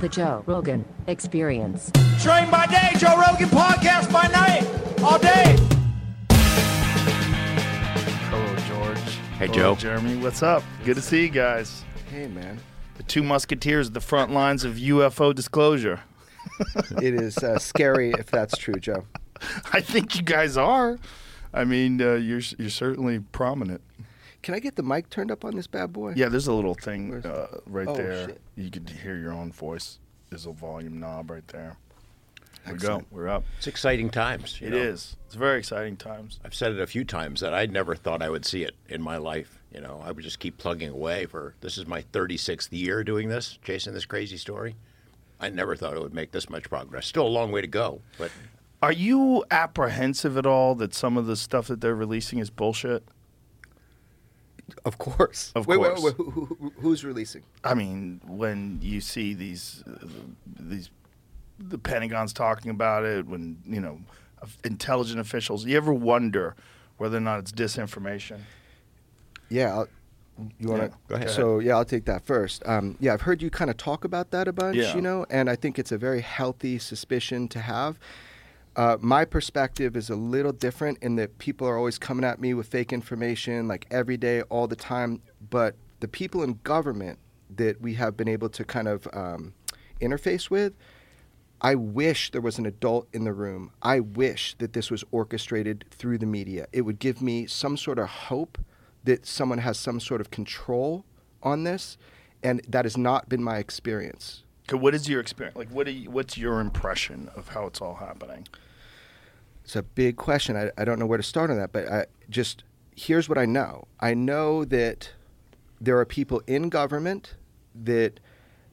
The Joe Rogan Experience. Train by day, Joe Rogan podcast by night, all day. Hello, George. Hey, Hello, Joe. Jeremy. What's up? Good to see you guys. Hey, man. The two musketeers at the front lines of UFO disclosure. It is uh, scary if that's true, Joe. I think you guys are. I mean, uh, you're you're certainly prominent. Can I get the mic turned up on this bad boy? Yeah, there's a little thing uh, right Oh, there. shit. You could hear your own voice. There's a volume knob right there. There we go. Excellent. We're up. It's exciting times. you It know. is. It's very exciting times. I've said it a few times that I never thought I would see it in my life. You know, I would just keep plugging away for this is my 36th year doing this, chasing this crazy story. I never thought it would make this much progress. Still a long way to go, but Are you apprehensive at all that some of the stuff that they're releasing is bullshit? Of course. Of wait, course. Wait, wait, who, who, who- who's releasing? I mean, when you see these uh, these the Pentagon's talking about it, when you know intelligent officials, you ever wonder whether or not it's disinformation? Yeah. I'll, you want to Yeah, go ahead. So yeah, I'll take that first. Um, yeah, I've heard you kind of talk about that a bunch, Yeah. you know, and I think it's a very healthy suspicion to have. Uh, my perspective is a little different in that people are always coming at me with fake information, like every day, all the time. But the people in government that we have been able to kind of um, interface with, I wish there was an adult in the room. I wish that this was orchestrated through the media. It would give me some sort of hope that someone has some sort of control on this, and that has not been my experience. What is your experience? Like, what? You, what's your impression of how it's all happening? It's a big question. I, I don't know where to start on that, but I just here's what I know. I know that there are people in government that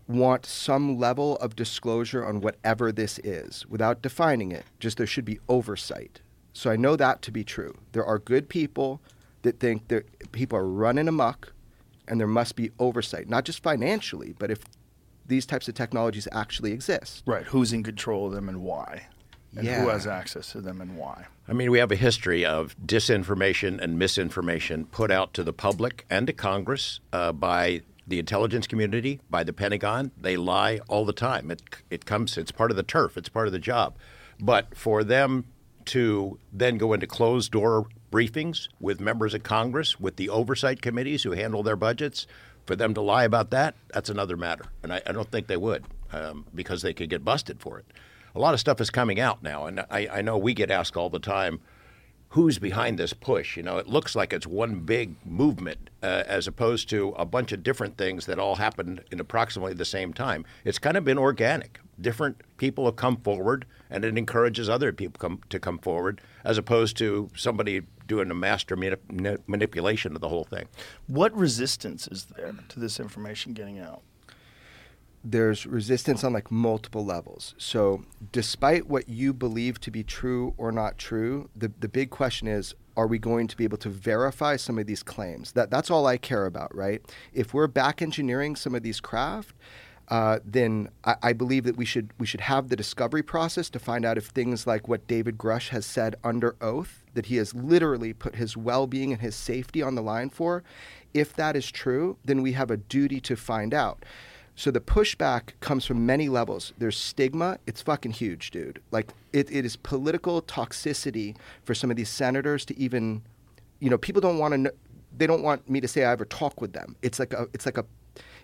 want some level of disclosure on whatever this is without defining it. Just there should be oversight. So I know that to be true. There are good people that think that people are running amok and there must be oversight, not just financially, but if these types of technologies actually exist. Right. Who's in control of them and why? And who Yeah. has access to them and why? I mean, we have a history of disinformation and misinformation put out to the public and to Congress uh, by the intelligence community, by the Pentagon. They lie all the time. It, it comes, it's part of the turf, it's part of the job. But for them to then go into closed door briefings with members of Congress, with the oversight committees who handle their budgets, for them to lie about that, that's another matter. And I, I don't think they would um, because they could get busted for it. A lot of stuff is coming out now, and I, I know we get asked all the time, who's behind this push? You know, it looks like it's one big movement uh, as opposed to a bunch of different things that all happened in approximately the same time. It's kind of been organic. Different people have come forward, and it encourages other people come, to come forward, as opposed to somebody doing a master manip- manipulation of the whole thing. What resistance is there to this information getting out? There's resistance on like multiple levels. So, despite what you believe to be true or not true, the, the big question is are we going to be able to verify some of these claims? That, that's all I care about, right? If we're back engineering some of these craft, uh, then I, I believe that we should we should have the discovery process to find out if things like what David Grusch has said under oath that he has literally put his well-being and his safety on the line for, if that is true, then we have a duty to find out. So the pushback comes from many levels. There's stigma. It's fucking huge, dude. Like it, it is political toxicity for some of these senators to even, you know, people don't want to. Know, they don't want me to say I ever talk with them. It's like a. It's like a.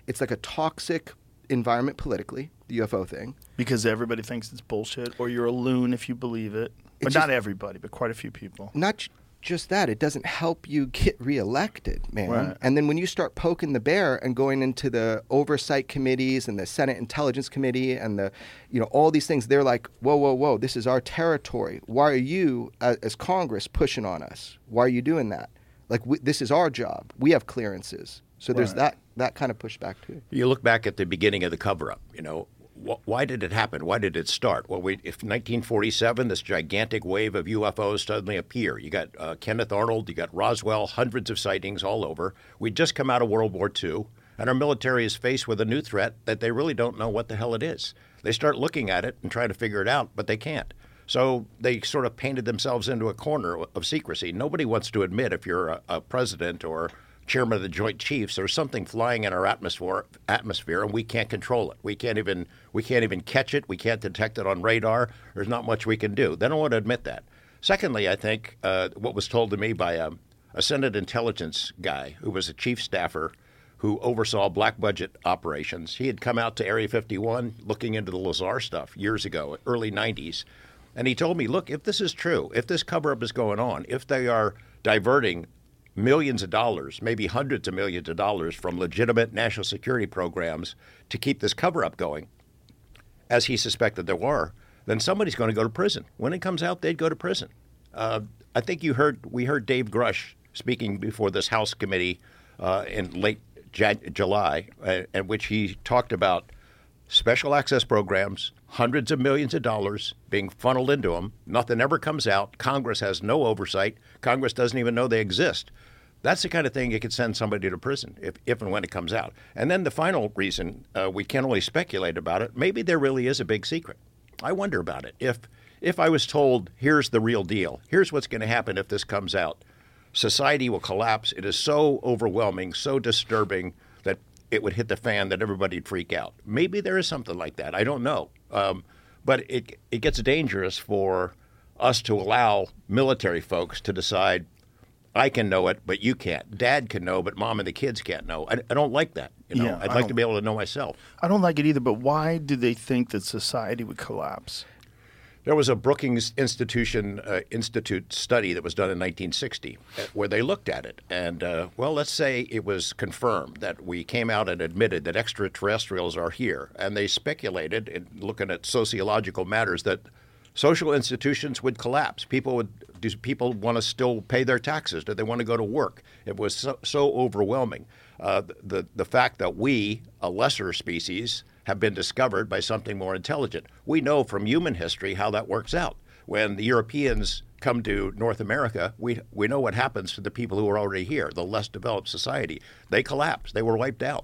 It's like a toxic environment politically. The UFO thing. Because everybody thinks it's bullshit, or you're a loon if you believe it. But It's not everybody, but quite a few people. Not just that. It doesn't help you get reelected, man. Right. And then when you start poking the bear and going into the oversight committees and the Senate Intelligence Committee and the, you know, all these things, they're like, whoa, whoa, whoa, this is our territory. Why are you, as, as Congress, pushing on us? Why are you doing that? Like, we, this is our job. We have clearances. So there's that that kind of pushback too. You look back at the beginning of the cover-up. You know, wh- why did it happen? Why did it start? Well, we, if 1947, this gigantic wave of UFOs suddenly appear. You got uh, Kenneth Arnold, you got Roswell, hundreds of sightings all over. We'd just come out of World War II, and our military is faced with a new threat that they really don't know what the hell it is. They start looking at it and trying to figure it out, but they can't. So they sort of painted themselves into a corner of secrecy. Nobody wants to admit if you're a, a president or chairman of the Joint Chiefs, there's something flying in our atmosphere, atmosphere, and we can't control it. We can't even we can't even catch it. We can't detect it on radar. There's not much we can do. They don't want to admit that. Secondly, I think uh, what was told to me by a, a Senate intelligence guy who was a chief staffer who oversaw black budget operations. He had come out to Area 51 looking into the Lazar stuff years ago, early 90s. And he told me, look, if this is true, if this cover up is going on, if they are diverting millions of dollars, maybe hundreds of millions of dollars from legitimate national security programs to keep this cover up going, as he suspected there were, then somebody's going to go to prison. When it comes out, they'd go to prison. Uh, I think you heard we heard Dave Grusch speaking before this House committee uh, in late July, uh, in which he talked about special access programs, hundreds of millions of dollars being funneled into them. Nothing ever comes out. Congress has no oversight. Congress doesn't even know they exist. That's the kind of thing you could send somebody to prison if, if and when it comes out. And then the final reason uh, we can only speculate about it. Maybe there really is a big secret. I wonder about it. If if I was told, here's the real deal, here's what's going to happen if this comes out, society will collapse. It is so overwhelming, so disturbing it would hit the fan that everybody'd freak out. Maybe there is something like that. I don't know. Um, but it, it gets dangerous for us to allow military folks to decide, I can know it, but you can't. Dad can know, but mom and the kids can't know. I, I don't like that. You know, Yeah, I'd I like to be able to know myself. I don't like it either, but why do they think that society would collapse? There was a Brookings Institution uh, Institute study that was done in 1960 uh, where they looked at it. And, uh, well, let's say it was confirmed that we came out and admitted that extraterrestrials are here. And they speculated, in looking at sociological matters, that social institutions would collapse. People would. Do people want to still pay their taxes? Do they want to go to work? It was so, so overwhelming. Uh, the the fact that we, a lesser species, have been discovered by something more intelligent. We know from human history how that works out. When the Europeans come to North America, we, we know what happens to the people who are already here, the less developed society. They collapse, they were wiped out.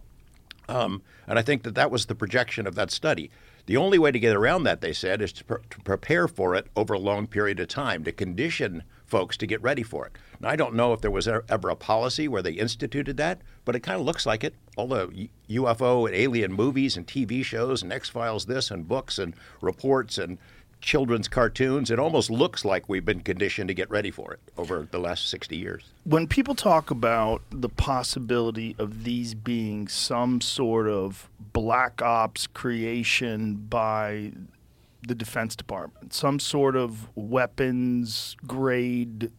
Um, and I think that that was the projection of that study. The only way to get around that, they said, is to, to prepare for it over a long period of time, to condition folks to get ready for it. Now, I don't know if there was ever a policy where they instituted that, but it kind of looks like it. All the UFO and alien movies and TV shows and X Files, this and books and reports and children's cartoons, it almost looks like we've been conditioned to get ready for it over the last 60 years. When people talk about the possibility of these being some sort of black ops creation by the Defense Department, some sort of weapons grade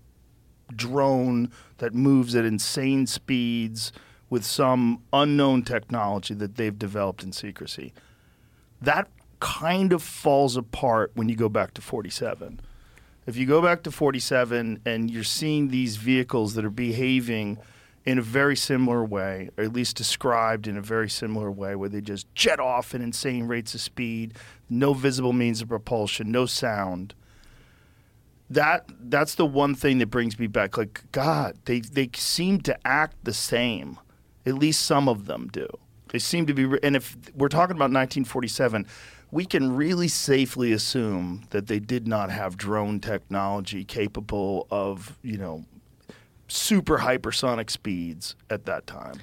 drone that moves at insane speeds with some unknown technology that they've developed in secrecy. That kind of falls apart when you go back to 47. If you go back to 47 and you're seeing these vehicles that are behaving in a very similar way, or at least described in a very similar way, where they just jet off at insane rates of speed, no visible means of propulsion, no sound. That that's the one thing that brings me back. Like God, they they seem to act the same. At least some of them do. They seem to be. And if we're talking about 1947, we can really safely assume that they did not have drone technology capable of, you know, super hypersonic speeds at that time.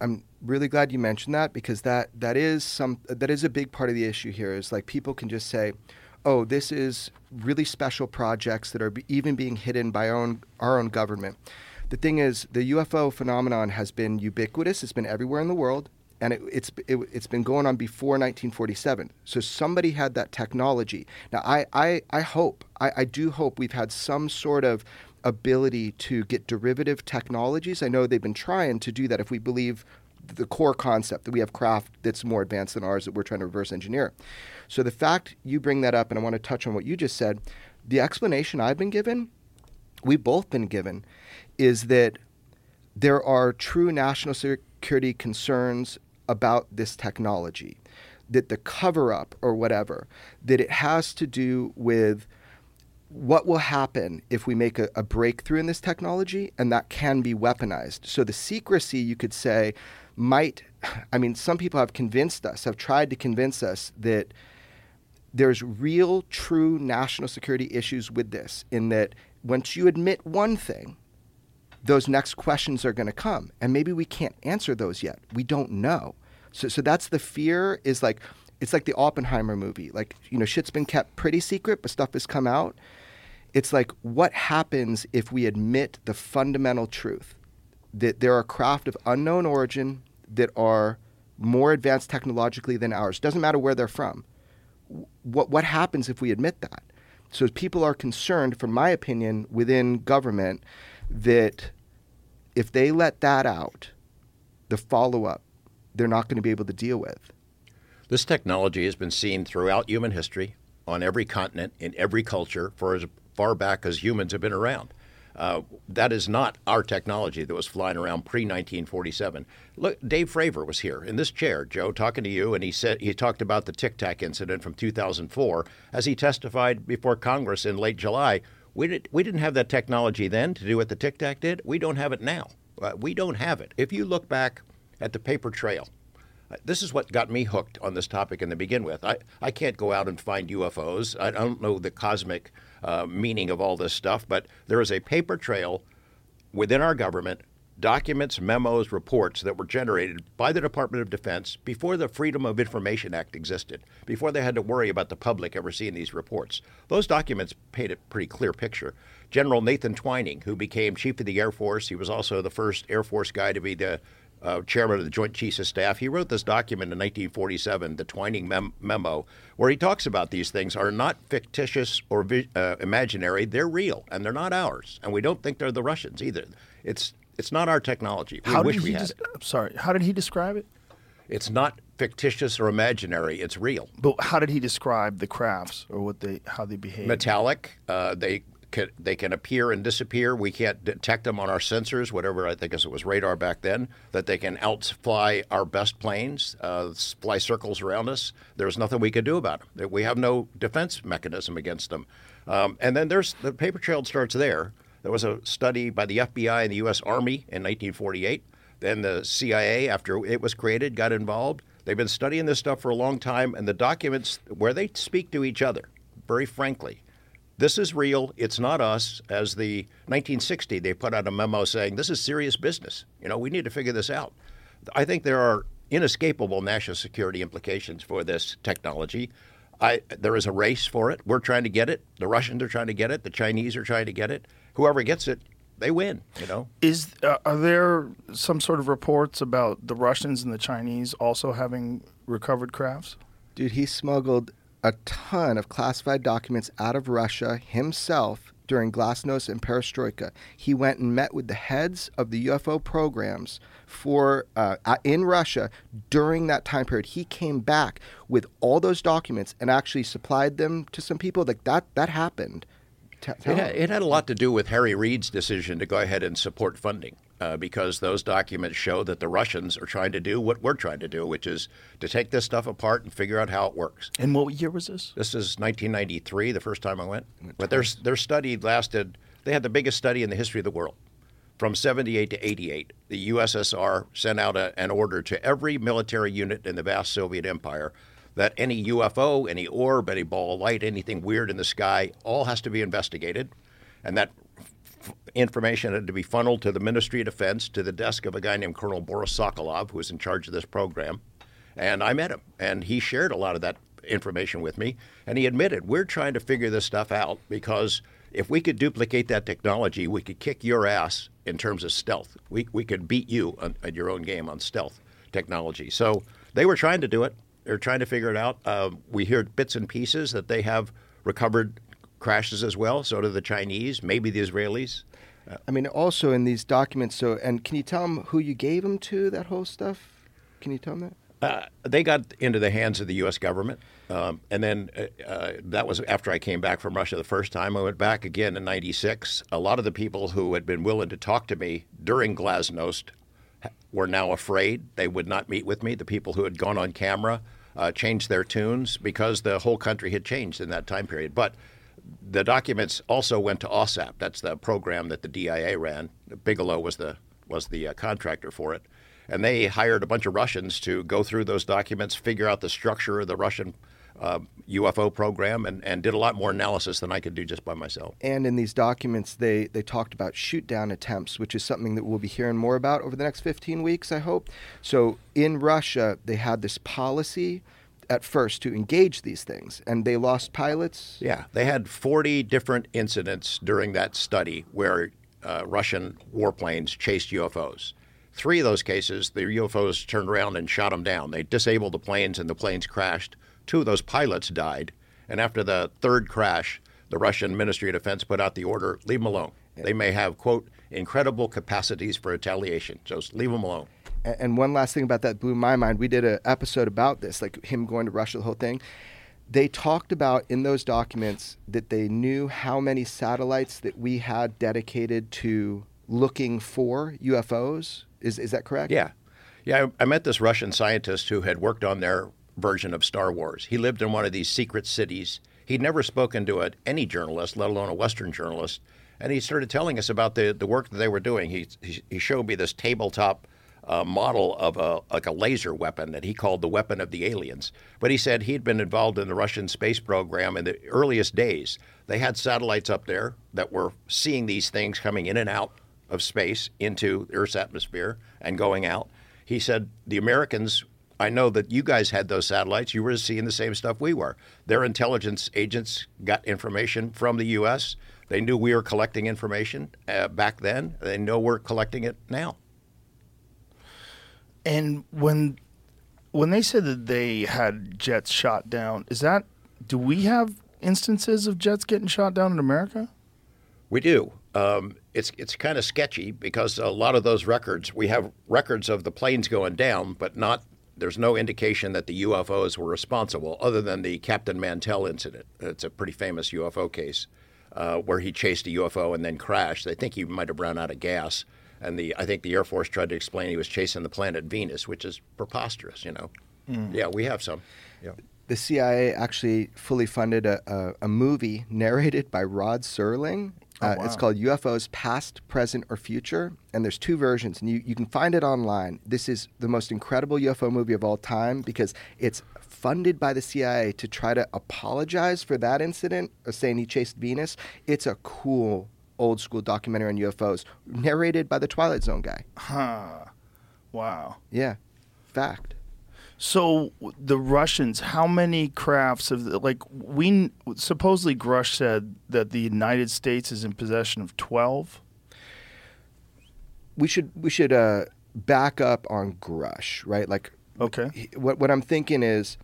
I'm really glad you mentioned that because that that is some that is a big part of the issue here. Is like people can just say, "Oh, this is really special projects that are even being hidden by our own our own government." The thing is, the UFO phenomenon has been ubiquitous. It's been everywhere in the world, and it, it's it, it's been going on before 1947. So somebody had that technology. Now, I I, I hope I, I do hope we've had some sort of ability to get derivative technologies. I know they've been trying to do that if we believe the core concept that we have craft that's more advanced than ours that we're trying to reverse engineer. So the fact you bring that up, and I want to touch on what you just said, the explanation I've been given, we've both been given, is that there are true national security concerns about this technology, that the cover up or whatever, that it has to do with what will happen if we make a, a breakthrough in this technology and that can be weaponized. So the secrecy, you could say, might, I mean, some people have convinced us, have tried to convince us that there's real, true national security issues with this, in that once you admit one thing, those next questions are going to come, and maybe we can't answer those yet. We don't know. So, so that's the fear. Is like, it's like the Oppenheimer movie. Like, you know, shit's been kept pretty secret, but stuff has come out. It's like, what happens if we admit the fundamental truth that there are craft of unknown origin that are more advanced technologically than ours? Doesn't matter where they're from. What what happens if we admit that? So people are concerned, from my opinion, within government, that if they let that out, the follow up, they're not going to be able to deal with. This technology has been seen throughout human history, on every continent, in every culture, for as far back as humans have been around. Uh, that is not our technology that was flying around pre 1947. Look, Dave Fravor was here in this chair, Joe, talking to you, and he said he talked about the Tic Tac incident from 2004 as he testified before Congress in late July. We, did, we didn't have that technology then to do what the Tic Tac did. We don't have it now. Uh, we don't have it. If you look back at the paper trail, uh, this is what got me hooked on this topic in the begin with. I, I can't go out and find UFOs. I don't know the cosmic uh, meaning of all this stuff, but there is a paper trail within our government, documents, memos, reports that were generated by the Department of Defense before the Freedom of Information Act existed, before they had to worry about the public ever seeing these reports. Those documents paint a pretty clear picture. General Nathan Twining, who became Chief of the Air Force, he was also the first Air Force guy to be the uh, chairman of the Joint Chiefs of Staff, he wrote this document in 1947, the Twining mem- Memo, where he talks about these things are not fictitious or vi- uh, imaginary. They're real, and they're not ours. And we don't think they're the Russians either. It's it's not our technology. We How wish we had Des- it. I'm sorry. How did he describe it? It's not fictitious or imaginary. It's real. But how did he describe the crafts or what they how they behave? metallic. Uh, they can, they can appear and disappear. We can't detect them on our sensors, whatever I think it was radar back then. That they can outfly our best planes, uh, fly circles around us. There's nothing we can do about them. We have no defense mechanism against them. Um, and then there's the paper trail starts there. There was a study by the FBI and the U.S. Army in 1948. Then the CIA, after it was created, got involved. They've been studying this stuff for a long time, and the documents where they speak to each other, very frankly, this is real. It's not us. As the 1960, they put out a memo saying this is serious business. You know, we need to figure this out. I think there are inescapable national security implications for this technology. I, there is a race for it. We're trying to get it. The Russians are trying to get it. The Chinese are trying to get it. Whoever gets it, they win. You know. Is uh, are there some sort of reports about the Russians and the Chinese also having recovered crafts? Dude, he smuggled a ton of classified documents out of Russia himself during Glasnost and Perestroika. He went and met with the heads of the UFO programs for uh, uh, in Russia during that time period. He came back with all those documents and actually supplied them to some people. Like that, that happened. Tell It had, it had a lot to do with Harry Reid's decision to go ahead and support funding uh, because those documents show that the Russians are trying to do what we're trying to do, which is to take this stuff apart and figure out how it works. And what year was this? This is 1993, the first time I went. But their, their study lasted, they had the biggest study in the history of the world. From 78 to 88, the USSR sent out a, an order to every military unit in the vast Soviet Empire that any UFO, any orb, any ball of light, anything weird in the sky, all has to be investigated. And that f- information had to be funneled to the Ministry of Defense, to the desk of a guy named Colonel Boris Sokolov, who was in charge of this program. And I met him, and he shared a lot of that information with me. And he admitted, we're trying to figure this stuff out because if we could duplicate that technology, we could kick your ass in terms of stealth. We, we could beat you on, at your own game on stealth technology. So they were trying to do it. They're trying to figure it out. Uh, we hear bits and pieces that they have recovered crashes as well. So do the Chinese, maybe the Israelis. I mean, also in these documents. So, and can you tell them who you gave them to? That whole stuff. Can you tell them that? Uh, they got into the hands of the U.S. government, um, and then uh, uh, that was after I came back from Russia the first time. I went back again in '96. A lot of the people who had been willing to talk to me during Glasnost were now afraid. They would not meet with me. The people who had gone on camera uh, changed their tunes because the whole country had changed in that time period. But the documents also went to OSAP. That's the program that the DIA ran. Bigelow was the was the uh, contractor for it, and they hired a bunch of Russians to go through those documents, figure out the structure of the Russian uh, UFO program and, and did a lot more analysis than I could do just by myself. And in these documents, they, they talked about shoot down attempts, which is something that we'll be hearing more about over the next 15 weeks, I hope. So in Russia, they had this policy at first to engage these things, and they lost pilots. Yeah, they had 40 different incidents during that study where uh, Russian warplanes chased UFOs. Three of those cases, the UFOs turned around and shot them down. They disabled the planes, and the planes crashed. Two of those pilots died. And after the third crash, the Russian Ministry of Defense put out the order leave them alone. They may have, quote, incredible capacities for retaliation. Just leave them alone. And one last thing about that blew my mind. We did an episode about this, like him going to Russia, the whole thing. They talked about in those documents that they knew how many satellites that we had dedicated to looking for UFOs. Is is that correct? Yeah. Yeah, I, I met this Russian scientist who had worked on their version of Star Wars. He lived in one of these secret cities. He'd never spoken to a, any journalist, let alone a Western journalist. And he started telling us about the, the work that they were doing. He, he, showed me this tabletop uh, model of a, like a laser weapon that he called the weapon of the aliens. But he said he'd been involved in the Russian space program in the earliest days. They had satellites up there that were seeing these things coming in and out of space into Earth's atmosphere and going out. He said the Americans, I know that you guys had those satellites. You were seeing the same stuff we were. Their intelligence agents got information from the U.S. They knew we were collecting information uh, back then. They know we're collecting it now. And when when they said that they had jets shot down, is that do we have instances of jets getting shot down in America? We do. Um, it's it's kind of sketchy because a lot of those records we have records of the planes going down, but not. There's no indication that the UFOs were responsible, other than the Captain Mantell incident. It's a pretty famous UFO case uh, where he chased a UFO and then crashed. I think he might have run out of gas, and the I think the Air Force tried to explain he was chasing the planet Venus, which is preposterous. You know. Yeah, we have some. Yeah. The CIA actually fully funded a, a, a movie narrated by Rod Serling. Uh, It's wow. called UFOs Past, Present, or Future. And there's two versions, and you, you can find it online. This is the most incredible UFO movie of all time because it's funded by the CIA to try to apologize for that incident of saying he chased Venus. It's a cool old school documentary on UFOs narrated by the Twilight Zone guy. Huh. Wow. Yeah, fact. So the Russians, how many crafts have like we supposedly Grusch said that the United States is in possession of twelve. we should we should uh, back up on Grusch, right? Like, Okay. what what I'm thinking is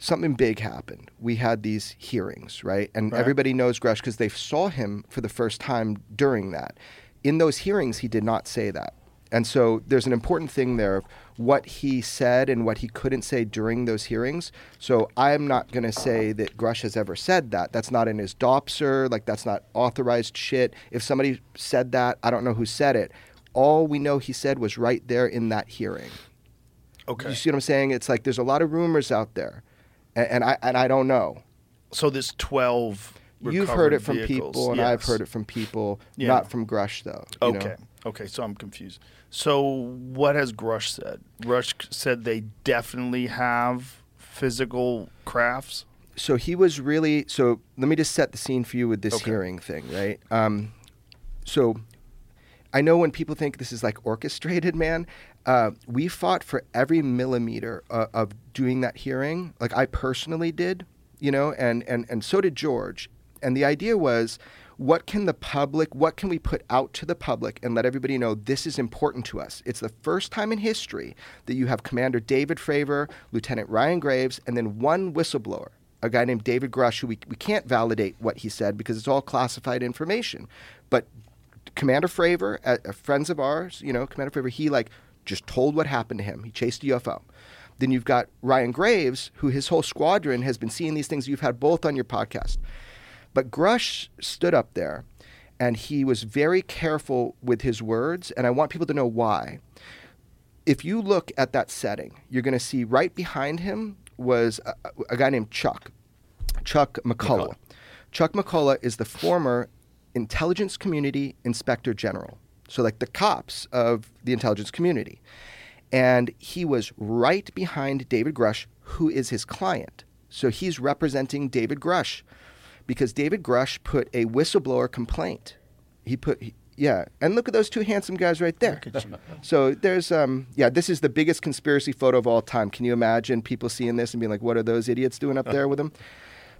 something big happened. We had these hearings, right? And Right. everybody knows Grusch because they saw him for the first time during that. In those hearings, he did not say that. And so there's an important thing there of what he said and what he couldn't say during those hearings. So I'm not going to say that Grusch has ever said that. That's not in his DOPSR. Like, that's not authorized shit. If somebody said that, I don't know who said it. All we know he said was right there in that hearing. Okay. You see what I'm saying? It's like there's a lot of rumors out there, and, and I and I don't know. So this twelve. You've heard it from vehicles, people, and I've heard it from people, Yeah. not from Grusch though. you know? Okay. So I'm confused. So what has Grusch said? Grusch said they definitely have physical crafts. So he was really. So let me just set the scene for you with this Okay. hearing thing, right? Um, so I know when people think this is like orchestrated, man. Uh, we fought for every millimeter uh, of doing that hearing. Like I personally did, you know, and and and so did George. And the idea was, what can the public, what can we put out to the public and let everybody know this is important to us? It's the first time in history that you have Commander David Fravor, Lieutenant Ryan Graves, and then one whistleblower a guy named David Grusch, who we, we can't validate what he said because it's all classified information. But Commander Fravor, uh, friends of ours, you know, Commander Fravor, he like just told what happened to him. He chased a UFO. Then you've got Ryan Graves, who his whole squadron has been seeing these things. You've had both on your podcast. But Grusch stood up there and he was very careful with his words, and I want people to know why if you look at that setting, you're going to see right behind him was a, a guy named Chuck, Chuck McCullough. McCullough. Chuck McCullough is the former intelligence community inspector general. So, like the cops of the intelligence community. And he was right behind David Grusch, who is his client. So he's representing David Grusch because David Grusch put a whistleblower complaint. He put, he- yeah, and look at those two handsome guys right there. So there's, um, yeah, this is the biggest conspiracy photo of all time. Can you imagine people seeing this and being like, "What are those idiots doing up there with him?"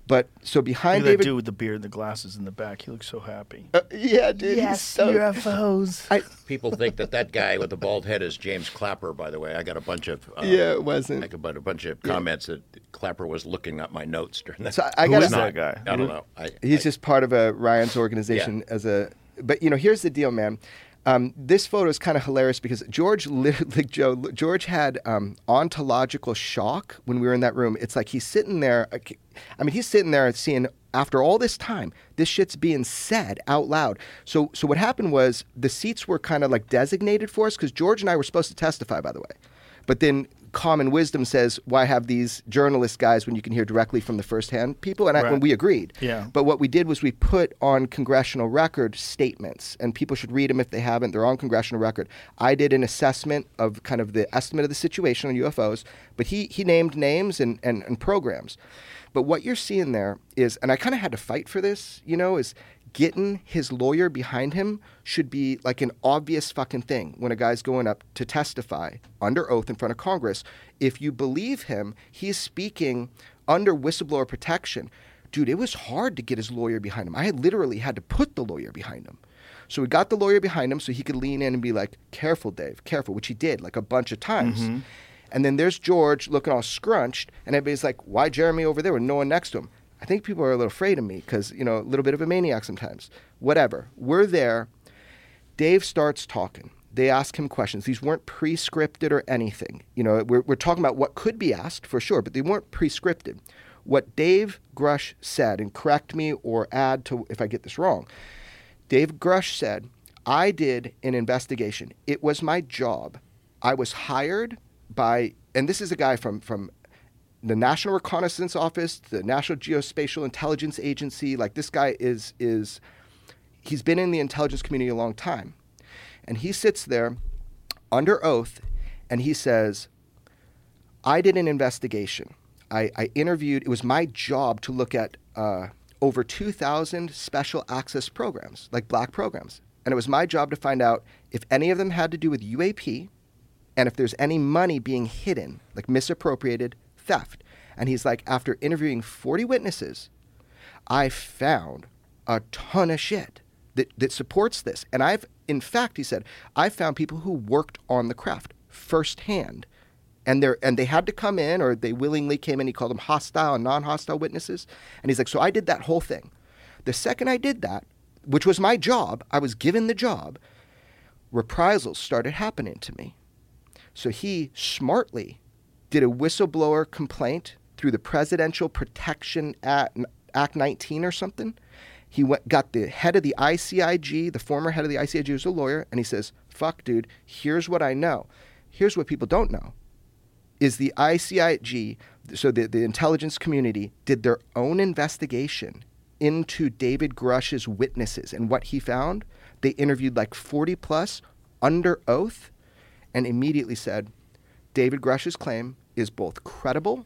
But so Look behind at that dude with the beard and the glasses in the back. He looks so happy. Uh, yeah, dude, he's so- UFOs. I, People think that that guy with the bald head is James Clapper. By the way, I got a bunch of uh, yeah, it wasn't. I got a bunch of comments that Clapper was looking at my notes during that. So I- I Who gotta- that guy? I don't know. I, He's I- just part of a Ryan's organization as a. But you know, here's the deal, man. Um, this photo is kind of hilarious because George, lit- like Joe, George had um, ontological shock when we were in that room. It's like he's sitting there. I mean, he's sitting there and seeing after all this time, this shit's being said out loud. So, so what happened was the seats were kind of like designated for us because George and I were supposed to testify, by the way. But then common wisdom says, why have these journalist guys when you can hear directly from the firsthand people? And I, Right. when we agreed. Yeah. But what we did was we put on congressional record statements, and people should read them if they haven't. They're on congressional record. I did an assessment of kind of the estimate of the situation on UFOs, but he, he named names and, and, and programs. But what you're seeing there is, and I kind of had to fight for this, you know, is getting his lawyer behind him should be like an obvious fucking thing when a guy's going up to testify under oath in front of Congress. If you believe him, he's speaking under whistleblower protection. Dude, it was hard to get his lawyer behind him. I literally had to put the lawyer behind him. So we got the lawyer behind him so he could lean in and be like, careful, Dave, careful, which he did like a bunch of times. Mm-hmm. And then there's George looking all scrunched, and everybody's like, why Jeremy over there with no one next to him? I think people are a little afraid of me because, you know, a little bit of a maniac sometimes. Whatever. We're there. Dave starts talking. They ask him questions. These weren't pre scripted or anything. You know, we're, we're talking about what could be asked for sure, but they weren't pre scripted. What Dave Grusch said, and correct me or add to if I get this wrong, Dave Grusch said, I did an investigation. It was my job. I was hired by, and this is a guy from, from the National Reconnaissance Office, the National Geospatial Intelligence Agency. Like this guy is, is he's been in the intelligence community a long time. And he sits there under oath and he says, I did an investigation. I, I interviewed, it was my job to look at uh, over 2,000 special access programs, like black programs. And it was my job to find out if any of them had to do with UAP and if there's any money being hidden, like misappropriated theft. And he's like, after interviewing 40 witnesses, I found a ton of shit that, that supports this. And I've, in fact, he said, I found people who worked on the craft firsthand. And, they're, and they had to come in, or they willingly came in. He called them hostile and non hostile witnesses. And he's like, So I did that whole thing. The second I did that, which was my job, I was given the job, reprisals started happening to me. So he smartly did a whistleblower complaint through the Presidential Protection Act, Act 19 or something. He went, got the head of the ICIG, the former head of the ICIG was a lawyer, and he says, Fuck, dude, here's what I know. Here's what people don't know is the ICIG, so the, the intelligence community, did their own investigation into David Grusch's witnesses and what he found. They interviewed like 40 plus under oath and immediately said David Grusch's claim is both credible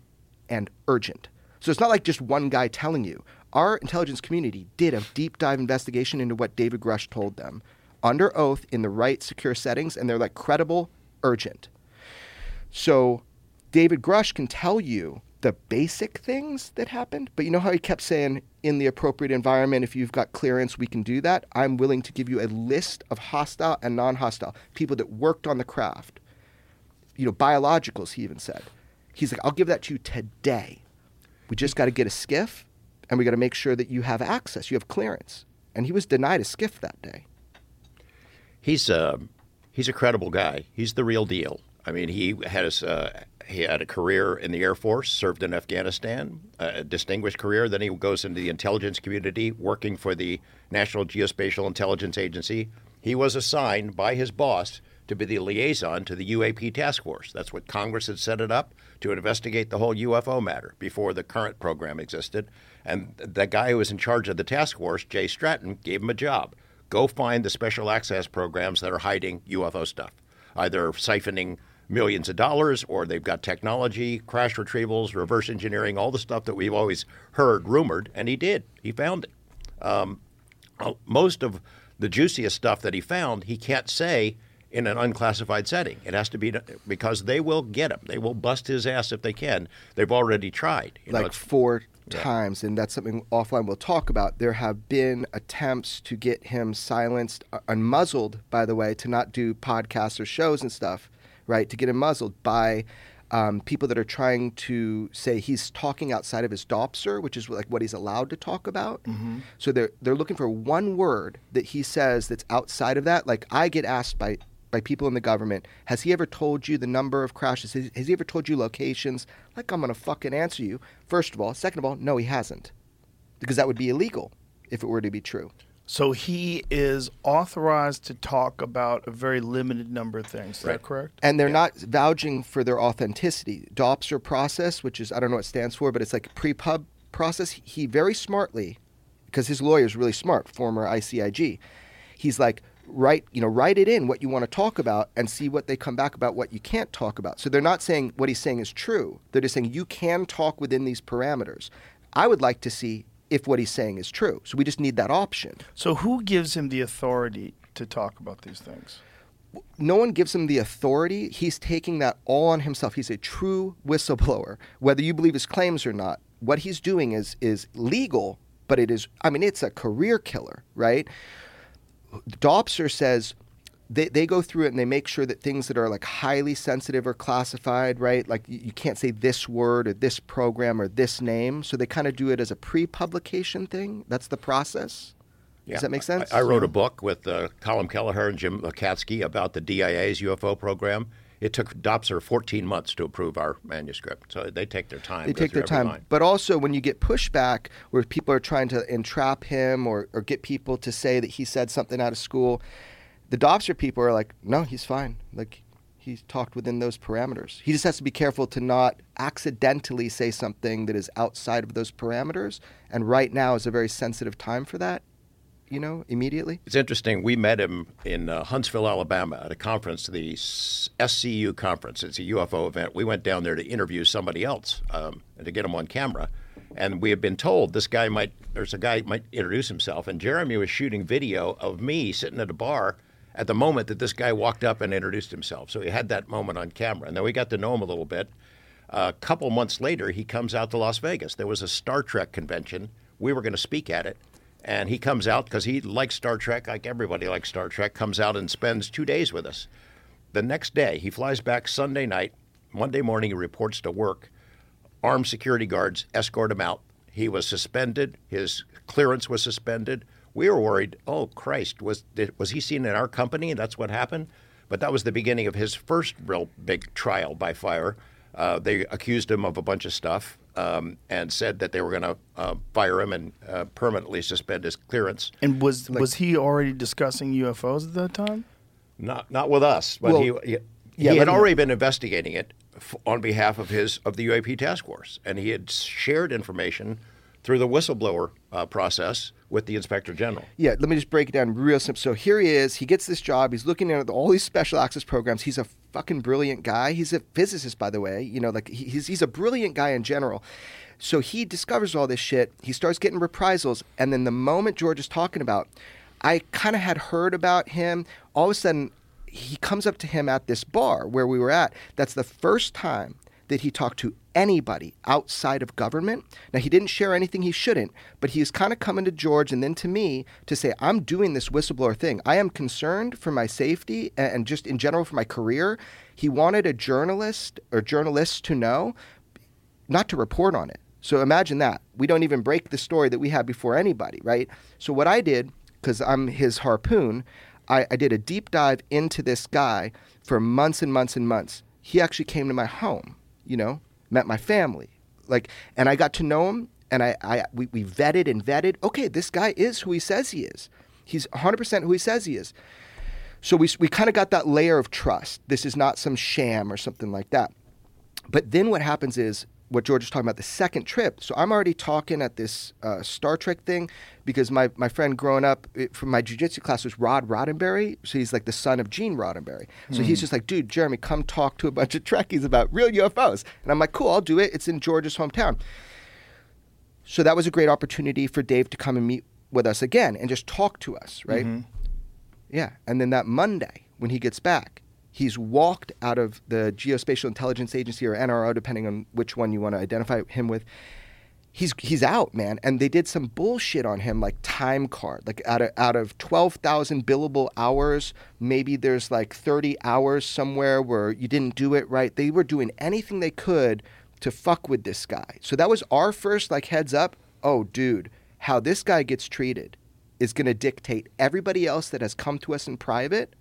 and urgent. So it's not like just one guy telling you. Our intelligence community did a deep dive investigation into what David Grusch told them under oath in the right secure settings, and they're like credible, urgent. So David Grusch can tell you the basic things that happened, but you know how he kept saying, in the appropriate environment, if you've got clearance, we can do that. I'm willing to give you a list of hostile and non hostile people that worked on the craft. You know, biologicals, he even said. He's like, I'll give that to you today. We just got to get a skiff and we got to make sure that you have access, you have clearance. And he was denied a skiff that day. He's a he's a credible guy. He's the real deal. I mean, he had his, uh, he had a career in the Air Force, served in Afghanistan, a distinguished career. Then he goes into the intelligence community, working for the National Geospatial Intelligence Agency. He was assigned by his boss to be the liaison to the UAP task force. That's what Congress had set it up to investigate the whole UFO matter before the current program existed. And the guy who was in charge of the task force, Jay Stratton, gave him a job. Go find the special access programs that are hiding UFO stuff, either siphoning millions of dollars, or they've got technology, crash retrievals, reverse engineering, all the stuff that we've always heard rumored, and he did. He found it. Um, uh, most of the juiciest stuff that he found, he can't say in an unclassified setting. It has to be because they will get him. They will bust his ass if they can. They've already tried. You like it's- four times, and that's something offline we'll talk about. There have been attempts to get him silenced, uh, unmuzzled, by the way, to not do podcasts or shows and stuff, right? To get him muzzled by um, people that are trying to say he's talking outside of his DOPSR, which is like what he's allowed to talk about. So they're they're looking for one word that he says that's outside of that. Like I get asked by by people in the government, has he ever told you the number of crashes? Has, has he ever told you locations? Like I'm gonna fucking answer you. First of all, second of all, no, he hasn't, because that would be illegal if it were to be true. So he is authorized to talk about a very limited number of things. Is that correct? And they're not vouching for their authenticity. DOPSR process, which is I don't know what it stands for, but it's like a pre-pub process. He very smartly, because his lawyer is really smart, former ICIG. He's like, write you know write it in what you want to talk about and see what they come back about what you can't talk about. So they're not saying what he's saying is true. They're just saying you can talk within these parameters. I would like to see if what he's saying is true. So we just need that option. So who gives him the authority to talk about these things? no one gives him the authority. He's taking that all on himself. He's a true whistleblower, whether you believe his claims or not. What he's doing is is legal, but it is. I mean, it's a career killer, right? DOPSR says they, they go through it and they make sure that things that are like highly sensitive are classified, right? Like you, you can't say this word or this program or this name. So they kind of do it as a pre-publication thing. That's the process. Does that make sense? I, I wrote a book with uh, Colm Kelleher and Jim Lacatski about the DIA's UFO program. It took DOPSR 14 months to approve our manuscript, so they take their time. they take their time. line. But also, when you get pushback where people are trying to entrap him or, or get people to say that he said something out of school, the DOPSR people are like, no, he's fine. Like, he's talked within those parameters. He just has to be careful to not accidentally say something that is outside of those parameters. And right now is a very sensitive time for that, you know, immediately. It's interesting. We met him in uh, Huntsville, Alabama, at a conference, the SCU conference. It's a UFO event. We went down there to interview somebody else um, and to get him on camera. And we had been told this guy might, there's a guy might introduce himself. And Jeremy was shooting video of me sitting at a bar at the moment that this guy walked up and introduced himself. So he had that moment on camera. And then we got to know him a little bit. a couple months later, he comes out to Las Vegas. There was a Star Trek convention. We were going to speak at it. And he comes out because he likes Star Trek, like everybody likes Star Trek, comes out and spends two days with us. The next day, he flies back Sunday night. Monday morning, he reports to work. Armed security guards escort him out. He was suspended. His clearance was suspended. We were worried. Oh Christ, was was he seen in our company? That's what happened. But that was the beginning of his first real big trial by fire. Uh, they accused him of a bunch of stuff um, and said that they were going to uh, fire him and uh, permanently suspend his clearance. And was was he already discussing UFOs at that time? Not not with us, but Well, he he, yeah, he had already been investigating it f- on behalf of his of the UAP task force, and he had shared information through the whistleblower uh, process with the inspector general. Yeah, let me just break it down real simple. So here he is. He gets this job. He's looking at all these special access programs. He's a fucking brilliant guy. He's a physicist, by the way. You know, like he's he's a brilliant guy in general. So he discovers all this shit. He starts getting reprisals, and then the moment George is talking about, I kind of had heard about him. All of a sudden, he comes up to him at this bar where we were at. That's the first time that he talked to anybody outside of government. Now, he didn't share anything he shouldn't, but he kind of coming to George and then to me to say, I'm doing this whistleblower thing. I am concerned for my safety and just in general for my career. He wanted a journalist or journalists to know, not to report on it. So imagine that. We don't even break the story that we had before anybody, right? So what I did, because I'm his harpoon, I, I did a deep dive into this guy for months and months and months. He actually came to my home, you know, met my family. Like and I got to know him and I, I we, we vetted and vetted. Okay, this guy is who he says he is. He's 100% who he says he is. So we, we kind of got that layer of trust. This is not some sham or something like that. But then what happens is what George was talking about, the second trip. So I'm already talking at this uh, Star Trek thing because my, my friend growing up it, from my jujitsu class was Rod Roddenberry. So he's like the son of Gene Roddenberry. So he's just like, dude, Jeremy, come talk to a bunch of Trekkies about real UFOs. And I'm like, cool, I'll do it. It's in George's hometown. So that was a great opportunity for Dave to come and meet with us again and just talk to us, right? Yeah. And then that Monday, when he gets back, he's walked out of the Geospatial Intelligence Agency or NRO, depending on which one you want to identify him with. He's he's out, man. And they did some bullshit on him, like time card. Like out of out of twelve thousand billable hours, maybe there's like thirty hours somewhere where you didn't do it right. They were doing anything they could to fuck with this guy. So that was our first like heads up. Oh, dude, how this guy gets treated is going to dictate everybody else that has come to us in private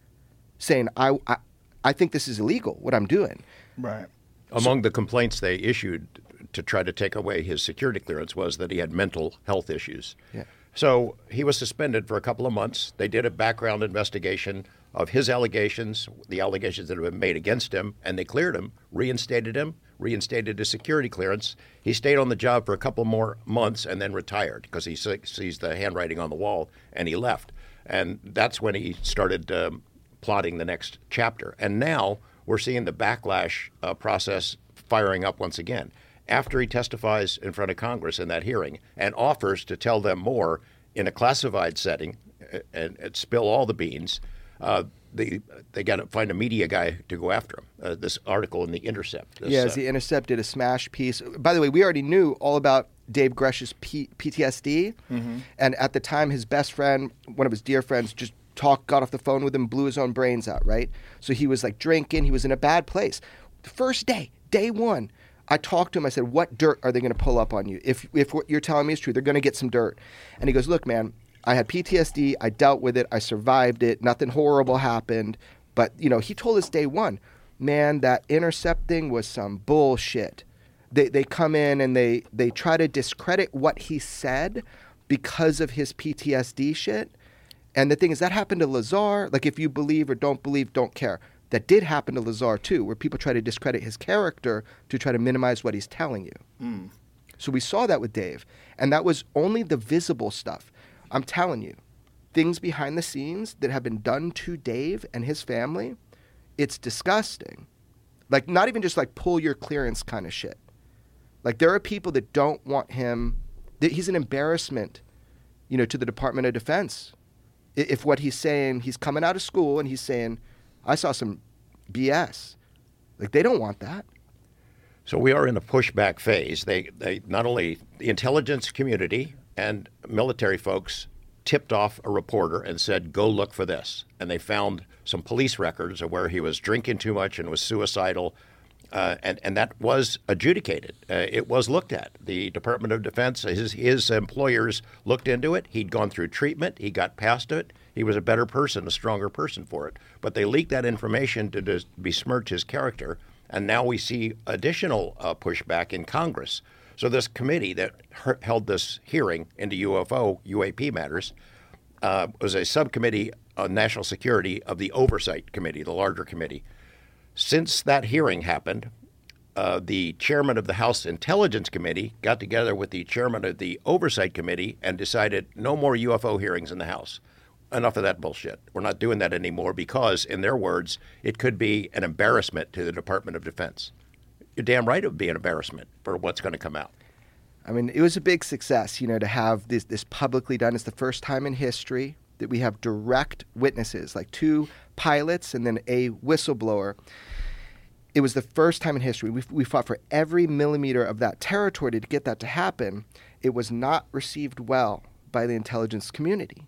saying I, I I think this is illegal what I'm doing. Right. Among the complaints they issued to try to take away his security clearance was that he had mental health issues. Yeah. So he was suspended for a couple of months. They did a background investigation of his allegations, the allegations that had been made against him, and they cleared him, reinstated him, reinstated his security clearance. He stayed on the job for a couple more months and then retired because he sees the handwriting on the wall and he left. And that's when he started um, plotting the next chapter. And now we're seeing the backlash uh, process firing up once again. After he testifies in front of Congress in that hearing and offers to tell them more in a classified setting uh, and, and spill all the beans, uh, they they got to find a media guy to go after him. Uh, this article in the Intercept. This, yeah, uh, the Intercept did a smash piece. By the way, we already knew all about Dave Grusch's P- PTSD, and at the time, his best friend, one of his dear friends, just talked, got off the phone with him, blew his own brains out. Right, so he was like drinking. He was in a bad place. The first day, day one. I talked to him. I said, "What dirt are they going to pull up on you? If if what you're telling me is true, they're going to get some dirt." And he goes, "Look, man, I had PTSD. I dealt with it. I survived it. Nothing horrible happened. But you know, he told us day one, man, that intercepting was some bullshit. They they come in and they they try to discredit what he said because of his PTSD shit. And the thing is, that happened to Lazar. Like, if you believe or don't believe, don't care. That did happen to Lazar too, where people try to discredit his character to try to minimize what he's telling you. Mm. So we saw that with Dave, and that was only the visible stuff. I'm telling you, things behind the scenes that have been done to Dave and his family, it's disgusting. Like not even just like pull your clearance kind of shit. Like there are people that don't want him. That he's an embarrassment, you know, to the Department of Defense. If what he's saying, he's coming out of school and he's saying, "I saw some BS." Like they don't want that. So we are in a pushback phase. They, they not only the intelligence community and military folks tipped off a reporter and said, "Go look for this," and they found some police records of where he was drinking too much and was suicidal, uh, and and that was adjudicated. Uh, it was looked at. The Department of Defense, his his employers looked into it. He'd gone through treatment. He got past it. He was a better person, a stronger person for it. But they leaked that information to dis- besmirch his character. And now we see additional uh, pushback in Congress. So this committee that he- held this hearing into UFO UAP matters uh, was a subcommittee on national security of the Oversight Committee, the larger committee. Since that hearing happened, uh, the chairman of the House Intelligence Committee got together with the chairman of the Oversight Committee and decided no more UFO hearings in the House. Enough of that bullshit. We're not doing that anymore because, in their words, it could be an embarrassment to the Department of Defense. You're damn right it would be an embarrassment for what's going to come out. I mean, it was a big success, you know, to have this this publicly done. It's the first time in history that we have direct witnesses, like two pilots and then a whistleblower. It was the first time in history. We, we fought for every millimeter of that territory to get that to happen. It was not received well by the intelligence community.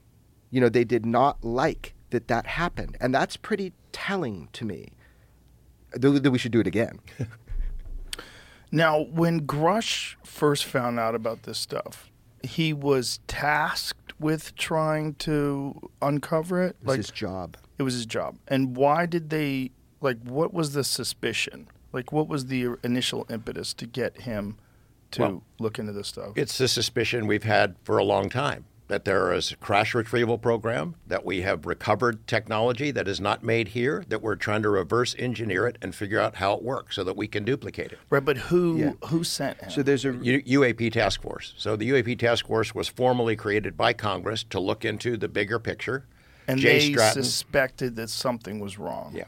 You know, they did not like that that happened. And that's pretty telling to me that that we should do it again. Now, when Grusch first found out about this stuff, he was tasked with trying to uncover it. It was his job. it was his job. And why did they like? What was the suspicion? Like, what was the initial impetus to get him to Well, look into this stuff? It's the suspicion we've had for a long time. That there is a crash retrieval program, that we have recovered technology that is not made here, that we're trying to reverse engineer it and figure out how it works so that we can duplicate it. Right, but who Yeah. who sent him? So there's a U- UAP task force. So the UAP task force was formally created by Congress to look into the bigger picture. and Jay they Stratton, suspected that something was wrong. yeah,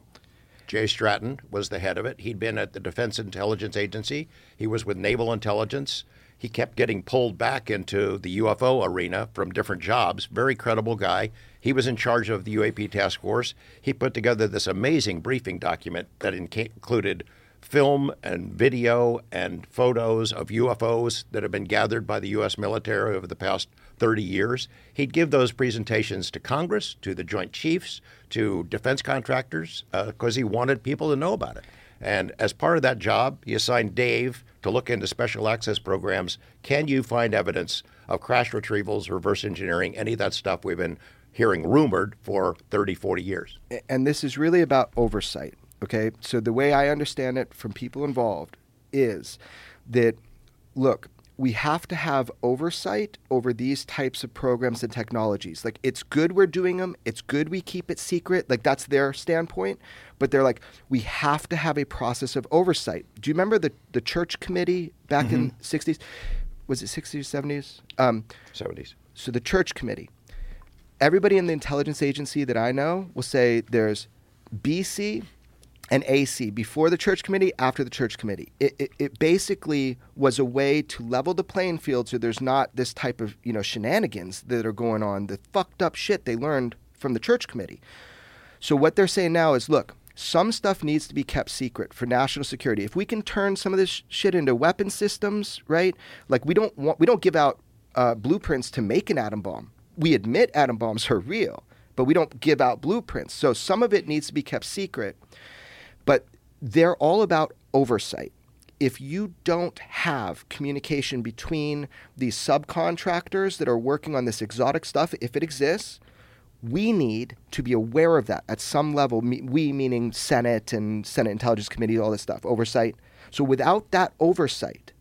Jay Stratton was the head of it. He'd been at the Defense Intelligence Agency. He was with Naval Intelligence. He kept getting pulled back into the UFO arena from different jobs. Very credible guy. He was in charge of the UAP task force. He put together this amazing briefing document that included film and video and photos of UFOs that have been gathered by the U.S. military over the past 30 years. He'd give those presentations to Congress, to the Joint Chiefs, to defense contractors, uh, because he wanted people to know about it. And as part of that job, he assigned Dave to look into special access programs. Can you find evidence of crash retrievals, reverse engineering, any of that stuff we've been hearing rumored for 30, 40 years? and this is really about oversight. Okay, so the way I understand it from people involved is that look, we have to have oversight over these types of programs and technologies. Like, it's good we're doing them, it's good we keep it secret. Like, that's their standpoint. But they're like, we have to have a process of oversight. Do you remember the, the church committee back in 60s? Was it 60s, 70s? Um, 70s. so the church committee, everybody in the intelligence agency that I know will say there's BC and AC before the church committee, after the church committee. It, it, it basically was a way to level the playing field so there's not this type of you know shenanigans that are going on, the fucked up shit they learned from the church committee. So what they're saying now is, look, some stuff needs to be kept secret for national security. If we can turn some of this sh- shit into weapon systems, right? Like we don't want, we don't give out uh, blueprints to make an atom bomb. We admit atom bombs are real, but we don't give out blueprints. So some of it needs to be kept secret. But they're all about oversight. If you don't have communication between these subcontractors that are working on this exotic stuff, if it exists, we need to be aware of that at some level. We, meaning Senate and Senate Intelligence Committee, all this stuff, oversight. So without that oversight,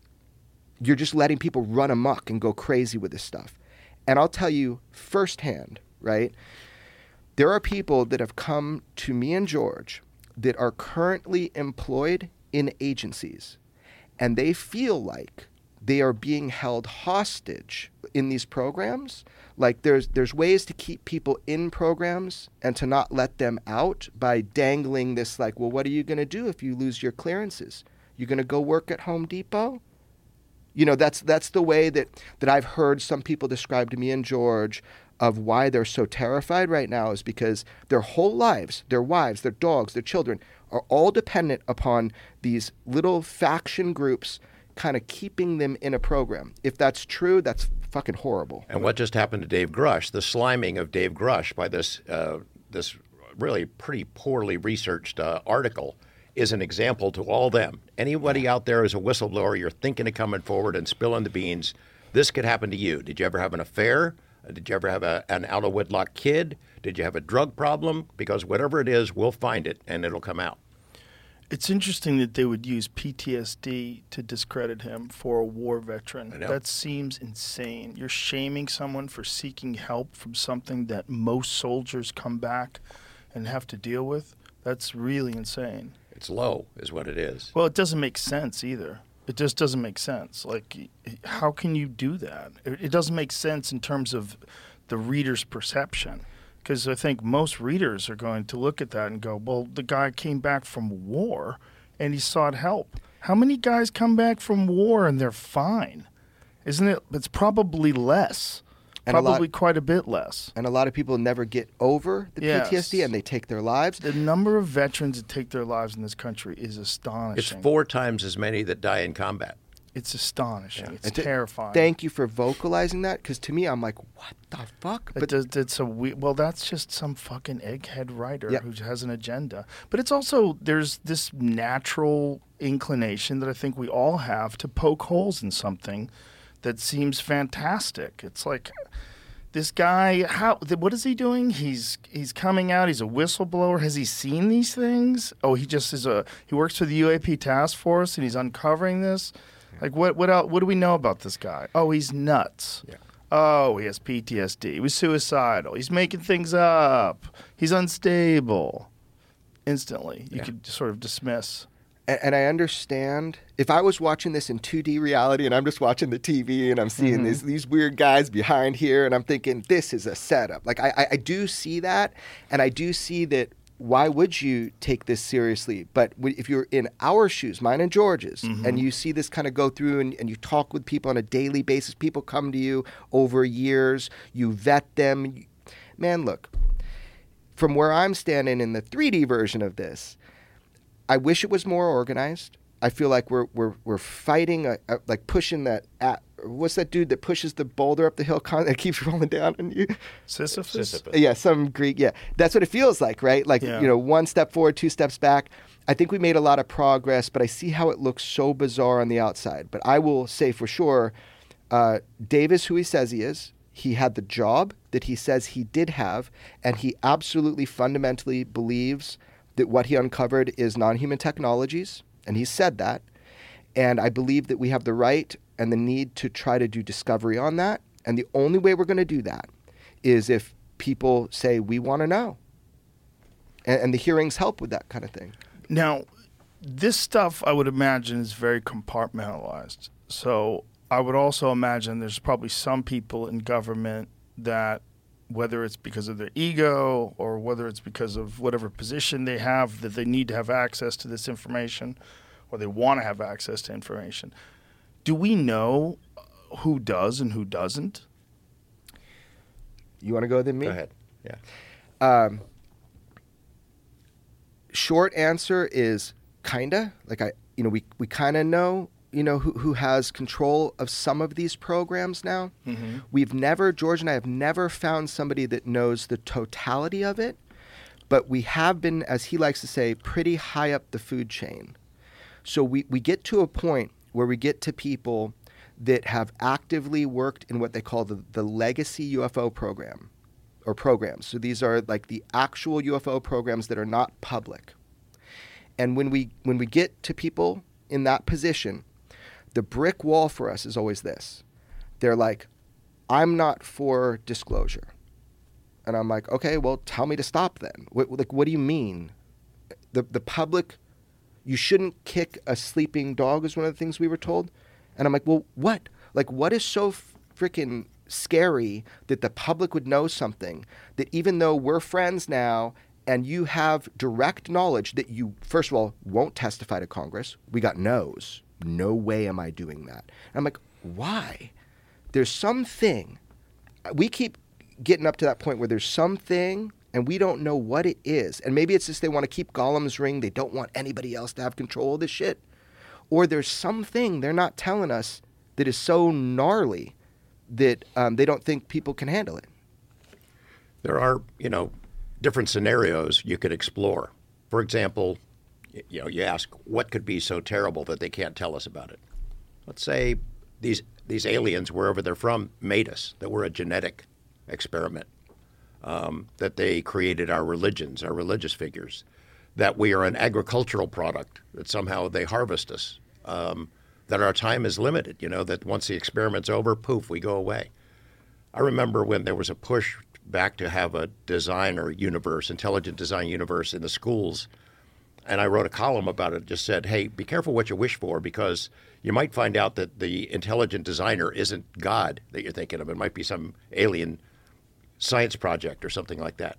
you're just letting people run amok and go crazy with this stuff. And I'll tell you firsthand, right? There are people that have come to me and George that are currently employed in agencies, and they feel like they are being held hostage in these programs. Like there's there's ways to keep people in programs and to not let them out by dangling this like, well, what are you going to do if you lose your clearances? You're going to go work at Home Depot? You know, that's that's the way that that I've heard some people describe to me and George of why they're so terrified right now is because their whole lives, their wives, their dogs, their children are all dependent upon these little faction groups kind of keeping them in a program. If that's true, that's fucking horrible. And what just happened to Dave Grusch? The sliming of Dave Grusch by this uh, this really pretty poorly researched uh, article is an example to all them. Anybody out there who's a whistleblower, you're thinking of coming forward and spilling the beans. This could happen to you. Did you ever have an affair? Did you ever have a, an out of wedlock kid? Did you have a drug problem? Because whatever it is, we'll find it and it'll come out. It's interesting that they would use PTSD to discredit him for a war veteran. That seems insane. You're shaming someone for seeking help from something that most soldiers come back and have to deal with. That's really insane. It's low, is what it is. Well, it doesn't make sense either. It just doesn't make sense. Like, how can you do that? It, doesn't make sense in terms of the reader's perception. Because I think most readers are going to look at that and go, well, the guy came back from war and he sought help. How many guys come back from war and they're fine? Isn't it? It's probably less. And a lot- probably quite a bit less. And a lot of people never get over the Yes. PTSD and they take their lives. The number of veterans that take their lives in this country is astonishing. It's four times as many that die in combat. It's astonishing. It's And to- terrifying. Thank you for vocalizing that because to me, I'm like, what the fuck? But does, that's a we- well. That's just some fucking egghead writer Yep. who has an agenda. But it's also there's this natural inclination that I think we all have to poke holes in something that seems fantastic. It's like this guy. How? What is he doing? He's he's coming out. He's a whistleblower. Has he seen these things? Oh, he just is a. He works for the UAP task force and he's uncovering this. Like what? What else? What do we know about this guy? Oh, he's nuts. Yeah. Oh, he has PTSD. He was suicidal. He's making things up. He's unstable. Instantly, you Yeah. could sort of dismiss. And, and I understand if I was watching this in 2D reality and I'm just watching the TV and I'm seeing mm-hmm. these these weird guys behind here and I'm thinking this is a setup. Like I, I, I do see that, and I do see that. Why would you take this seriously? But w- if you're in our shoes, mine and George's, and mm-hmm. you see this kind of go through and, and you talk with people on a daily basis, people come to you over years, you vet them. Man, look, from where I'm standing in the 3D version of this, I wish it was more organized. I feel like we're we're we're fighting a, a, like pushing that at what's that dude that pushes the boulder up the hill con- that keeps rolling down on you? Sisyphus. Sisyphus. Yeah, some Greek. Yeah, that's what it feels like, right? Like Yeah. you know, one step forward, two steps back. I think we made a lot of progress, but I see how it looks so bizarre on the outside. But I will say for sure, uh, Dave is who he says he is. He had the job that he says he did have, and he absolutely fundamentally believes that what he uncovered is non-human technologies, and he said that. And I believe that we have the right and the need to try to do discovery on that. And the only way we're going to do that is if people say, we want to know. And, and the hearings help with that kind of thing. Now, this stuff I would imagine is very compartmentalized. So I would also imagine there's probably some people in government that, whether it's because of their ego or whether it's because of whatever position they have, that they need to have access to this information or they want to have access to information. Do we know who does and who doesn't? You want to go then me? Go ahead. Yeah. Um, short answer is kinda. Like I, you know, we we kind of know, you know, who who has control of some of these programs now. Mm-hmm. We've never, George and I have never found somebody that knows the totality of it, but we have been, as he likes to say, pretty high up the food chain. So we, we get to a point where we get to people that have actively worked in what they call the, the legacy UFO program or programs. So these are like the actual UFO programs that are not public. And when we when we get to people in that position, the brick wall for us is always this. They're like, I'm not for disclosure. And I'm like, okay, well, tell me to stop then. What, like, what do you mean? The, the public, you shouldn't kick a sleeping dog, is one of the things we were told. And I'm like, well, what? Like, what is so freaking scary that the public would know something that even though we're friends now and you have direct knowledge that you, first of all, won't testify to Congress, we got no's. No way am I doing that. And I'm like, why? There's something we keep getting up to that point where there's something and we don't know what it is. And maybe it's just they want to keep Gollum's ring. They don't want anybody else to have control of this shit. Or there's something they're not telling us that is so gnarly that um, they don't think people can handle it. There are, you know, different scenarios you could explore. For example, you know, you ask what could be so terrible that they can't tell us about it. Let's say these these aliens, wherever they're from, made us. That we're a genetic experiment. Um, that they created our religions, our religious figures. That we are an agricultural product. That somehow they harvest us. Um, that our time is limited. You know, that once the experiment's over, poof, we go away. I remember when there was a push back to have a designer universe, intelligent design universe in the schools. And I wrote a column about it. Just said, hey, be careful what you wish for because you might find out that the intelligent designer isn't God that you're thinking of. It might be some alien science project or something like that.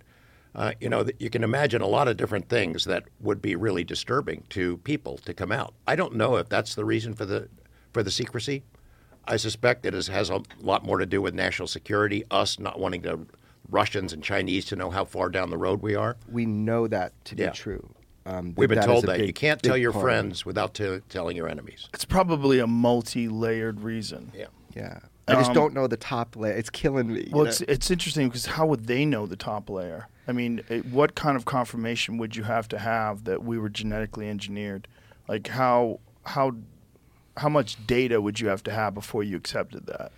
Uh, you know, you can imagine a lot of different things that would be really disturbing to people to come out. I don't know if that's the reason for the for the secrecy. I suspect it is, has a lot more to do with national security, us not wanting to Russians and Chinese to know how far down the road we are. We know that to Yeah. be true. Um, We've been that is told that big- you can't tell your friends without t- telling your enemies. It's probably a multi-layered reason. Yeah. Yeah. I just Um, don't know the top layer. It's killing me. you Well, know? it's it's interesting because how would they know the top layer? I mean, it, what kind of confirmation would you have to have that we were genetically engineered? Like how how how much data would you have to have before you accepted that?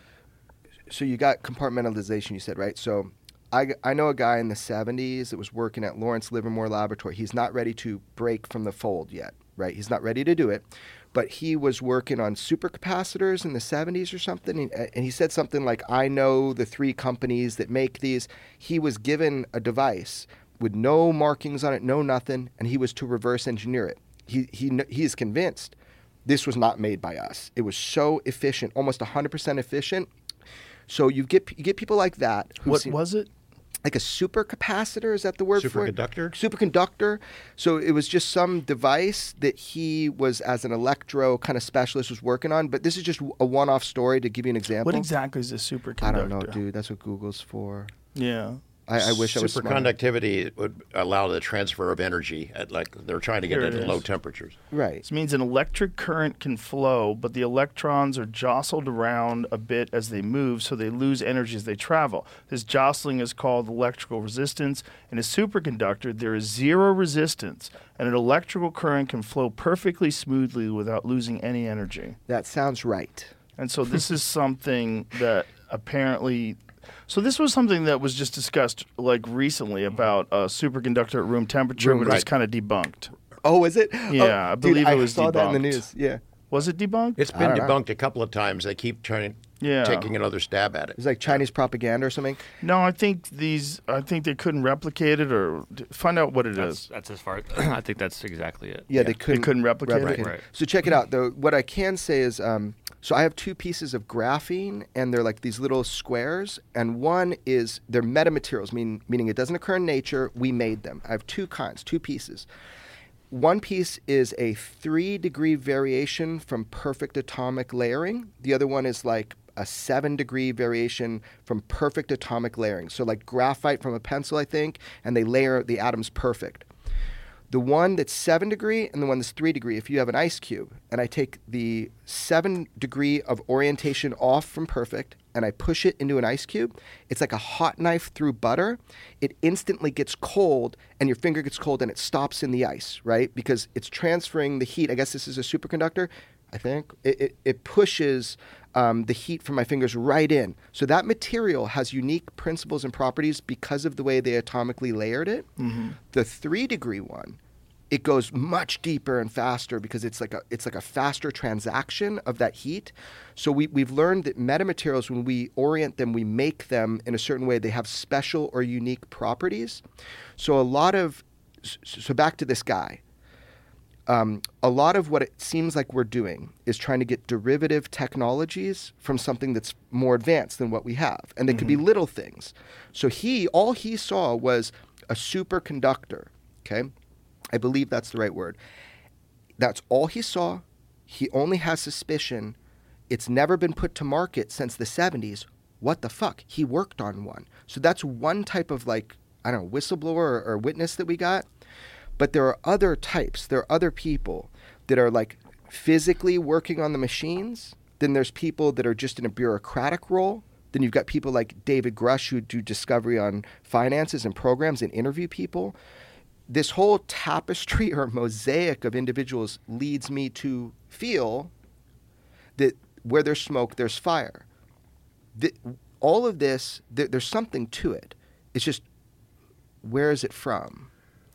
so you got compartmentalization you said right so I, I know a guy in the 70s that was working at lawrence livermore laboratory he's not ready to break from the fold yet right he's not ready to do it but he was working on supercapacitors in the 70s or something. And, uh, and he said something like, I know the three companies that make these. He was given a device with no markings on it, no nothing, and he was to reverse engineer it. He, he, he is convinced this was not made by us. It was so efficient, almost 100% efficient. So you get you get people like that. What was it? Like a supercapacitor is that the word for it Superconductor? superconductor so it was just some device that he was as an electro kind of specialist was working on but this is just a one-off story to give you an example What exactly is a superconductor? i don't know dude that's what google's for Yeah. I, I wish i was smart. Superconductivity would allow the transfer of energy at like they're trying to get Here it it at low temperatures. right This means an electric current can flow, but the electrons are jostled around a bit as they move, so they lose energy as they travel. This jostling is called electrical resistance. In a superconductor, there is zero resistance, and an electrical current can flow perfectly smoothly without losing any energy. that sounds right And so this is something that apparently. So this was something that was just discussed like recently about a superconductor at room temperature, Room- which was right. kind of debunked. oh is it Yeah, Oh, I dude, believe it I was saw that in the debunked. news yeah Was it debunked? It's been don't know. debunked a couple of times. They keep trying, Yeah. taking another stab at it. it's like chinese propaganda or something No, I think these. I think they couldn't replicate it or d- find out what it That's, is. that's as far. I think that's exactly it. yeah, they couldn't, couldn't replicate it? Right. So check it out. Though what I can say is, um, so I have two pieces of graphene, and they're like these little squares, and one is they're metamaterials, mean, meaning it doesn't occur in nature. We made them. I have two kinds, two pieces. One piece is a three degree variation from perfect atomic layering. The other one is like a seven degree variation from perfect atomic layering. So, like graphite from a pencil, I think, and they layer the atoms perfect. The one that's seven degree and the one that's three degree, if you have an ice cube, and I take the seven degree of orientation off from perfect and I push it into an ice cube, it's like a hot knife through butter. It instantly gets cold and your finger gets cold and it stops in the ice, right? Because it's transferring the heat. I guess this is a superconductor, I think. It, it, it pushes um, the heat from my fingers right in. So that material has unique principles and properties because of the way they atomically layered it. The three degree one, it goes much deeper and faster because it's like a it's like a faster transaction of that heat. So we, we've learned that metamaterials, when we orient them, we make them in a certain way. They have special or unique properties. So a lot of so back to this guy um, a lot of what it seems like we're doing is trying to get derivative technologies from something that's more advanced than what we have. And they could be little things. So he, all he saw was a superconductor. Okay. I believe that's the right word. That's all he saw. He only has suspicion. It's never been put to market since the 70s. What the fuck? He worked on one. So that's one type of like, I don't know, whistleblower or, or witness that we got. But there are other types. There are other people that are like physically working on the machines. Then there's people that are just in a bureaucratic role. Then you've got people like David Grusch who do discovery on finances and programs and interview people. This whole tapestry or mosaic of individuals leads me to feel that where there's smoke, there's fire. All of this, th- there's something to it. It's just, where is it from?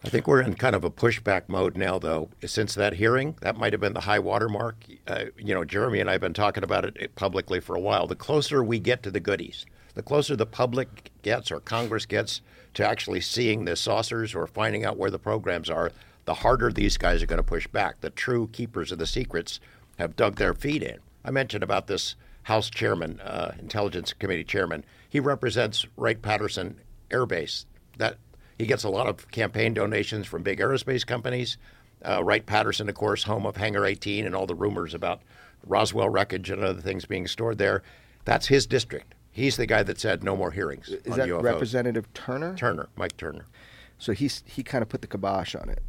I think we're in kind of a pushback mode now, though. Since that hearing, that might have been the high water mark. Uh, you know, Jeremy and I have been talking about it publicly for a while. The closer we get to the goodies, the closer the public gets or Congress gets to actually seeing the saucers or finding out where the programs are, the harder these guys are going to push back. The true keepers of the secrets have dug their feet in. I mentioned about this House chairman, uh, Intelligence Committee chairman. He represents Wright Patterson Air Base. That he gets a lot of campaign donations from big aerospace companies. Uh, Wright Patterson, of course, home of Hangar 18 and all the rumors about Roswell wreckage and other things being stored there. That's his district. He's the guy that said no more hearings Is on that UFOs. Representative Turner? Turner, Mike Turner. So he's he kind of put the kibosh on it.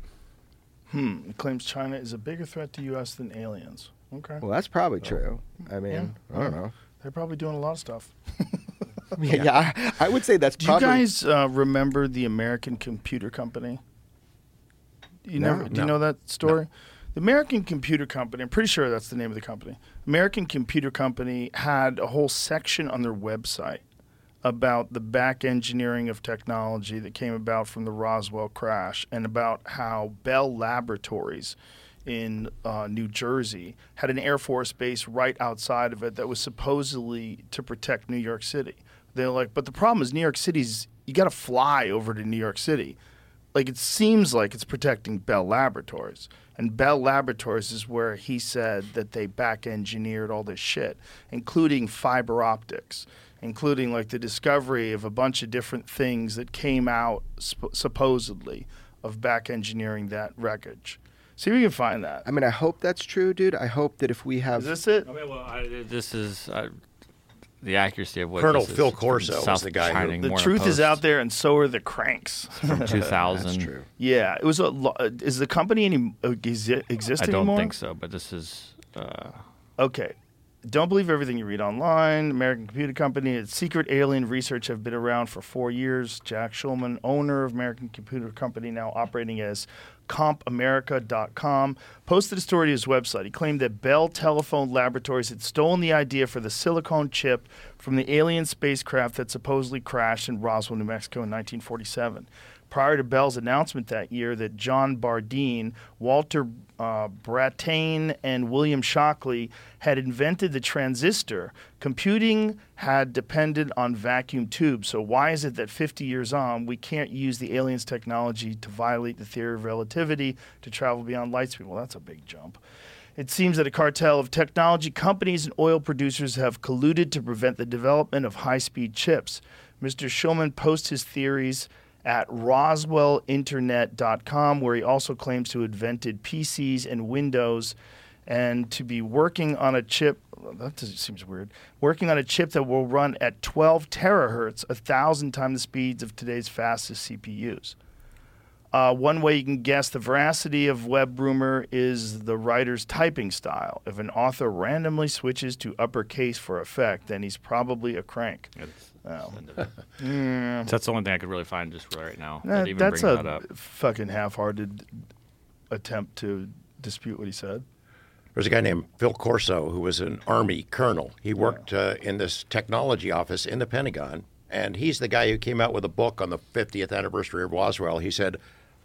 It claims China is a bigger threat to U.S. than aliens. Okay. Well, that's probably true. I mean, I don't know. They're probably doing a lot of stuff. Yeah, yeah I, I would say that's Do you guys uh, remember the American Computer Company? You No. never? Do you know that story? The American Computer Company. I'm pretty sure that's the name of the company. American Computer Company had a whole section on their website about the back engineering of technology that came about from the Roswell crash and about how Bell Laboratories in uh, New Jersey had an Air Force base right outside of it that was supposedly to protect New York City. They're like, but the problem is New York City's you got to fly over to New York City. Like it seems like it's protecting Bell Laboratories. And Bell Laboratories is where he said that they back engineered all this shit, including fiber optics, including like the discovery of a bunch of different things that came out sp- supposedly of back engineering that wreckage. See if you can find that. I mean, I hope that's true, dude. I hope that if we have Is this it? I mean, well, I, this is uh, the accuracy of what Colonel this Phil from Corso was South the guy who- Shining The Morning truth is out there, and so are the cranks. from 2000. that's true. yeah, it was a. Lo- uh, is the company any uh, exi- exist I don't anymore? think so, but this is. Uh, Okay. Don't believe everything you read online. American Computer Company, its secret alien research have been around for four years. Jack Schulman, owner of American Computer Company, now operating as compamerica.com, posted a story to his website. He claimed that Bell Telephone Laboratories had stolen the idea for the silicon chip from the alien spacecraft that supposedly crashed in Roswell, New Mexico in 1947 prior to Bell's announcement that year that John Bardeen, Walter uh, Brattain, and William Shockley had invented the transistor, computing had depended on vacuum tubes. So, why is it that 50 years on, we can't use the aliens' technology to violate the theory of relativity to travel beyond light speed? Well, that's a big jump. It seems that a cartel of technology companies and oil producers have colluded to prevent the development of high speed chips. Mr. Schulman posts his theories at roswellinternet.com, where he also claims to have invented PCs and Windows and to be working on a chip. That seems weird. Working on a chip that will run at 12 terahertz, a thousand times the speeds of today's fastest CPUs. Uh, one way you can guess the veracity of web rumor is the writer's typing style. If an author randomly switches to uppercase for effect, then he's probably a crank. it's, Oh. So that's the only thing I could really find just right now. That- that even that's a that up. fucking half-hearted attempt to dispute what he said. There's a guy named Phil Corso who was an Army colonel. He worked uh, in this technology office in the Pentagon, and he's the guy who came out with a book on the 50th anniversary of Roswell. He said,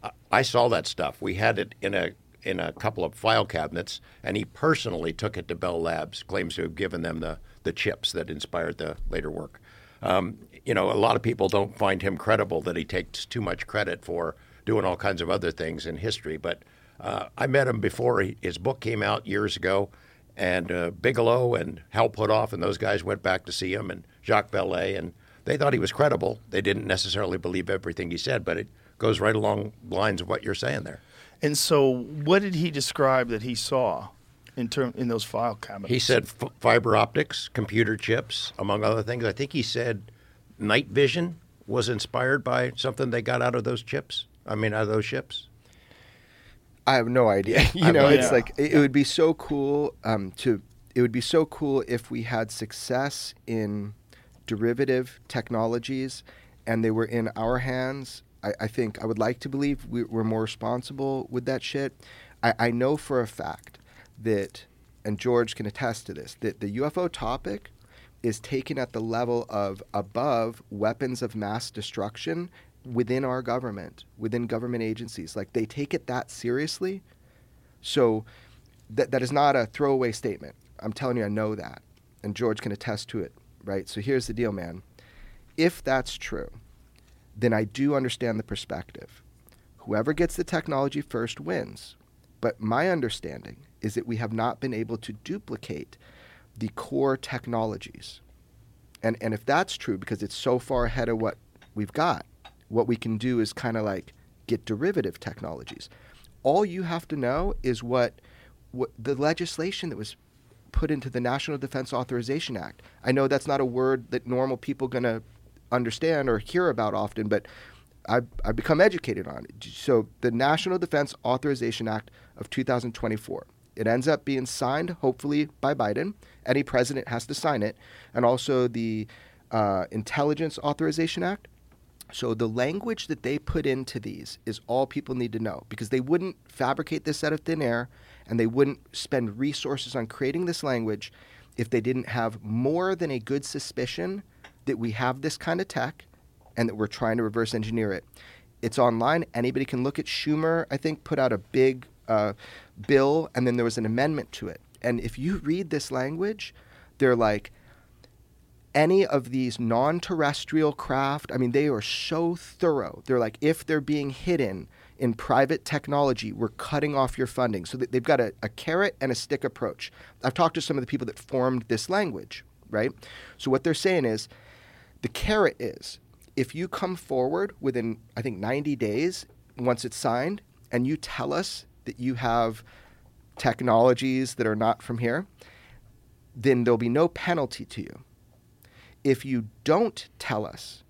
"I- "I saw that stuff. We had it in a in a couple of file cabinets, and he personally took it to Bell Labs. Claims to have given them the the chips that inspired the later work." Um, you know, a lot of people don't find him credible that he takes too much credit for doing all kinds of other things in history, but. Uh, I met him before he, his book came out years ago, and uh, Bigelow and Hal Puthoff and those guys went back to see him, and Jacques Vallée, and they thought he was credible. They didn't necessarily believe everything he said, but it goes right along lines of what you're saying there. And so, what did he describe that he saw in term in those file cabinets? He said f- fiber optics, computer chips, among other things. I think he said night vision was inspired by something they got out of those chips. I mean, out of those ships. I have no idea. You have know, no it's idea. like it, it would be so cool um, to. It would be so cool if we had success in derivative technologies, and they were in our hands. I, I think I would like to believe we, we're more responsible with that shit. I, I know for a fact that, and George can attest to this, that the UFO topic is taken at the level of above weapons of mass destruction within our government, within government agencies. Like they take it that seriously. So that that is not a throwaway statement. I'm telling you, I know that, and George can attest to it. Right. So here's the deal, man. If that's true, then I do understand the perspective. Whoever gets the technology first wins. But my understanding is that we have not been able to duplicate the core technologies. And and if that's true, because it's so far ahead of what we've got, what we can do is kind of like get derivative technologies. All you have to know is what what the legislation that was put into the National Defense Authorization Act. I know that's not a word that normal people going to understand or hear about often, but I've, I've become educated on it. So the National Defense Authorization Act of 2024. It ends up being signed, hopefully, by Biden. Any president has to sign it. And also the uh, Intelligence Authorization Act. So the language that they put into these is all people need to know because they wouldn't fabricate this out of thin air and they wouldn't spend resources on creating this language if they didn't have more than a good suspicion that we have this kind of tech and that we're trying to reverse engineer it. It's online. Anybody can look at Schumer, I think, put out a big uh, bill, and then there was an amendment to it. And if you read this language, they're like any of these non-terrestrial craft. I mean, they are so thorough. They're like if they're being hidden in private technology, we're cutting off your funding. So they've got a, a carrot and a stick approach. I've talked to some of the people that formed this language, right? So what they're saying is the carrot is if you come forward within, I think, 90 days, once it's signed, and you tell us that you have technologies that are not from here, then there'll be no penalty to you. If you don't tell us,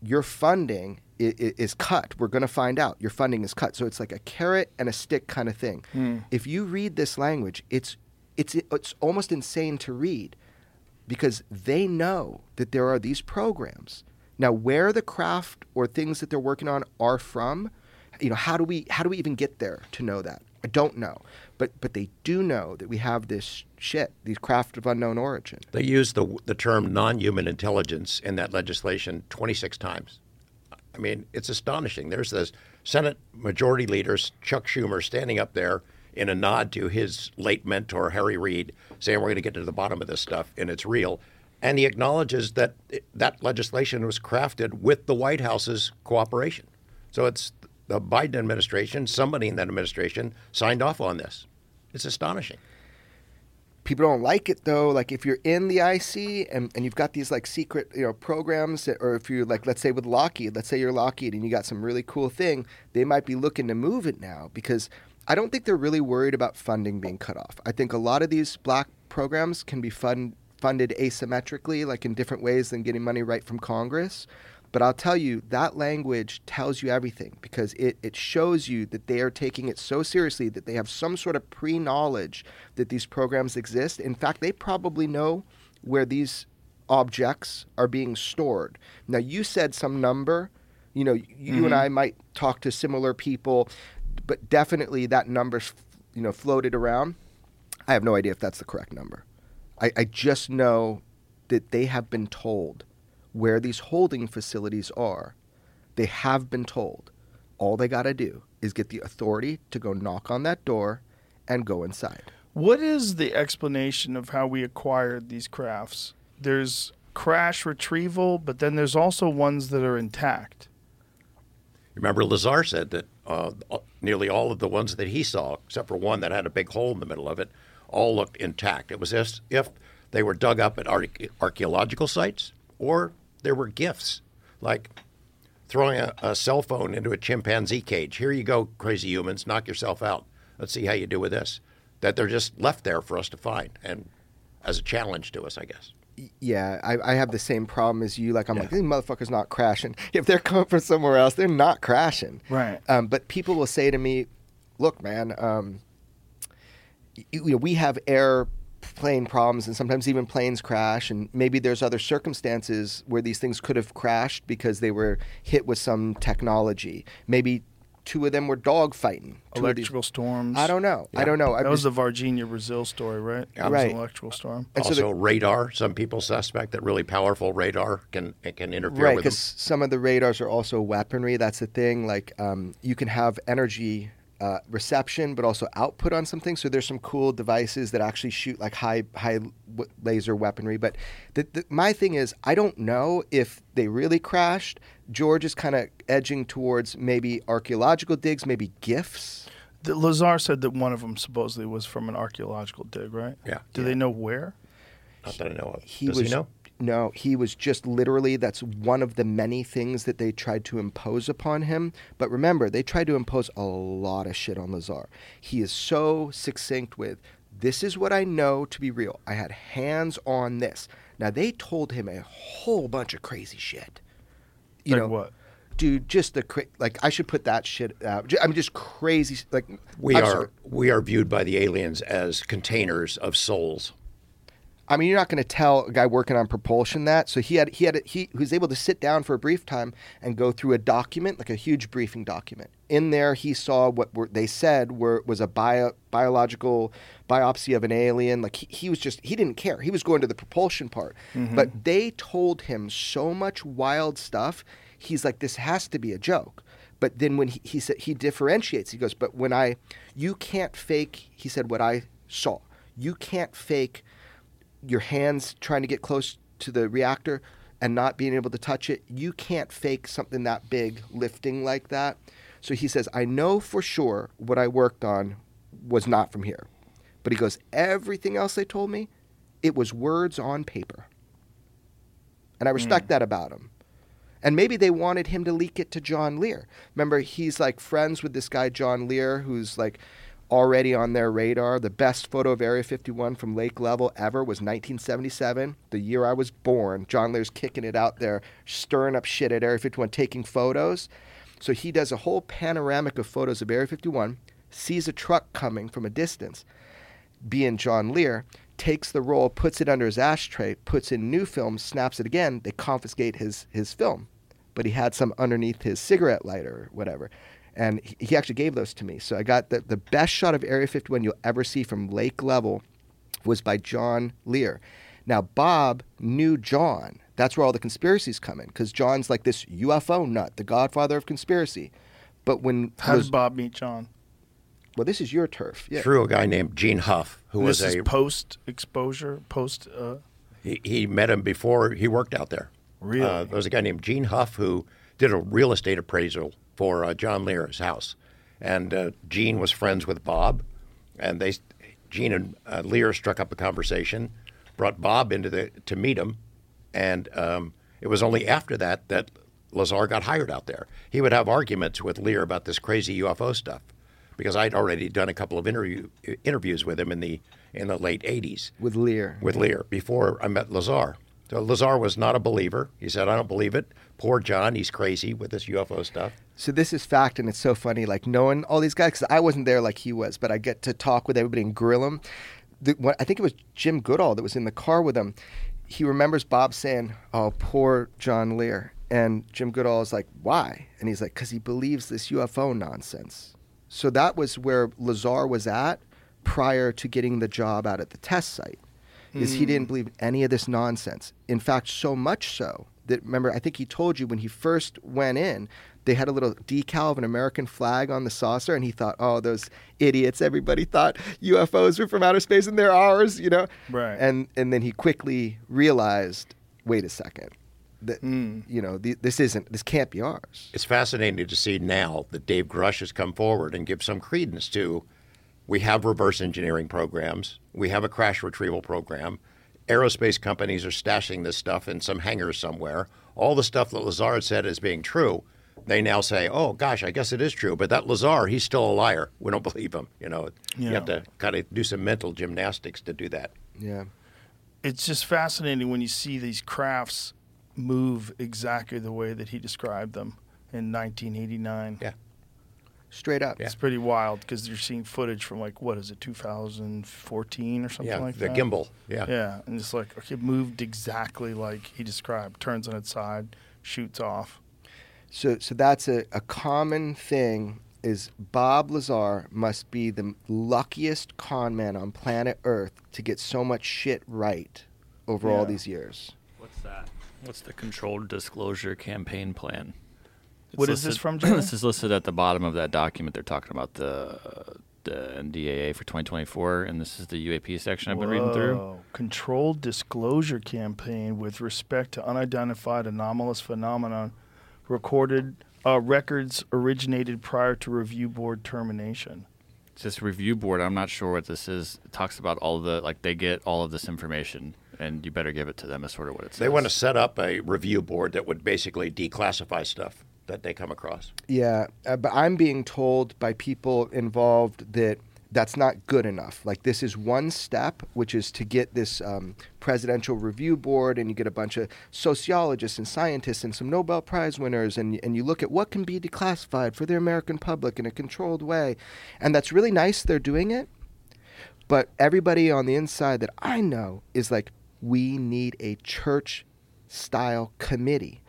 your funding is cut. We're going to find out your funding is cut. So it's like a carrot and a stick kind of thing. Hmm. If you read this language, it's it's it's almost insane to read because they know that there are these programs. Now, where the craft or things that they're working on are from, you know, how do we how do we even get there to know that? I don't know, but but they do know that we have this shit, these craft of unknown origin. They use the the term non-human intelligence in that legislation 26 times. I mean, it's astonishing. There's this Senate Majority Leader Chuck Schumer standing up there in a nod to his late mentor Harry Reid, saying we're going to get to the bottom of this stuff and it's real. And he acknowledges that that legislation was crafted with the White House's cooperation. So it's the Biden administration, somebody in that administration signed off on this. It's astonishing. people don't like it though. Like if you're in the IC and, and you've got these like secret you know programs, that, or if you're like let's say with Lockheed, let's say you're Lockheed and you got some really cool thing, they might be looking to move it now because I don't think they're really worried about funding being cut off. I think a lot of these black programs can be fund, funded asymmetrically, like in different ways than getting money right from Congress. But I'll tell you, that language tells you everything because it, it shows you that they are taking it so seriously that they have some sort of pre knowledge that these programs exist. In fact, they probably know where these objects are being stored. Now, you said some number. You know, you and mm-hmm. I might talk to similar people, but definitely that number's, you know, floated around. I have no idea if that's the correct number. I, I just know that they have been told where these holding facilities are. They have been told. All they got to do is get the authority to go knock on that door and go inside. What is the explanation of how we acquired these crafts? There's crash retrieval, but then there's also ones that are intact. Remember, Lazar said that uh, nearly all of the ones that he saw, except for one that had a big hole in the middle of it, all looked intact. It was as if they were dug up at arche- archaeological sites or there were gifts, like throwing a, a cell phone into a chimpanzee cage. Here you go, crazy humans, knock yourself out. Let's see how you do with this. That they're just left there for us to find and as a challenge to us, I guess. Yeah, I, I have the same problem as you. Like, I'm like, these motherfuckers not crashing. If they're coming from somewhere else, they're not crashing. Right. Um, but people will say to me, look, man, um, y- you know, we have airplane problems and sometimes even planes crash. And maybe there's other circumstances where these things could have crashed because they were hit with some technology. Maybe two of them were dog fighting. Two of these- Electrical storms. I don't know. I don't know. I That was the Varginha, Brazil story, right? That was Right. an electrical storm. And so also, the- radar. Some people suspect that really powerful radar can can interfere right with them. because some of the radars are also weaponry that's the thing like um, you can have energy uh, reception but also output on something so there's some cool devices that actually shoot like high high w- laser weaponry but the, the, my thing is i don't know if they really crashed george is kind of edging towards maybe archaeological digs maybe gifts The, Lazar said that one of them supposedly was from an archaeological dig, right? Yeah. Do they know where? Not that I know of. he Does was he know? No he was just literally that's one of the many things that they tried to impose upon him. But remember they tried to impose a lot of shit on lazar. He is so succinct with this is what i know to be real. I had hands on this. Now they told him a whole bunch of crazy shit. You Like know? what? dude just the cra- like i should put that shit out. I'm just crazy like We I'm are sorry. we are viewed by the aliens as containers of souls. I mean, you're not going to tell a guy working on propulsion that. So he had he had a, he was able to sit down for a brief time and go through a document, like a huge briefing document. In there, he saw what were, they said were was a bio, biological biopsy of an alien. Like he, he was just he didn't care. He was going to the propulsion part. Mm-hmm. But they told him so much wild stuff. He's like, this has to be a joke. But then when he, he said he differentiates, he goes, but when I, you can't fake. He said what I saw. You can't fake your hands trying to get close to the reactor and not being able to touch it. You can't fake something that big lifting like that. So he says, I know for sure what I worked on was not from here. But he goes, everything else they told me, it was words on paper. And I hmm. respect that about him. And maybe they wanted him to leak it to John Lear. Remember, he's like friends with this guy, John Lear, who's like already on their radar. The best photo of Area 51 from lake level ever was 1977, the year I was born. John Lear's kicking it out there, stirring up shit at Area 51, taking photos. So he does a whole panoramic of photos of Area 51, sees a truck coming from a distance, being John Lear, takes the roll, puts it under his ashtray, puts in new film, snaps it again. They confiscate his his film, but he had some underneath his cigarette lighter or whatever. And he, he actually gave those to me. So I got the, the best shot of Area 51 you'll ever see from lake level was by John Lear. Now, Bob knew John. That's where all the conspiracies come in, because John's like this UFO nut, the godfather of conspiracy. But when How was- did Bob meet John? well, this is your turf. Yeah. Through a guy named Gene Huff, who was this a post exposure, post. Uh, He, he met him before he worked out there. Really? Uh, there was a guy named Gene Huff who did a real estate appraisal for uh, John Lear's house, and uh, Gene was friends with Bob, and they, Gene and uh, Lear struck up a conversation, brought Bob into the to meet him, and um, it was only after that that Lazar got hired out there. He would have arguments with Lear about this crazy UFO stuff, because I'd already done a couple of interview interviews with him in the in the late '80s With Lear. with Lear before I met Lazar. So Lazar was not a believer. He said, "I don't believe it." Poor John, he's crazy with this UFO stuff. So this is fact, and it's so funny, like knowing all these guys, because I wasn't there like he was, but I get to talk with everybody and grill them. The, I think it was Jim Goodall that was in the car with him. He remembers Bob saying, "Oh, poor John Lear," and Jim Goodall is like, "Why?" And he's like, "Because he believes this UFO nonsense." So that was where Lazar was at prior to getting the job out at the test site. Is he didn't hmm. believe any of this nonsense. In fact, so much so that remember, I think he told you when he first went in, they had a little decal of an American flag on the saucer, and he thought, "Oh, those idiots! Everybody thought UFOs were from outer space, and they're ours," you know. Right. And and then he quickly realized, "Wait a second, that hmm. you know th- this isn't this can't be ours." It's fascinating to see now that Dave Grusch has come forward and give some credence to. We have reverse engineering programs. We have a crash retrieval program. Aerospace companies are stashing this stuff in some hangar somewhere. All the stuff that Lazar said is being true, they now say, "Oh gosh, I guess it is true." But that Lazar, he's still a liar. We don't believe him. You know, you have to kind of do some mental gymnastics to do that. Yeah. it's just fascinating when you see these crafts move exactly the way that he described them in 1989. Yeah. Straight up. Yeah. It's pretty wild because you're seeing footage from like what is it, 2014 or something yeah, like the that. The gimbal. Yeah. Yeah, and it's like okay, it moved exactly like he described. Turns on its side, shoots off. So, so that's a, a common thing. Is Bob Lazar must be the luckiest con man on planet Earth to get so much shit right over all these years. What's that? What's the controlled disclosure campaign plan? It's What is this from, Jerry? this is listed at the bottom of that document. They're talking about the the NDAA for 2024, and this is the UAP section I've been reading through. Controlled disclosure campaign with respect to unidentified anomalous phenomenon recorded uh, records originated prior to review board termination. It's this review board. I'm not sure what this is. It talks about all the like they get all of this information, and you better give it to them. Is sort of what it says. They want to set up a review board that would basically declassify stuff that they come across. Yeah, uh, but I'm being told by people involved that that's not good enough. Like this is one step, which is to get this um, presidential review board, and you get a bunch of sociologists and scientists and some Nobel Prize winners, and and you look at what can be declassified for the American public in a controlled way, and that's really nice. They're doing it, but everybody on the inside that I know is like, we need a church style committee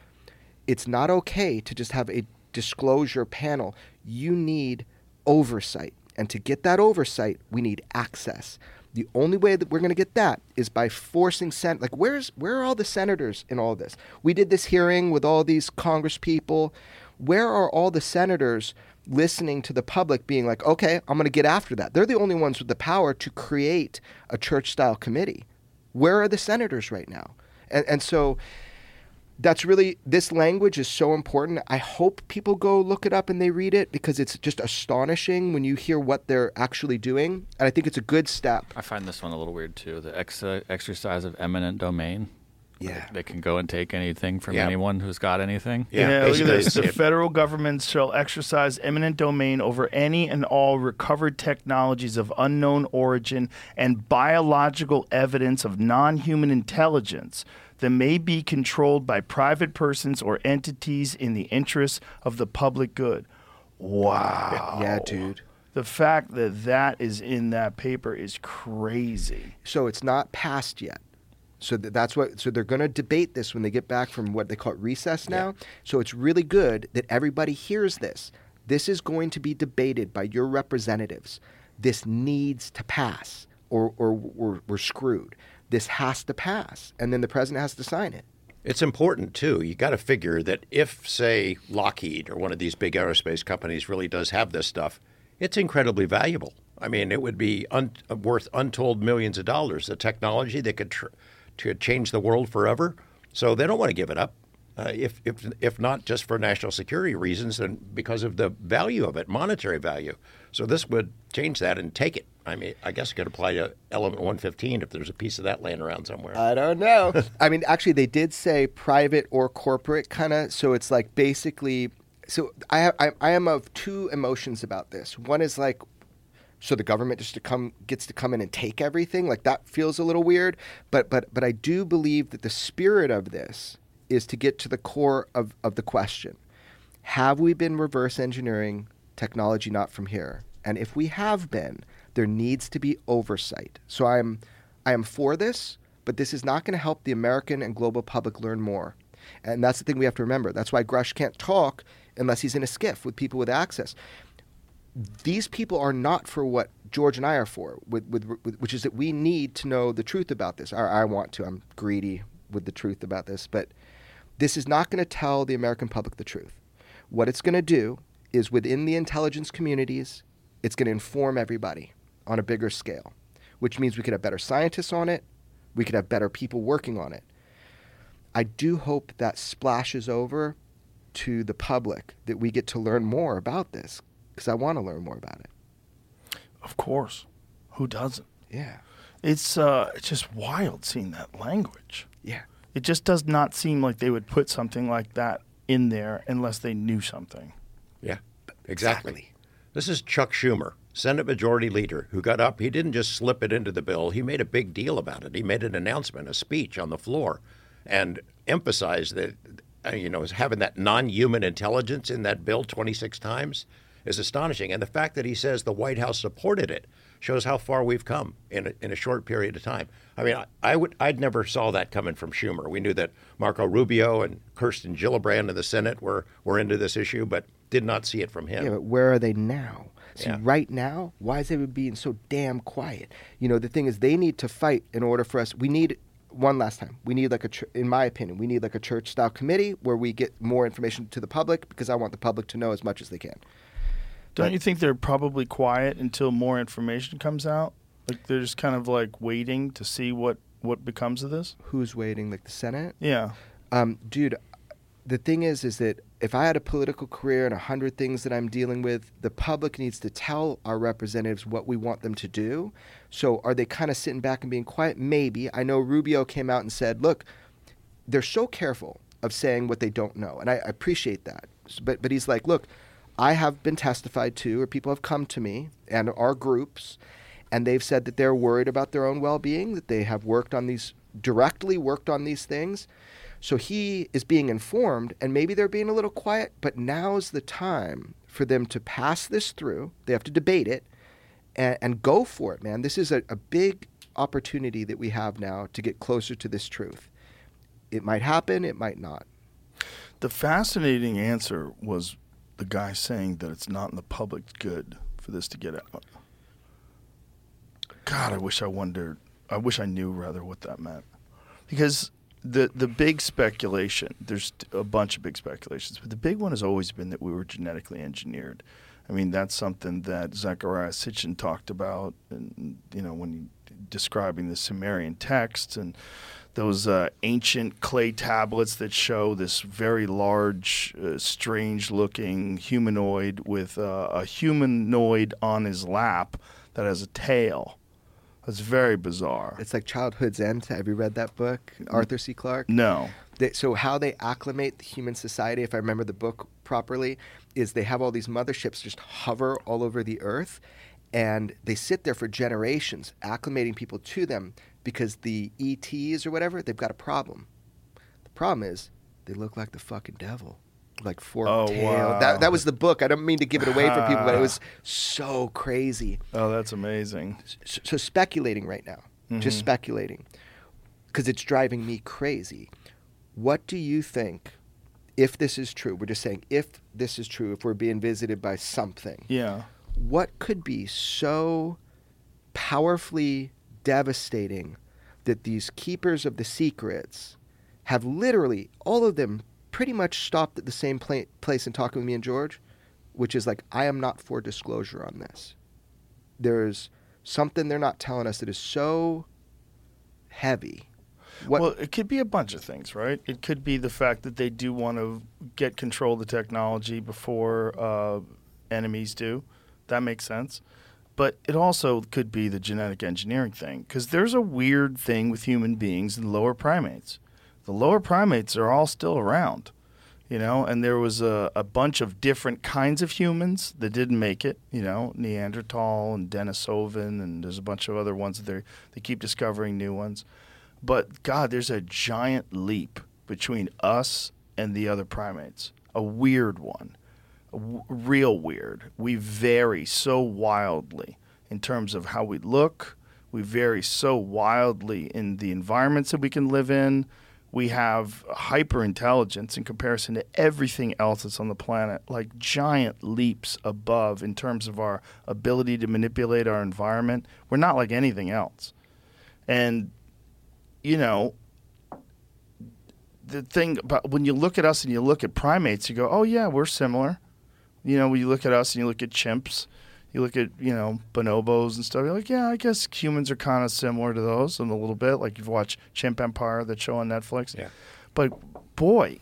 it's not okay to just have a disclosure panel. You need oversight. And to get that oversight, we need access. The only way that we're going to get that is by forcing sen- like where's where are all the senators in all this? We did this hearing with all these Congress people. Where are all the senators listening to the public being like, okay, I'm going to get after that? They're the only ones with the power to create a church style committee. Where are the senators right now? And, and so that's really this language is so important. I hope people go look it up and they read it because it's just astonishing when you hear what they're actually doing. And I think it's a good step. I find this one a little weird too. The ex- uh, exercise of eminent domain. Yeah. They can go and take anything from Yeah. anyone who's got anything. Yeah, look at this. The federal government shall exercise eminent domain over any and all recovered technologies of unknown origin and biological evidence of non human intelligence that may be controlled by private persons or entities in the interests of the public good. Wow. Yeah, dude. The fact that that is in that paper is crazy. So it's not passed yet. So th- that's what. So they're going to debate this when they get back from what they call recess now. So it's really good that everybody hears this. This is going to be debated by your representatives. This needs to pass, or or we're, we're screwed. This has to pass, and then the president has to sign it. It's important too. You got to figure that if, say, Lockheed or one of these big aerospace companies really does have this stuff, it's incredibly valuable. I mean, it would be un- worth untold millions of dollars. The technology that could tr- to change the world forever. So they don't want to give it up. Uh, if, if if not just for national security reasons, then because of the value of it, monetary value. So this would change that and take it. I mean, I guess it could apply to Element 115 if there's a piece of that laying around somewhere. I don't know. I mean, actually, they did say private or corporate, kind of. So it's like basically. So I, I I am of two emotions about this. One is like, so the government just to come gets to come in and take everything. Like that feels a little weird. But but but I do believe that the spirit of this is to get to the core of of the question: Have we been reverse engineering technology not from here? And if we have been, there needs to be oversight. So I'm I am for this, but this is not going to help the American and global public learn more. And that's the thing we have to remember. That's why Grusch can't talk unless he's in a SCIF with people with access. These people are not for what George and I are for, with, with, with, which is that we need to know the truth about this. I want to. I'm greedy with the truth about this, but this is not going to tell the American public the truth. What it's going to do is within the intelligence communities, it's going to inform everybody on a bigger scale, which means we could have better scientists on it, we could have better people working on it. I do hope that splashes over to the public that we get to learn more about this because I want to learn more about it. Of course. Who doesn't? Yeah. It's uh, it's just wild seeing that language. Yeah. It just does not seem like they would put something like that in there unless they knew something. Yeah, exactly. This is Chuck Schumer, Senate Majority Leader, who got up. He didn't just slip it into the bill, he made a big deal about it. He made an announcement, a speech on the floor, and emphasized that, uh, you know, having that non human intelligence in that bill 26 times is astonishing. And the fact that he says the White House supported it shows how far we've come in a, in a short period of time. I mean, I, I would I'd never saw that coming from Schumer. We knew that Marco Rubio and Kirsten Gillibrand in the Senate were were into this issue, but did not see it from him. Yeah, but where are they now? See, Yeah. right now, why is everybody being so damn quiet? You know, the thing is, they need to fight in order for us. We need one last time. We need like a, in my opinion, we need like a church-style committee where we get more information to the public because I want the public to know as much as they can. Don't you think they're probably quiet until more information comes out? Like they're just kind of like waiting to see what what becomes of this? Who's waiting? Like the Senate? Yeah. Um, dude, the thing is, is that if I had a political career and a hundred things that I'm dealing with, the public needs to tell our representatives what we want them to do. So are they kind of sitting back and being quiet? Maybe. I know Rubio came out and said, look, they're so careful of saying what they don't know, and I, I appreciate that. But but he's like, look, I have been testified to, or people have come to me and our groups, and they've said that they're worried about their own well-being, that they have worked on these directly worked on these things. So he is being informed, and maybe they're being a little quiet, but now's the time for them to pass this through. They have to debate it and, and go for it, man. This is a, a big opportunity that we have now to get closer to this truth. It might happen, it might not. The fascinating answer was the guy saying that it's not in the public good for this to get out. God, I wish I wondered. I wish I knew rather what that meant, because the the big speculation. There's a bunch of big speculations, but the big one has always been that we were genetically engineered. I mean, that's something that Zechariah Sitchin talked about, and you know, when he, describing the Sumerian texts and those uh, ancient clay tablets that show this very large, uh, strange-looking humanoid with uh, a humanoid on his lap that has a tail. It's very bizarre. It's like Childhood's End. Have you read that book, Arthur C. Clarke? no. They, so how they acclimate the human society, if I remember the book properly, is they have all these motherships just hover all over the earth, and they sit there for generations, acclimating people to them because the ETs or whatever they've got a problem. The problem is they look like the fucking devil, like forked Oh, tail. wow. That that was the book. I don't mean to give it away for people, but it was so crazy. Oh, that's amazing. So, so speculating right now, just mm-hmm. speculating, because it's driving me crazy. What do you think, if this is true? We're just saying if this is true, if we're being visited by something, Yeah. what could be so powerfully devastating that these keepers of the secrets have literally all of them pretty much stopped at the same pla- place and talking with me and George, which is like I am not for disclosure on this. There's something they're not telling us that is so heavy. What Well, it could be a bunch of things, right? It could be the fact that they do want to get control of the technology before uh, enemies do. That makes sense. But it also could be the genetic engineering thing, because there's a weird thing with human beings and lower primates. The lower primates are all still around, you know, and there was a, a bunch of different kinds of humans that didn't make it, you know, Neanderthal and Denisovan, and there's a bunch of other ones that they they keep discovering new ones. But God, there's a giant leap between us and the other primates. A weird one. A w- real weird. We vary so wildly in terms of how we look. We vary so wildly in the environments that we can live in. We have hyper intelligence in comparison to everything else that's on the planet, like giant leaps above in terms of our ability to manipulate our environment. We're not like anything else. And you know, the thing about when you look at us and you look at primates, you go, oh, yeah, we're similar. You know, when you look at us and you look at chimps, you look at, you know, bonobos and stuff, you're like, yeah, I guess humans are kind of similar to those in a little bit. Like you've watched Chimp Empire, that show on Netflix. Yeah. But boy,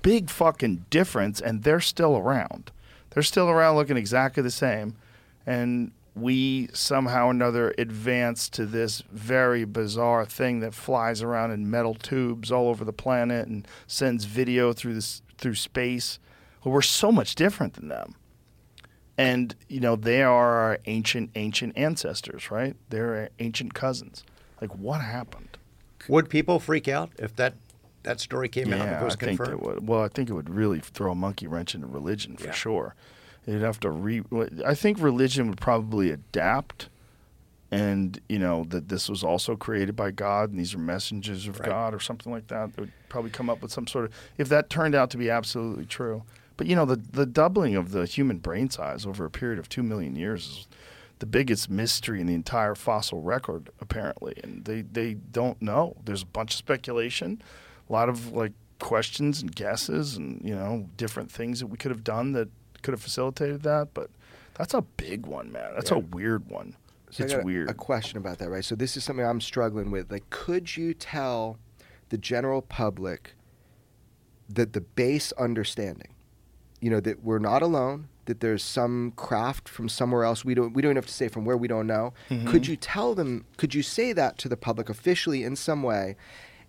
big fucking difference, and they're still around. They're still around looking exactly the same. And we somehow or another advance to this very bizarre thing that flies around in metal tubes all over the planet and sends video through this through space. Well, we're so much different than them. And you know, they are our ancient, ancient ancestors, right? They're ancient cousins. Like, what happened? Would people freak out if that that story came out? If Yeah, it was I think confirmed. they would. Well, I think it would really throw a monkey wrench into religion for Yeah. sure. You'd have to re. I think religion would probably adapt, and you know that this was also created by God, and these are messengers of Right. God, or something like that. They would probably come up with some sort of. If that turned out to be absolutely true, but you know the the doubling of the human brain size over a period of two million years is the biggest mystery in the entire fossil record, apparently, and they they don't know. There's a bunch of speculation, a lot of like questions and guesses, and you know different things that we could have done that could have facilitated that. But that's a big one, man. That's a weird one. So I got weird. A question about that, right? So this is something I'm struggling with. Like, could you tell the general public that the base understanding, you know, that we're not alone, that there's some craft from somewhere else we don't we don't have to say from where we don't know. Mm-hmm. Could you tell them? Could you say that to the public officially in some way,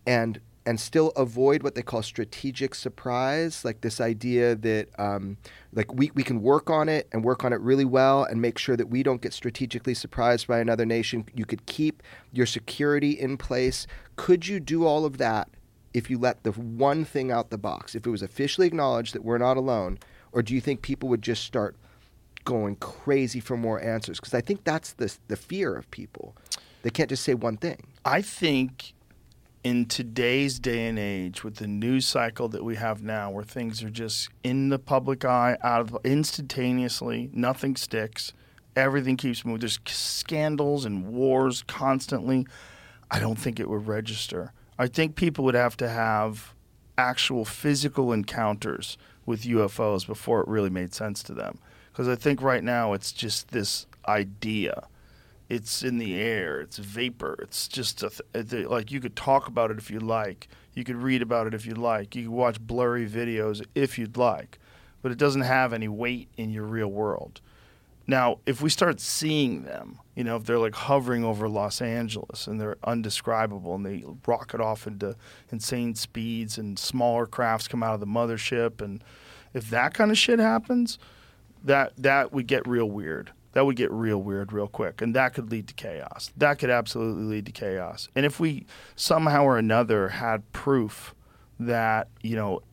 and and still avoid what they call strategic surprise, like this idea that um, like we, we can work on it and work on it really well and make sure that we don't get strategically surprised by another nation. You could keep your security in place. Could you do all of that if you let the one thing out the box? If it was officially acknowledged that we're not alone, or do you think people would just start going crazy for more answers? Because I think that's the the fear of people. They can't just say one thing. I think in today's day and age, with the news cycle that we have now, where things are just in the public eye, out of instantaneously, nothing sticks, everything keeps moving. There's scandals and wars constantly. I don't think it would register. I think people would have to have actual physical encounters with UFOs before it really made sense to them. Because I think right now it's just this idea. It's in the air. It's vapor. It's just a th- like you could talk about it if you like. You could read about it if you like. You could watch blurry videos if you'd like. But it doesn't have any weight in your real world. Now, if we start seeing them, you know, if they're like hovering over Los Angeles and they're undescribable and they rocket off into insane speeds and smaller crafts come out of the mothership and if that kind of shit happens, that that would get real weird. That would get real weird real quick and that could lead to chaos. That could absolutely lead to chaos. And if we somehow or another had proof that, you know,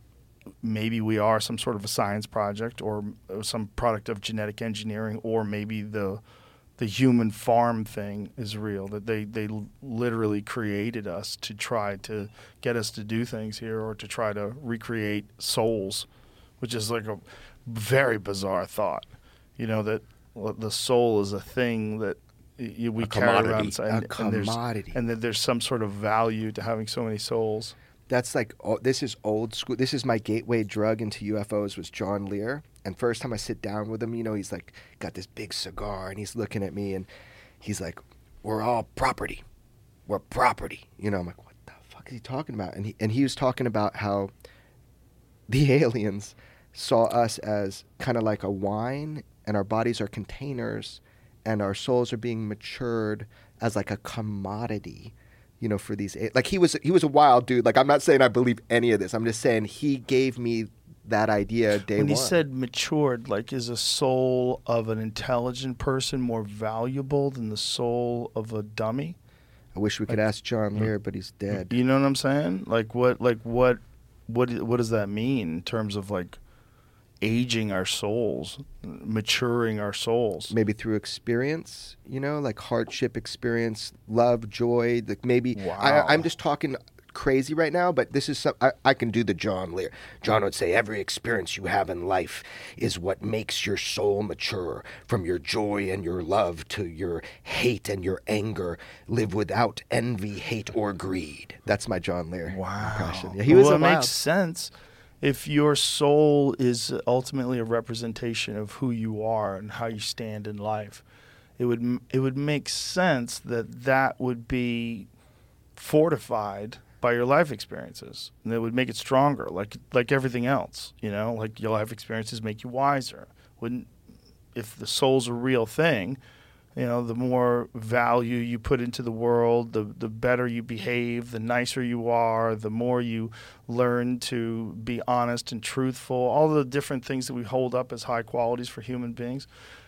maybe we are some sort of a science project or uh, some product of genetic engineering or maybe the the human farm thing is real that they they literally created us to try to get us to do things here or to try to recreate souls which is like a very bizarre thought you know that the soul is a thing that we A carry around commodity. inside, A and, and there's- and that there's some sort of value to having so many souls that's like oh, this is old school. This is my gateway drug into UFOs was John Lear. And first time I sit down with him, you know, he's like got this big cigar and he's looking at me and he's like, "We're all property. We're property." You know, I'm like, "What the fuck is he talking about?" And he and he was talking about how the aliens saw us as kind of like a wine and our bodies are containers and our souls are being matured as like a commodity you know for these like he was he was a wild dude like i'm not saying i believe any of this i'm just saying he gave me that idea day when one he said matured, like is a soul of an intelligent person more valuable than the soul of a dummy? i wish we could ask john lear but he's dead You know what I'm saying? Like what? Like what? What? What does that mean in terms of like aging our souls, maturing our souls? maybe through experience you know like hardship experience love joy like maybe Wow. I, i'm just talking crazy right now but this is some I, I can do the john lear john would say every experience you have in life is what makes your soul mature from your joy and your love to your hate and your anger. Live without envy hate or greed. That's my john lear impression. Yeah, he was well, a it wild makes sense if your soul is ultimately a representation of who you are and how you stand in life. It would it would make sense that that would be fortified by your life experiences, and that would make it stronger, like like everything else. You know, like your life experiences make you wiser. Wouldn't if the soul's a real thing, you know, the more value you put into the world, the the better you behave, the nicer you are, the more you learn to be honest and truthful. All the different things that we hold up as high qualities for human beings,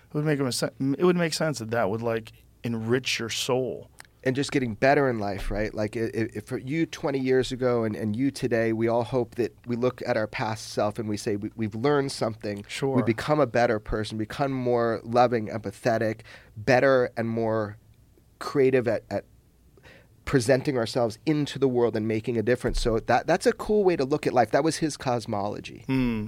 it would make it would make sense that that would like enrich your soul. And just getting better in life, right? Like if, if for you 20 years ago and, and you today, we all hope that we look at our past self and we say we, we've learned something. Sure. We become a better person, become more loving, empathetic, better and more creative at, at presenting ourselves into the world and making a difference. So that that's a cool way to look at life. That was his cosmology. Hmm.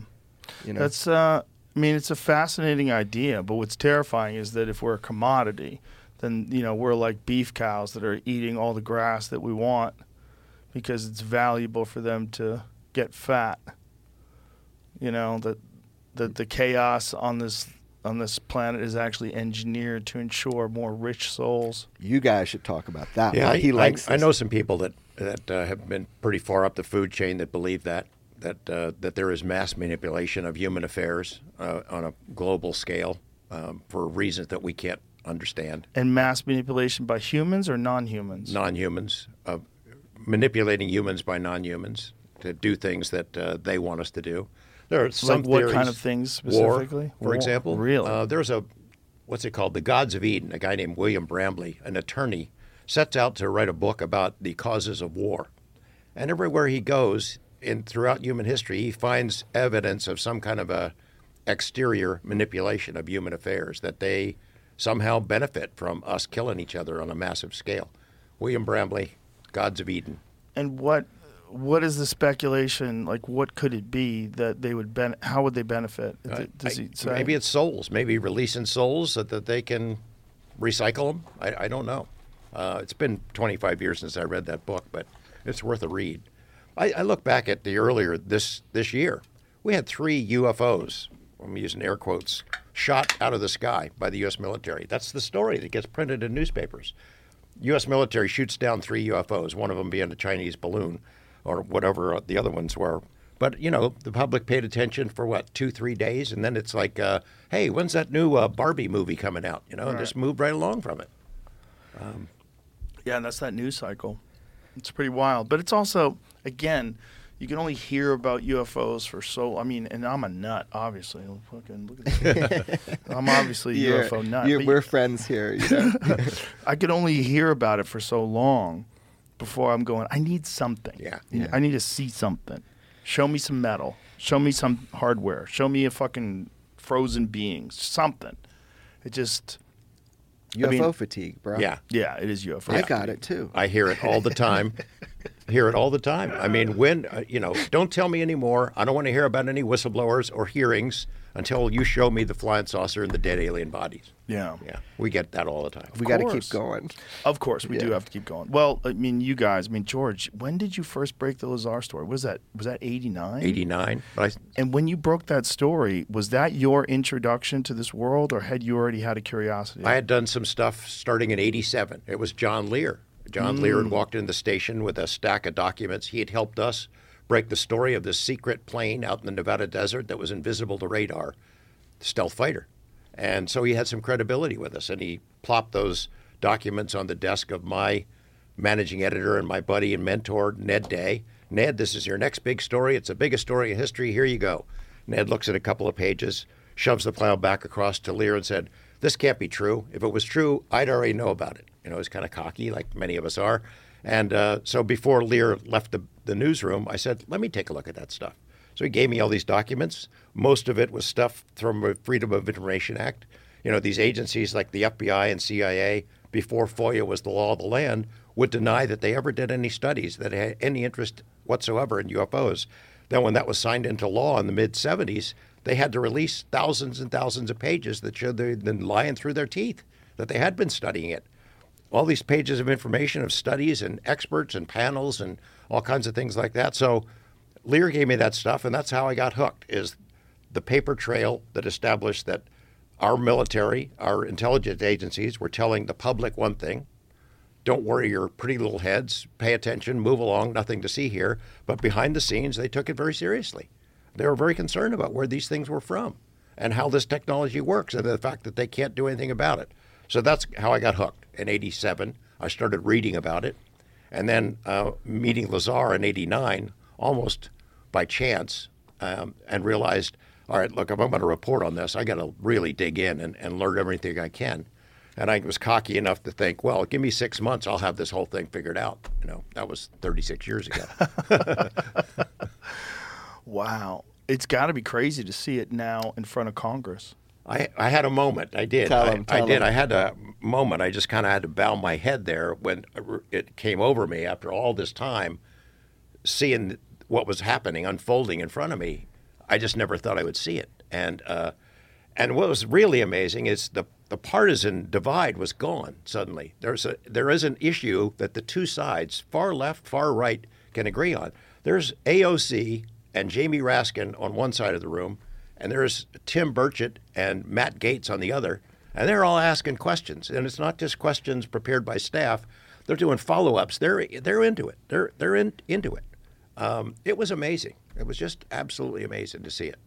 You know, That's uh I mean it's a fascinating idea, but what's terrifying is that if we're a commodity, then you know, we're like beef cows that are eating all the grass that we want because it's valuable for them to get fat. You know, that that the chaos on this on this planet is actually engineered to ensure more rich souls. you guys should talk about that. Yeah, one. I, he likes. I, I know some people that that uh, have been pretty far up the food chain that believe that that uh, that there is mass manipulation of human affairs uh, on a global scale um, for reasons that we can't understand. And mass manipulation by humans or non-humans? Non-humans uh, manipulating humans by non-humans to do things that uh, they want us to do. There are some what theories, kind of things War, specifically? for War, example. really? Uh, there's a what's it called? The Gods of Eden. A guy named William Bramley, an attorney, sets out to write a book about the causes of war, and everywhere he goes in throughout human history, he finds evidence of some kind of a exterior manipulation of human affairs that they somehow benefit from us killing each other on a massive scale. William Bramley, Gods of Eden. And what what is the speculation like? What could it be that they would ben- How would they benefit? Uh, Does I- maybe it's souls. Maybe releasing souls so that they can recycle them. I, I don't know. Uh, it's been 25 years since I read that book, but It's worth a read. I, I look back at the earlier this this year. We had three UFOs. I'm using air quotes. Shot out of the sky by the U.S. military. That's the story that gets printed in newspapers. U.S. military shoots down three UFOs, one of them being a Chinese balloon or whatever the other ones were. But, you know, the public paid attention for what, two, three days? And then it's like, uh, hey, when's that new uh, Barbie movie coming out? You know, and just moved right along from it. Yeah, and that's that news cycle. It's pretty wild. But it's also, again, you can only hear about UFOs for so. I mean, and I'm a nut, obviously. Fucking look at this. I'm obviously a You're- UFO nut. you're- we're friends here. You know? I could only hear about it for so long before I'm going. I need something. Yeah. Yeah. I need to see something. Show me some metal. Show me some hardware. Show me a fucking frozen being. Something. It just. UFO mean- fatigue, bro. Yeah. Yeah, it is UFO. I got it too. I hear it all the time. hear it all the time. I mean, when, uh, you know, don't tell me anymore. I don't want to hear about any whistleblowers or hearings until you show me the flying saucer and the dead alien bodies. Yeah. Yeah. We get that all the time. we got to keep going. Of course, we do have to keep going. Well, I mean, you guys. I mean, George. When did you first break the Lazar story? Was that was that eighty nine? 89. But I, And when you broke that story, was that your introduction to this world, or had you already had a curiosity? I had done some stuff starting in 87. It was John Lear. John Lear had mm. walked in the station with a stack of documents. He had helped us break the story of this secret plane out in the Nevada desert that was invisible to radar, stealth fighter. And so he had some credibility with us, and he plopped those documents on the desk of my managing editor and my buddy and mentor, Ned Day. Ned, this is your next big story. It's the biggest story in history. Here you go. Ned looks at a couple of pages, shoves the file back across to Lear, and said, This can't be true. If it was true, I'd already know about it. You know, he's kind of cocky, like many of us are. And uh, so before Lear left the, the newsroom, I said, Let me take a look at that stuff. So he gave me all these documents. Most of it was stuff from the Freedom of Information Act. You know, these agencies like the FBI and CIA, before FOIA was the law of the land, would deny that they ever did any studies that had any interest whatsoever in UFOs. Then, when that was signed into law in the mid 70s, they had to release thousands and thousands of pages that showed they'd been lying through their teeth, that they had been studying it all these pages of information of studies and experts and panels and all kinds of things like that. So Lear gave me that stuff, and that's how I got hooked. Is the paper trail that established that our military, our intelligence agencies, were telling the public one thing. Don't worry your pretty little heads. Pay attention. Move along. Nothing to see here. But behind the scenes, they took it very seriously. They were very concerned about where these things were from and how this technology works and the fact that they can't do anything about it. So that's how I got hooked in 87. I started reading about it. And then uh, meeting Lazar in 89, almost by chance, um, and realized, all right, look, if I'm going to report on this, I got to really dig in and, and learn everything I can. And I was cocky enough to think, well, give me six months, I'll have this whole thing figured out. You know, that was 36 years ago. wow, it's got to be crazy to see it now in front of Congress. I, I had a moment. I did. Tell I, him, I tell did. him. I had a moment. I just kind of had to bow my head there when it came over me after all this time, seeing what was happening unfolding in front of me. I just never thought I would see it. And uh, and what was really amazing is the the partisan divide was gone suddenly. There's a there is an issue that the two sides, far left, far right, can agree on. There's AOC and Jamie Raskin on one side of the room, and there's Tim Burchett and Matt Gaetz on the other, and they're all asking questions. And it's not just questions prepared by staff; they're doing follow-ups. They're they're into it. They're they're in, into it. Um, it was amazing. It was just absolutely amazing to see it.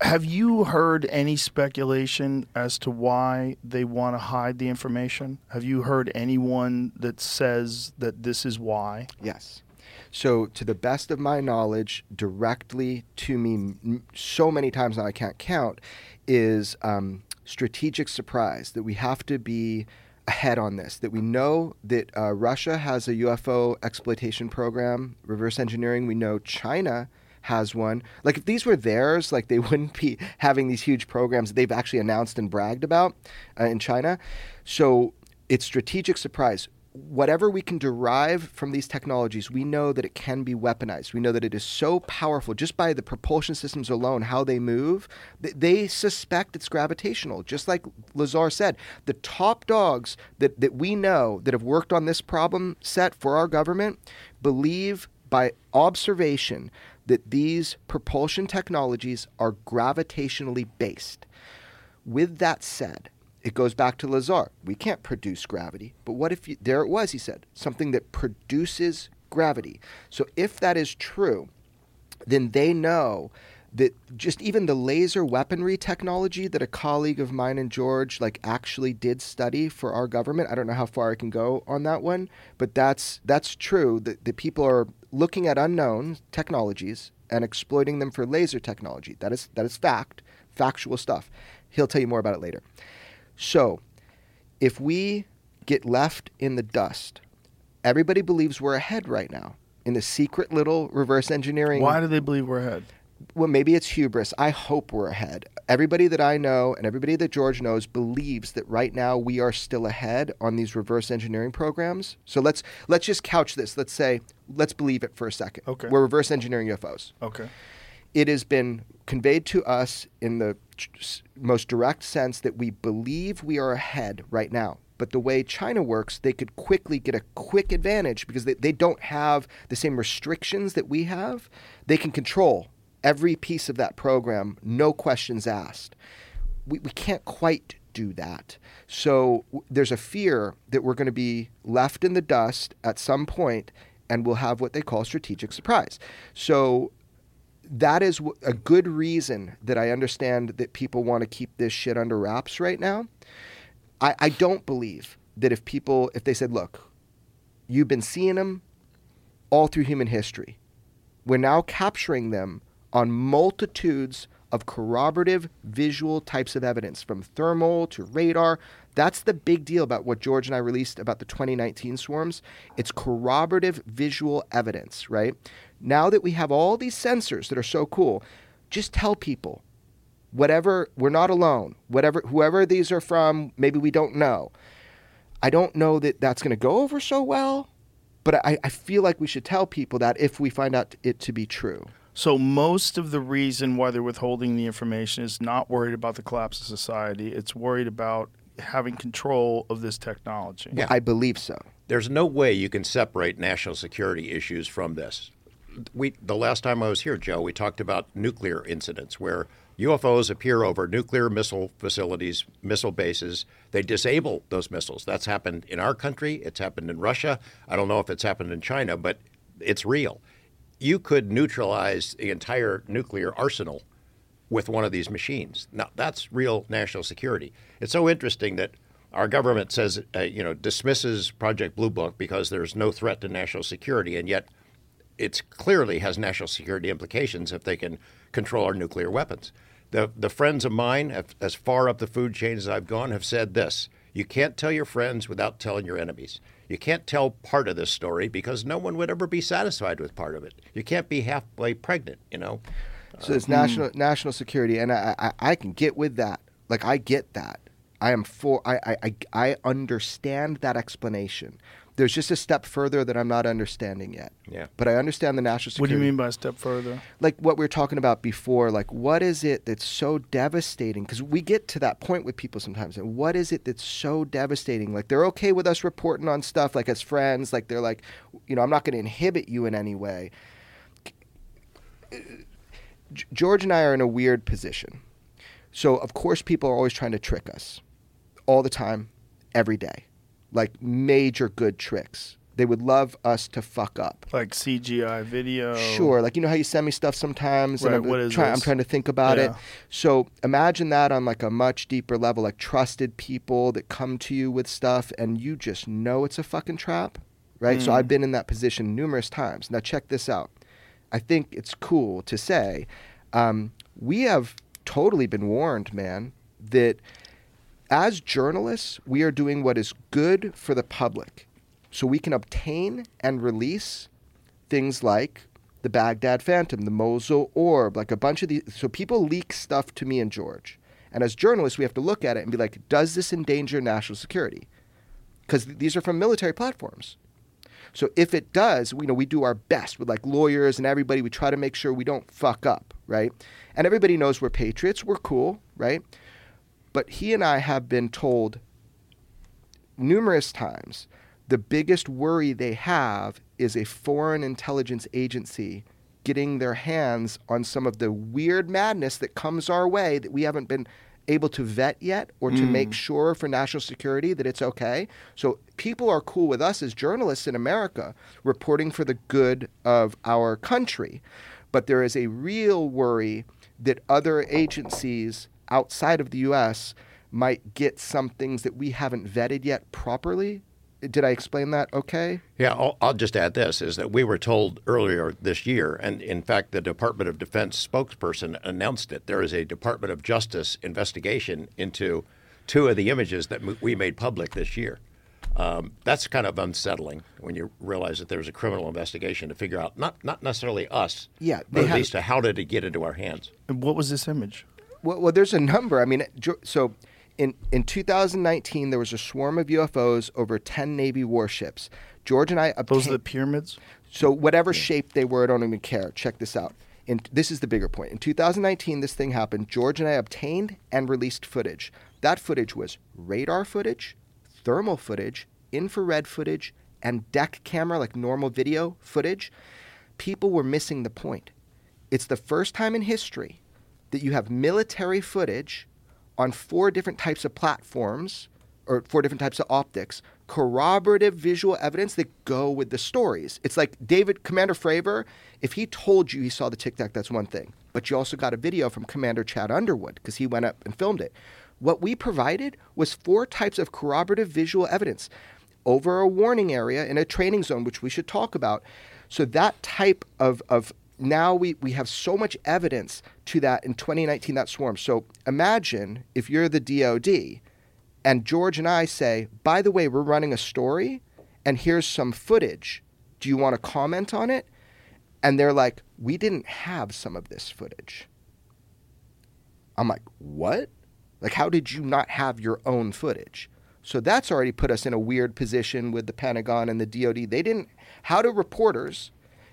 Have you heard any speculation as to why they want to hide the information? Have you heard anyone that says that this is why? Yes. So, to the best of my knowledge, directly to me so many times now I can't count, is um, strategic surprise that we have to be ahead on this. That we know that uh, Russia has a UFO exploitation program, reverse engineering. We know China has one. Like if these were theirs, like they wouldn't be having these huge programs that they've actually announced and bragged about uh, in China. So it's strategic surprise. Whatever we can derive from these technologies, we know that it can be weaponized. We know that it is so powerful just by the propulsion systems alone, how they move. th- They suspect it's gravitational. Just like Lazar said, the top dogs that, that we know that have worked on this problem set for our government believe by observation that these propulsion technologies are gravitationally based. With that said, it goes back to Lazar. We can't produce gravity, but what if you, there it was? He said something that produces gravity. So if that is true, then they know that just even the laser weaponry technology that a colleague of mine and George like actually did study for our government. I don't know how far I can go on that one, but that's that's true that the people are looking at unknown technologies and exploiting them for laser technology. That is that is fact, factual stuff. He'll tell you more about it later. So, if we get left in the dust, everybody believes we're ahead right now in the secret little reverse engineering. Why do they believe we're ahead? Well, maybe it's hubris. I hope we're ahead. Everybody that I know and everybody that George knows believes that right now we are still ahead on these reverse engineering programs. So let's let's just couch this. Let's say let's believe it for a second. Okay. We're reverse engineering UFOs Okay. it has been conveyed to us in the most direct sense that we believe we are ahead right now. But the way China works, they could quickly get a quick advantage because they, they don't have the same restrictions that we have. They can control every piece of that program, no questions asked. We, we can't quite do that. So w- there's a fear that we're going to be left in the dust at some point and we'll have what they call strategic surprise. So that is a good reason that I understand that people want to keep this shit under wraps right now. I, I don't believe that if people, if they said, look, you've been seeing them all through human history, we're now capturing them on multitudes of corroborative visual types of evidence, from thermal to radar. That's the big deal about what George and I released about the 2019 swarms. It's corroborative visual evidence, right? Now that we have all these sensors that are so cool, just tell people whatever, we're not alone. Whatever, whoever these are from, maybe we don't know. I don't know that that's going to go over so well, but I, I feel like we should tell people that if we find out it to be true. So most of the reason why they're withholding the information is not worried about the collapse of society. It's worried about having control of this technology. Yeah. I believe so. There's no way you can separate national security issues from this. We the last time I was here, Joe, we talked about nuclear incidents where UFOs appear over nuclear missile facilities, missile bases. They disable those missiles. That's happened in our country. It's happened in Russia. I don't know if it's happened in China, but it's real. You could neutralize the entire nuclear arsenal with one of these machines. Now, that's real national security. It's so interesting that our government says, uh, you know, dismisses Project Blue Book because there's no threat to national security, and yet it clearly has national security implications if they can control our nuclear weapons. The, the friends of mine, have, as far up the food chain as I've gone, have said this you can't tell your friends without telling your enemies. You can't tell part of this story because no one would ever be satisfied with part of it. You can't be halfway pregnant, you know? So it's uh, national hmm. national security, and I, I I can get with that. Like I get that. I am for. I I I- I understand that explanation. There's just a step further that I'm not understanding yet. Yeah. But I understand the national security. What do you mean by a step further? like what we were talking about before like what is it that's so devastating because we get to that point with people sometimes and what is it that's so devastating like they're okay with us reporting on stuff like as friends like they're like you know i'm not going to inhibit you in any way george and i are in a weird position so of course people are always trying to trick us all the time every day like major good tricks they would love us to fuck up Like CGI video? Sure, like you know how you send me stuff sometimes, and Right, I'm what is trying. I'm trying to think about it. So imagine that on like a much deeper level, like trusted people that come to you with stuff, and you just know it's a fucking trap, right? So Mm. I've been in that position numerous times. Now check this out. I think it's cool to say um, we have totally been warned, man, that as journalists, we are doing what is good for the public. So we can obtain and release things like the Baghdad Phantom, the Mosul Orb, like a bunch of these. So people leak stuff to me and George. And as journalists, we have to look at it and be like, does this endanger national security? because these are from military platforms. So if it does, you know, we do our best with like lawyers and everybody. We try to make sure we don't fuck up, right? And everybody knows we're patriots. We're cool, right? But he and I have been told numerous times the biggest worry they have is a foreign intelligence agency getting their hands on some of the weird madness that comes our way that we haven't been able to vet yet or to make mm. sure for national security that it's okay. So people are cool with us as journalists in America reporting for the good of our country. But there is a real worry that other agencies outside of the US might get some things that we haven't vetted yet properly. Did I explain that okay? Yeah, I'll, I'll just add this: is that we were told earlier this year, and in fact, the Department of Defense spokesperson announced it. There is a Department of Justice investigation into two of the images that m- we made public this year. Um, that's kind of unsettling when you realize that there's a criminal investigation to figure out not not necessarily us, Yeah, but at have- least to how did it get into our hands. And what was this image? Well, well, there's a number. I mean, so in in 2019 there was a swarm of UFOs over 10 Navy warships. George and I obtained Those are the pyramids. so whatever shape they were, I don't even care. Check this out. In, this is the bigger point. In 2019, this thing happened. George and I obtained and released footage. That footage was radar footage, thermal footage, infrared footage, and deck camera, like normal video footage. People were missing the point. It's the first time in history that you have military footage on four different types of platforms or four different types of optics, corroborative visual evidence that go with the stories. It's like David, Commander Fravor, if he told you he saw the Tic Tac, that's one thing. But you also got a video from Commander Chad Underwood because he went up and filmed it. What we provided was four types of corroborative visual evidence over a warning area in a training zone, which we should talk about. So that type of, of now we, we have so much evidence to that in 2019 that swarm. So imagine if you're the DOD and George and I say, by the way, we're running a story and here's some footage. Do you want to comment on it? And they're like, we didn't have some of this footage. I'm like, what? Like, how did you not have your own footage? So that's already put us in a weird position with the Pentagon and the DoD. They didn't. How do reporters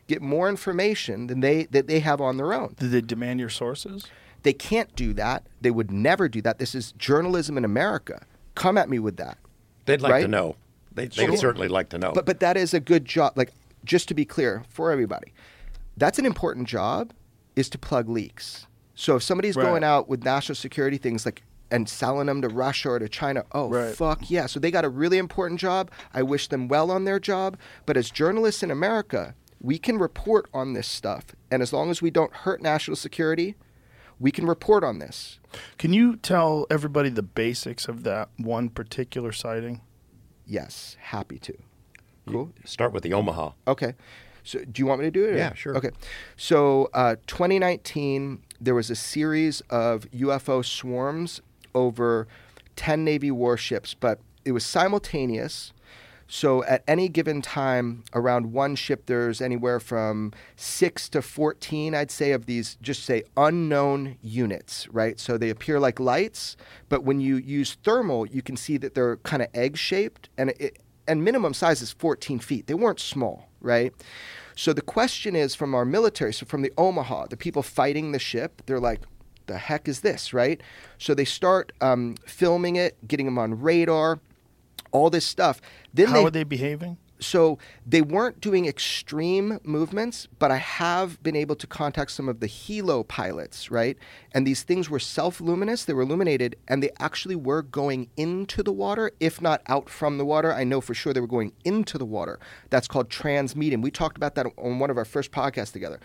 get more information than they that they have on their own? Did they demand your sources? They can't do that. They would never do that. This is journalism in America. Come at me with that. They'd like to know. They, they'd certainly like to know. But but that is a good job. Like just to be clear for everybody, that's an important job. Is to plug leaks. So if somebody's Right. going out with national security things like and selling them to Russia or to China, oh Right. fuck yeah! So they got a really important job. I wish them well on their job. But as journalists in America, we can report on this stuff, and as long as we don't hurt national security, we can report on this. Can you tell everybody the basics of that one particular sighting? Yes, happy to. Cool. Start with the Omaha. Okay. So do you want me to do it? or- Yeah, sure. Okay. So uh, 2019, there was a series of UFO swarms over 10 Navy warships, but it was simultaneous. So at any given time, around one ship, there's anywhere from six to 14, I'd say, of these just say unknown units, right? So they appear like lights, but when you use thermal, you can see that they're kind of egg shaped and and minimum size is 14 feet. They weren't small, right? So the question is from our military, so from the Omaha, the people fighting the ship, they're like, the heck is this, right? So they start um, filming it, getting them on radar, all this stuff. Then How they, are they behaving? so they weren't doing extreme movements, but I have been able to contact some of the helo pilots, right? And these things were self-luminous, they were illuminated, and they actually were going into the water, if not out from the water. I know for sure they were going into the water. That's called transmedium. We talked about that on one of our first podcasts together.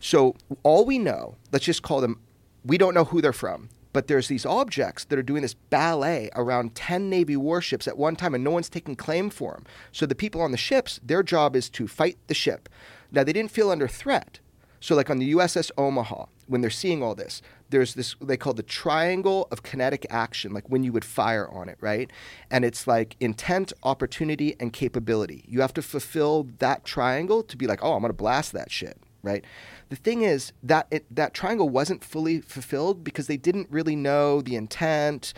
So all we know, let's just call them, we don't know who they're from, but there's these objects that are doing this ballet around 10 Navy warships at one time, and no one's taking claim for them. So the people on the ships, their job is to fight the ship. Now, they didn't feel under threat. So, like on the USS Omaha, when they're seeing all this, there's this they call the triangle of kinetic action, like when you would fire on it, right? And it's like intent, opportunity, and capability. You have to fulfill that triangle to be like, oh, I'm gonna blast that shit, right? The thing is that it, that triangle wasn't fully fulfilled because they didn't really know the intent,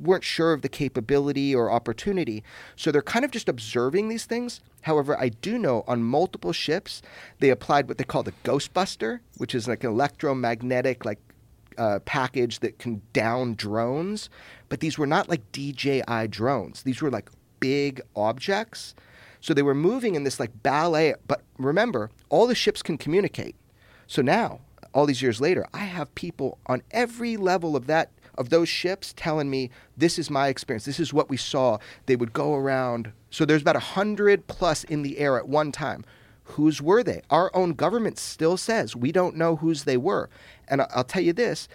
weren't sure of the capability or opportunity. So they're kind of just observing these things. However, I do know on multiple ships they applied what they call the Ghostbuster, which is like an electromagnetic like uh, package that can down drones. But these were not like DJI drones. These were like big objects. So they were moving in this like ballet. But remember, all the ships can communicate. So now, all these years later, I have people on every level of that of those ships telling me this is my experience. This is what we saw. They would go around. So there's about a hundred plus in the air at one time. Whose were they? Our own government still says we don't know whose they were. And I'll tell you this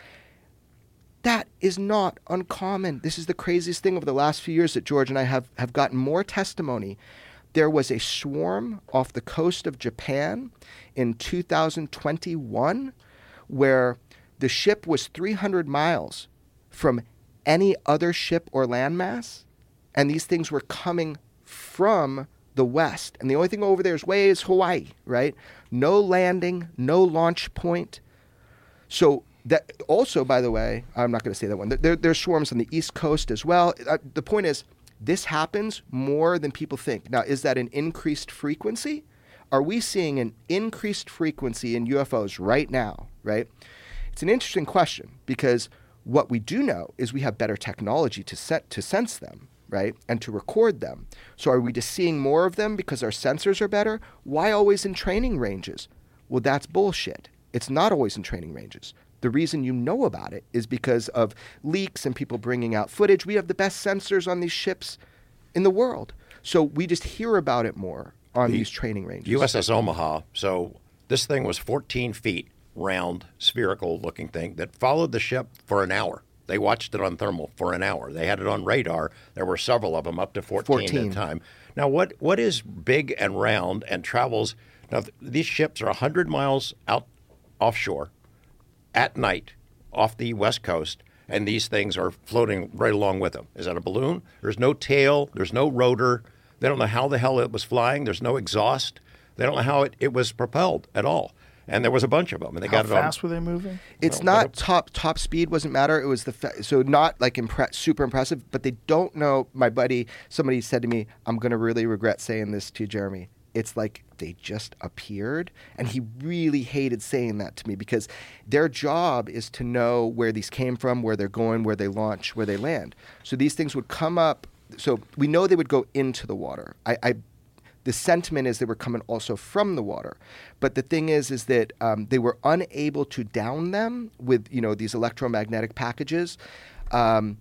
that is not uncommon. This is the craziest thing over the last few years that George and I have, have gotten more testimony. There was a swarm off the coast of Japan in 2021 where the ship was 300 miles from any other ship or landmass, and these things were coming from the west. And the only thing over there is way is Hawaii, right? No landing, no launch point. So that also, by the way, I'm not going to say that one. There, there's swarms on the East Coast as well. Uh, the point is, this happens more than people think. Now, is that an increased frequency? Are we seeing an increased frequency in UFOs right now? Right? It's an interesting question because what we do know is we have better technology to set to sense them, right, and to record them. So, are we just seeing more of them because our sensors are better? Why always in training ranges? Well, that's bullshit. It's not always in training ranges. The reason you know about it is because of leaks and people bringing out footage. We have the best sensors on these ships in the world. So we just hear about it more on these training ranges. USS Omaha. So this thing was 14 feet round, spherical looking thing that followed the ship for an hour. They watched it on thermal for an hour. They had it on radar. There were several of them, up to 14, 14. at a time. Now, what what is big and round and travels? Now, th- these ships are 100 miles out offshore at night off the west coast, and these things are floating right along with them. Is that a balloon? There's no tail. There's no rotor. They don't know how the hell it was flying. There's no exhaust. They don't know how it, it was propelled at all. And there was a bunch of them, and they How got it on. fast were they moving? It's No, not but- top top speed wasn't matter. It was the fa- so not like impre- super impressive, but they don't know. My buddy, somebody said to me, "I'm gonna really regret saying this to Jeremy." It's like they just appeared, and he really hated saying that to me because their job is to know where these came from, where they're going, where they launch, where they land. So these things would come up. So we know they would go into the water. I, I the sentiment is they were coming also from the water but the thing is is that um, they were unable to down them with you know these electromagnetic packages um,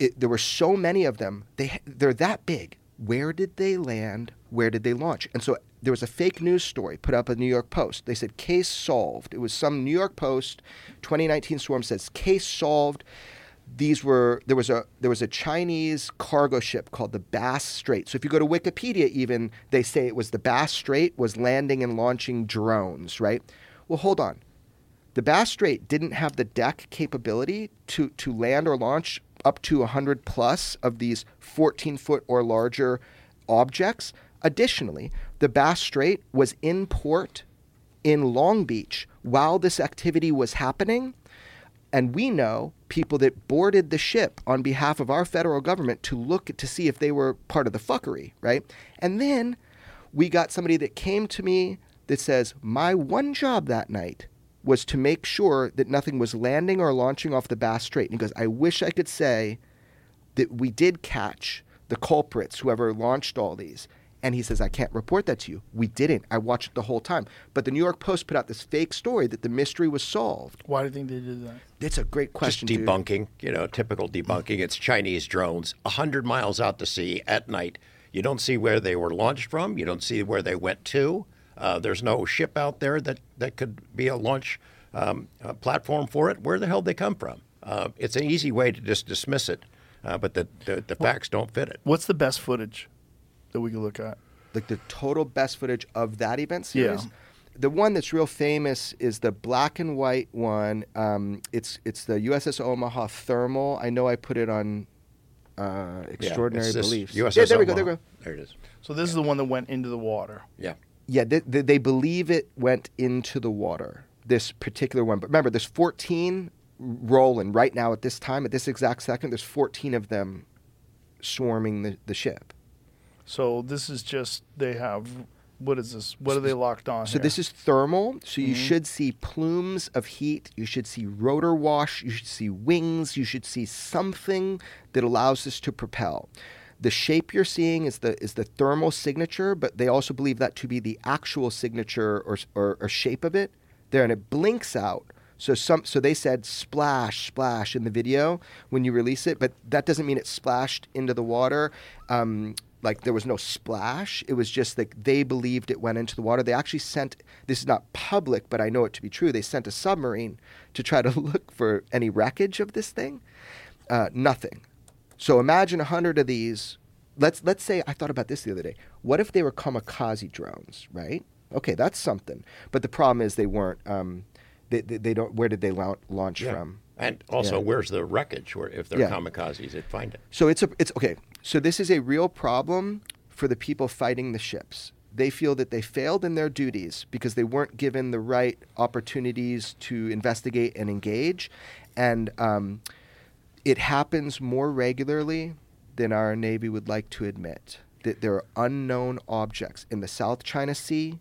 it, there were so many of them they they're that big where did they land where did they launch and so there was a fake news story put up in the New York Post. They said case solved. It was some New York Post 2019 swarm says case solved these were there was a there was a Chinese cargo ship called the Bass Strait. So if you go to Wikipedia, even they say it was the Bass Strait was landing and launching drones, right? Well, hold on. The Bass Strait didn't have the deck capability to to land or launch up to 100 plus of these 14 foot or larger objects. Additionally, the Bass Strait was in port in Long Beach while this activity was happening. And we know people that boarded the ship on behalf of our federal government to look to see if they were part of the fuckery, right? And then we got somebody that came to me that says, My one job that night was to make sure that nothing was landing or launching off the Bass Strait. And he goes, I wish I could say that we did catch the culprits, whoever launched all these. And he says, I can't report that to you. We didn't. I watched it the whole time. But the New York Post put out this fake story that the mystery was solved. Why do you think they did that? That's a great Just question. dude. debunking, you know, typical debunking. It's Chinese drones, 100 miles out to sea at night. You don't see where they were launched from. You don't see where they went to. Uh, there's no ship out there that, that could be a launch um, uh platform for it. Where the hell did they come from? Uh, it's an easy way to just dismiss it, uh, but the, the, the facts don't fit it. What's the best footage that we can look at? Like the total best footage of that event series. Yeah. series. The one that's real famous is the black and white one. Um, it's it's the USS Omaha thermal. I know I put it on uh, extraordinary it's this beliefs. USS yeah, there we go. There we go. There it is. So this is the one that went into the water. Yeah. Yeah, they, they, they believe it went into the water. This particular one, but remember, there's 14 rolling right now at this time, at this exact second. There's 14 of them swarming the, the ship. So this is just they have what is this? What are they locked on? So this is thermal. So you should see plumes of heat. You should see rotor wash. You should see wings. You should see something that allows this to propel. The shape you're seeing is the is the thermal signature, but they also believe that to be the actual signature or or, or shape of it. There and it blinks out. So some so they said splash splash in the video when you release it, but that doesn't mean it splashed into the water. Um, like there was no splash. It was just like they believed it went into the water. They actually sent this is not public, but I know it to be true. They sent a submarine to try to look for any wreckage of this thing. Uh, nothing. So imagine a hundred of these. Let's let's say I thought about this the other day. What if they were kamikaze drones, right? Okay, that's something. But the problem is they weren't. Um, they, they, they don't. Where did they lau- launch Yeah. from? And also, Yeah. where's the wreckage? Where if they're Yeah. kamikazes, they'd find it. So it's a it's okay. So this is a real problem for the people fighting the ships. They feel that they failed in their duties because they weren't given the right opportunities to investigate and engage, and um, it happens more regularly than our navy would like to admit. That there are unknown objects in the South China Sea,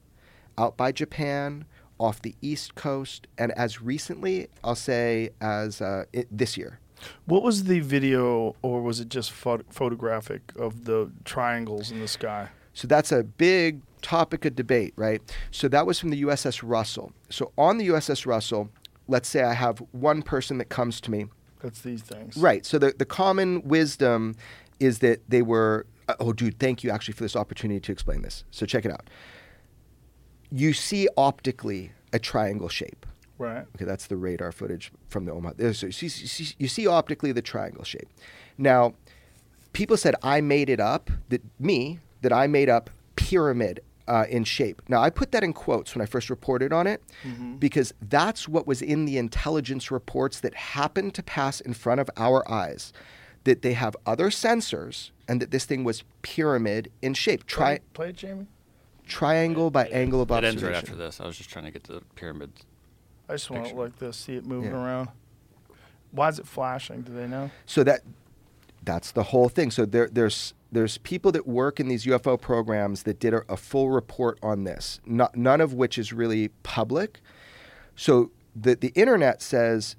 out by Japan, off the East Coast, and as recently, I'll say, as uh, it, this year. What was the video, or was it just pho- photographic of the triangles in the sky? So that's a big topic of debate, right? So that was from the USS Russell. So on the USS Russell, let's say I have one person that comes to me. That's these things. Right. So the, the common wisdom is that they were, oh, dude, thank you actually for this opportunity to explain this. So check it out. You see optically a triangle shape. Right. Okay, that's the radar footage from the Omaha. There's- So you, see, you see- optically the triangle shape. Now, people said I made it up, that me, that I made up pyramid uh, in shape. Now, I put that in quotes when I first reported on it because that's what was in the intelligence reports that happened to pass in front of our eyes. That they have other sensors and that this thing was pyramid in shape. Tri- Play it, Jamie. Triangle by angle of It observation. ends right after this. I was just trying to get to the pyramids. I just want it Picture. like this. See it moving Yeah. around. Why is it flashing? Do they know? So that that's the whole thing. So there, there's there's people that work in these UFO programs that did a, a full report on this. Not, none of which is really public. So the the internet says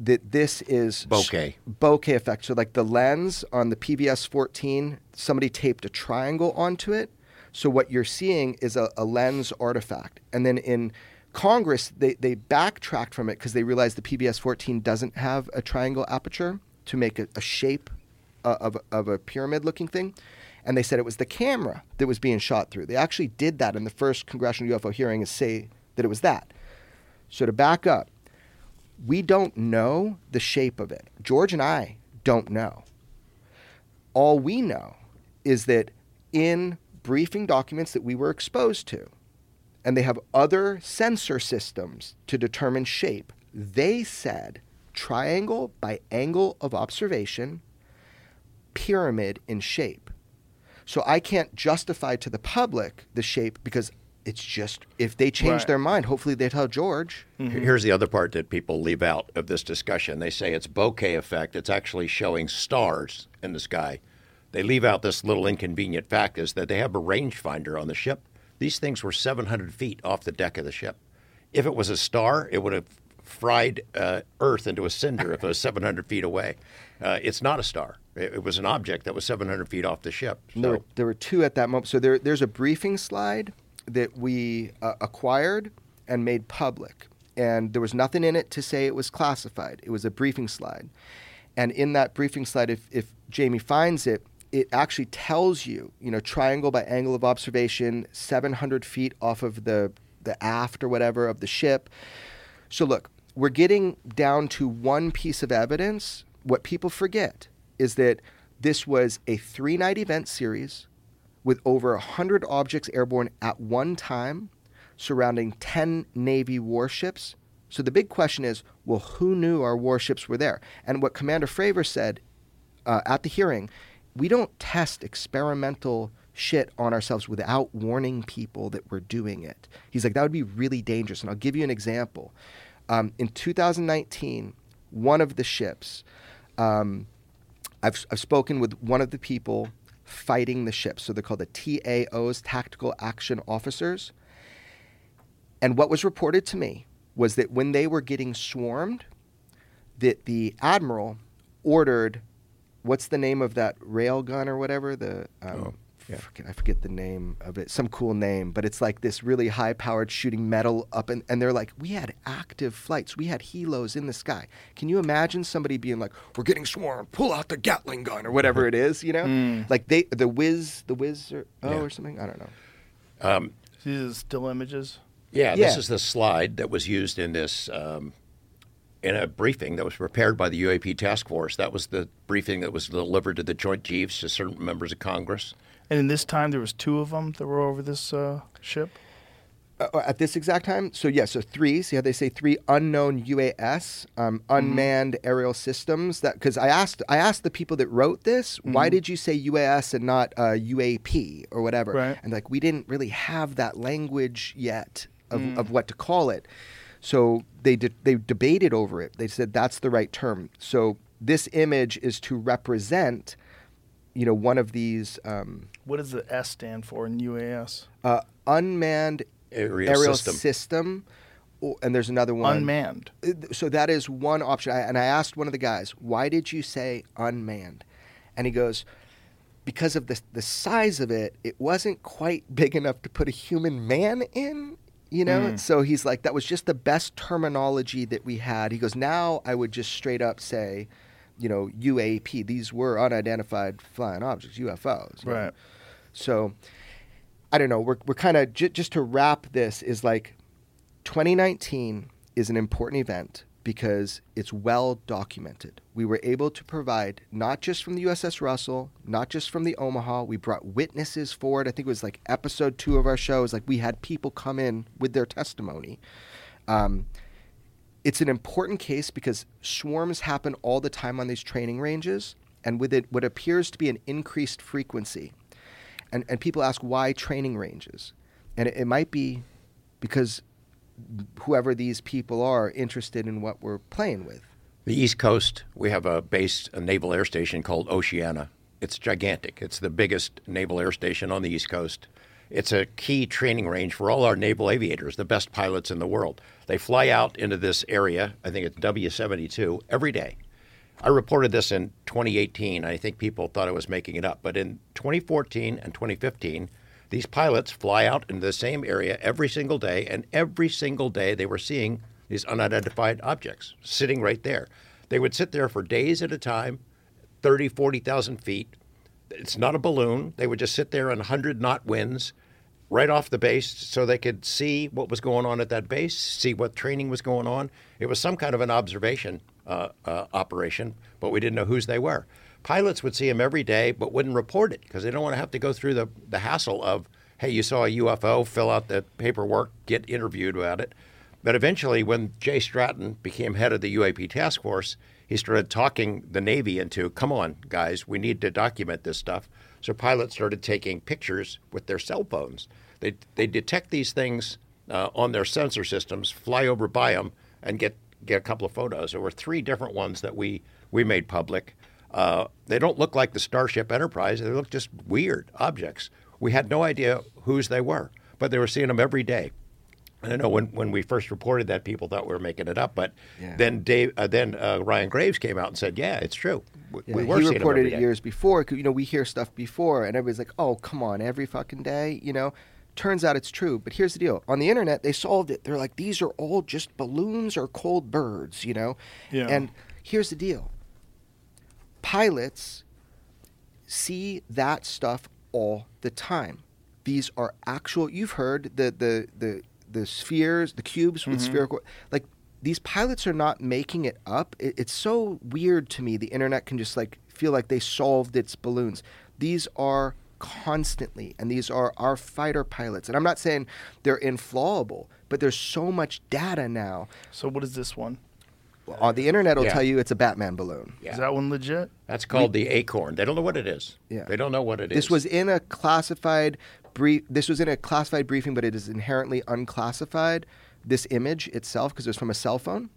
that this is Bokeh. bokeh effect. So like the lens on the PVS 14, somebody taped a triangle onto it. So what you're seeing is a, a lens artifact. And then in Congress, they, they backtracked from it because they realized the PVS 14 doesn't have a triangle aperture to make a, a shape uh, of, of a pyramid looking thing. And they said it was the camera that was being shot through. They actually did that in the first congressional UFO hearing, is say that it was that. So to back up, we don't know the shape of it. George and I don't know. All we know is that in briefing documents that we were exposed to, and they have other sensor systems to determine shape, they said triangle by angle of observation, pyramid in shape. So I can't justify to the public the shape because it's just if they change Right. their mind, hopefully they tell George. Mm-hmm. Here's the other part that people leave out of this discussion. They say it's bokeh effect. It's actually showing stars in the sky. They leave out this little inconvenient fact is that they have a rangefinder on the ship. These things were 700 feet off the deck of the ship. If it was a star, it would have fried uh, Earth into a cinder if it was 700 feet away. Uh, it's not a star. It, it was an object that was 700 feet off the ship. And There, were, there were two at that moment. So there, there's a briefing slide that we uh, acquired and made public. And there was nothing in it to say it was classified. It was a briefing slide. And in that briefing slide, if, if Jamie finds it, it actually tells you, you know, triangle by angle of observation, 700 feet off of the, the aft or whatever of the ship. So look, we're getting down to one piece of evidence. What people forget is that this was a three night event series with over 100 objects airborne at one time surrounding 10 Navy warships. So the big question is well, who knew our warships were there? And what Commander Fravor said uh, at the hearing we don't test experimental shit on ourselves without warning people that we're doing it. He's like, that would be really dangerous. And I'll give you an example. Um, in 2019, one of the ships. Um, I've, I've spoken with one of the people fighting the ship. So they're called the TAOs, Tactical Action Officers. And what was reported to me was that when they were getting swarmed, that the admiral ordered, what's the name of that rail gun or whatever? The um, Oh, yeah. forget- I forget the name of it, some cool name, but it's like this really high powered shooting metal up, and, and they're like, we had active flights, we had helos in the sky. Can you imagine somebody being like, we're getting swarmed, pull out the Gatling gun or whatever it is, you know? Like they, the whiz, the whiz or oh Yeah. or something, I don't know. These are still images. Yeah, this is the slide that was used in this um, in a briefing that was prepared by the UAP task force. That was the briefing that was delivered to the Joint Chiefs to certain members of Congress. And in this time, there was two of them that were over this uh, ship. Uh, at this exact time, so yeah, so three. See how they say three unknown UAS, um, unmanned aerial systems. That because I asked, I asked the people that wrote this, why did you say UAS and not uh, UAP or whatever? Right. And like we didn't really have that language yet of, of what to call it. So they de- they debated over it. They said that's the right term. So this image is to represent, you know, one of these um, What does the S stand for in UAS? uh, unmanned Aerial aerial system. system. or- and there's another one. Unmanned. Uh, So that is one option. I, and I asked one of the guys, why did you say unmanned? And he goes, because of the, the size of it, it wasn't quite big enough to put a human man in, you know? Mm. So he's like, that was just the best terminology that we had. He goes, now I would just straight up say, you know, UAP. These were unidentified flying objects, UFOs. you know? Right. So I don't know. We're, we're kind of, j- just to wrap this, is like 2019 is an important event because it's well documented. We were able to provide not just from the USS Russell, not just from the Omaha, we brought witnesses forward. I think it was like episode two of our show is like we had people come in with their testimony. Um, it's an important case because swarms happen all the time on these training ranges, and with it, what appears to be an increased frequency. And, and people ask why training ranges, and it, it might be because whoever these people are interested in what we're playing with. The East Coast, we have a base, a naval air station called Oceana. It's gigantic. It's the biggest naval air station on the East Coast. It's a key training range for all our naval aviators, the best pilots in the world. They fly out into this area, I think it's W 72, every day. I reported this in 2018. I think people thought I was making it up. But in 2014 and 2015, these pilots fly out into the same area every single day, and every single day they were seeing these unidentified objects sitting right there. They would sit there for days at a time, 30, 40,000 feet. It's not a balloon. They would just sit there in 100 knot winds right off the base so they could see what was going on at that base, see what training was going on. It was some kind of an observation uh, uh, operation, but we didn't know whose they were. Pilots would see them every day, but wouldn't report it because they don't want to have to go through the, the hassle of, hey, you saw a UFO, fill out the paperwork, get interviewed about it. But eventually, when Jay Stratton became head of the UAP task force, he started talking the Navy into, come on, guys, we need to document this stuff. So pilots started taking pictures with their cell phones. They, they detect these things uh, on their sensor systems, fly over by them, and get, get a couple of photos. There were three different ones that we, we made public. Uh, they don't look like the Starship Enterprise, they look just weird objects. We had no idea whose they were, but they were seeing them every day. And I know when, when we first reported that, people thought we were making it up. But Yeah. then Dave, uh, then uh, Ryan Graves came out and said, "Yeah, it's true. We, Yeah, we were he seeing them reported it years before. You know, we hear stuff before, and everybody's like, "Oh, come on, every fucking day." You know, turns out it's true. But here's the deal: on the internet, they solved it. They're like, "These are all just balloons or cold birds," you know. Yeah. And here's the deal: pilots see that stuff all the time. These are actual. You've heard the the the the spheres, the cubes with mm-hmm. spherical. Like these pilots are not making it up. It, it's so weird to me. The internet can just like feel like they solved its balloons. These are constantly, and these are our fighter pilots. And I'm not saying they're infallible, but there's so much data now. So what is this one? On uh, the internet, will Yeah. tell you it's a Batman balloon. Yeah. Is that one legit? That's called the Acorn. They don't know what it is. Yeah. They don't know what it is. This was in a classified brief. This was in a classified briefing, but it is inherently unclassified. This image itself, because it was from a cell phone.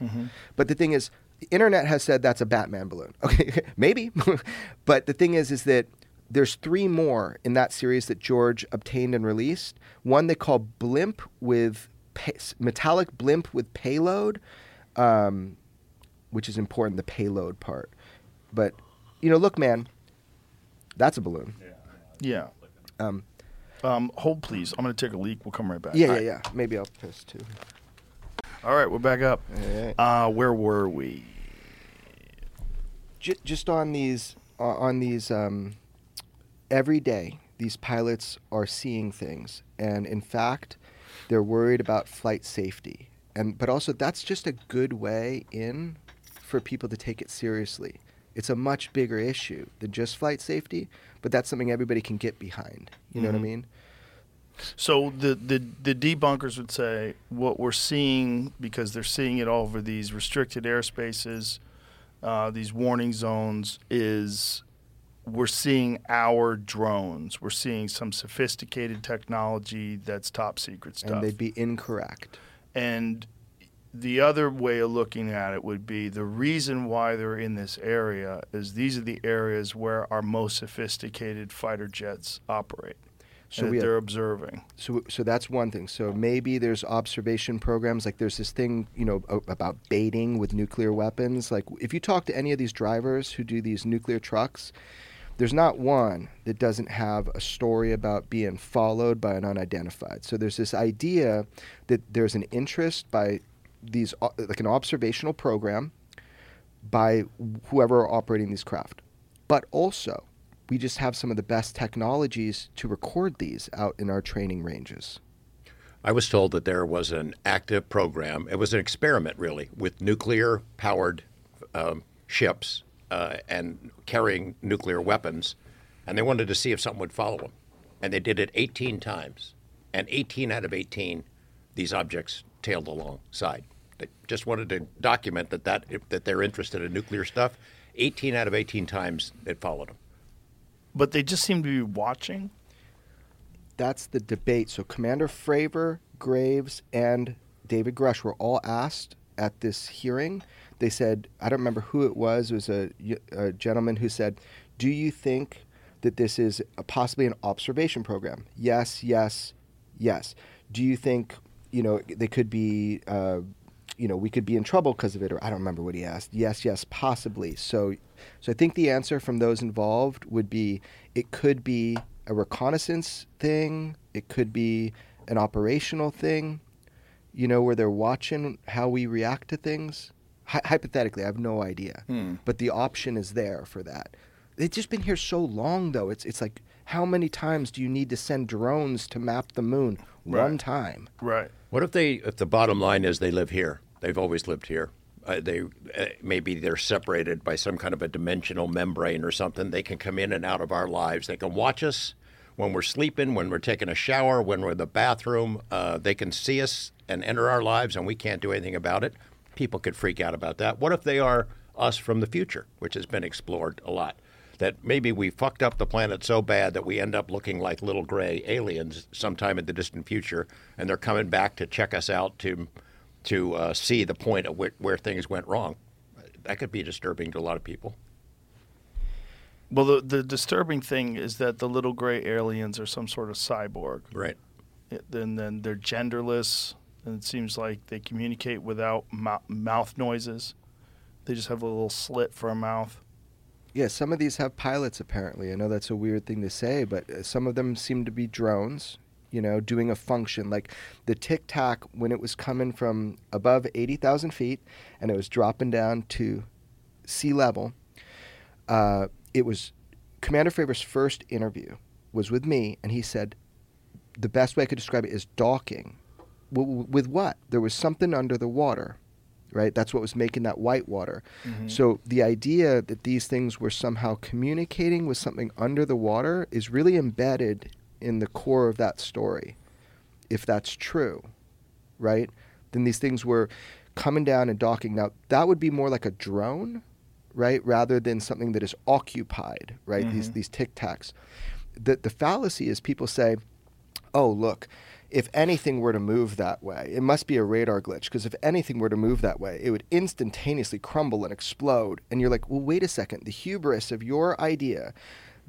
Mm-hmm. But the thing is, the internet has said that's a Batman balloon. Okay, maybe. but the thing is, is that there's three more in that series that George obtained and released. One they call Blimp with pa- metallic blimp with payload, um, which is important, the payload part. But you know, look, man, that's a balloon. Yeah. Um, Um, hold please. I'm gonna take a leak. We'll come right back. yeah, All yeah, right. yeah. Maybe I'll piss too. All right, we're back up. All right. Uh, where were we? J- just on these uh, on these um, every day these pilots are seeing things and in fact they're worried about flight safety and but also that's just a good way in for people to take it seriously it's a much bigger issue than just flight safety but that's something everybody can get behind you know what i Mhm. mean So the, the the debunkers would say what we're seeing because they're seeing it all over these restricted airspaces, uh, these warning zones is we're seeing our drones. We're seeing some sophisticated technology that's top secret stuff. and they'd be incorrect And the other way of looking at it would be the reason why they're in this area is these are the areas where our most sophisticated fighter jets operate. So that they're observing. so so that's one thing. So maybe there's observation programs like there's this thing you know about baiting with nuclear weapons. Like if you talk to any of these drivers who do these nuclear trucks, there's not one that doesn't have a story about being followed by an unidentified. So there's this idea that there's an interest by these like an observational program by whoever are operating these craft. But also, we just have some of the best technologies to record these out in our training ranges. I was told that there was an active program. It was an experiment, really, with nuclear powered um, ships uh, and carrying nuclear weapons. And they wanted to see if something would follow them. And they did it 18 times. And 18 out of 18, these objects tailed alongside. They just wanted to document that, that, that they're interested in nuclear stuff. 18 out of 18 times, it followed them. But they just seem to be watching. That's the debate. So Commander Fravor, Graves, and David Grusch were all asked at this hearing. They said, I don't remember who it was. It was a, a gentleman who said, Do you think that this is possibly an observation program? Yes, yes, yes. Do you think, you know, they could be, uh, you know, we could be in trouble because of it? Or I don't remember what he asked. Yes, yes, possibly. So, so I think the answer from those involved would be it could be a reconnaissance thing, it could be an operational thing, you know, where they're watching how we react to things. Hy- hypothetically, I have no idea, but the option is there for that. They've just been here so long, though. It's it's like how many times do you need to send drones to map the moon? One time. Right. What if they? If the bottom line is they live here, they've always lived here. Uh, they uh, maybe they're separated by some kind of a dimensional membrane or something. They can come in and out of our lives. They can watch us when we're sleeping, when we're taking a shower, when we're in the bathroom. Uh, they can see us and enter our lives, and we can't do anything about it. People could freak out about that. What if they are us from the future, which has been explored a lot? That maybe we fucked up the planet so bad that we end up looking like little gray aliens sometime in the distant future, and they're coming back to check us out to to uh, see the point of where, where things went wrong. That could be disturbing to a lot of people. Well, the, the disturbing thing is that the little gray aliens are some sort of cyborg. Right. It- Then, then they're genderless, and it seems like they communicate without mou- mouth noises. They just have a little slit for a mouth. Yeah, some of these have pilots apparently. I know that's a weird thing to say, but uh, some of them seem to be drones, you know, doing a function. Like the Tic Tac, when it was coming from above 80,000 feet and it was dropping down to sea level, uh, it was Commander Fravor's first interview was with me, and he said the best way I could describe it is docking. W- with what? There was something under the water, right? That's what was making that white water. Mm-hmm. So the idea that these things were somehow communicating with something under the water is really embedded in the core of that story. If that's true, right? Then these things were coming down and docking. Now, that would be more like a drone, right? Rather than something that is occupied, right? These mm-hmm. these tic tacs. The the fallacy is people say, "Oh, look, if anything were to move that way, it must be a radar glitch because if anything were to move that way, it would instantaneously crumble and explode. And you're like, well, wait a second. The hubris of your idea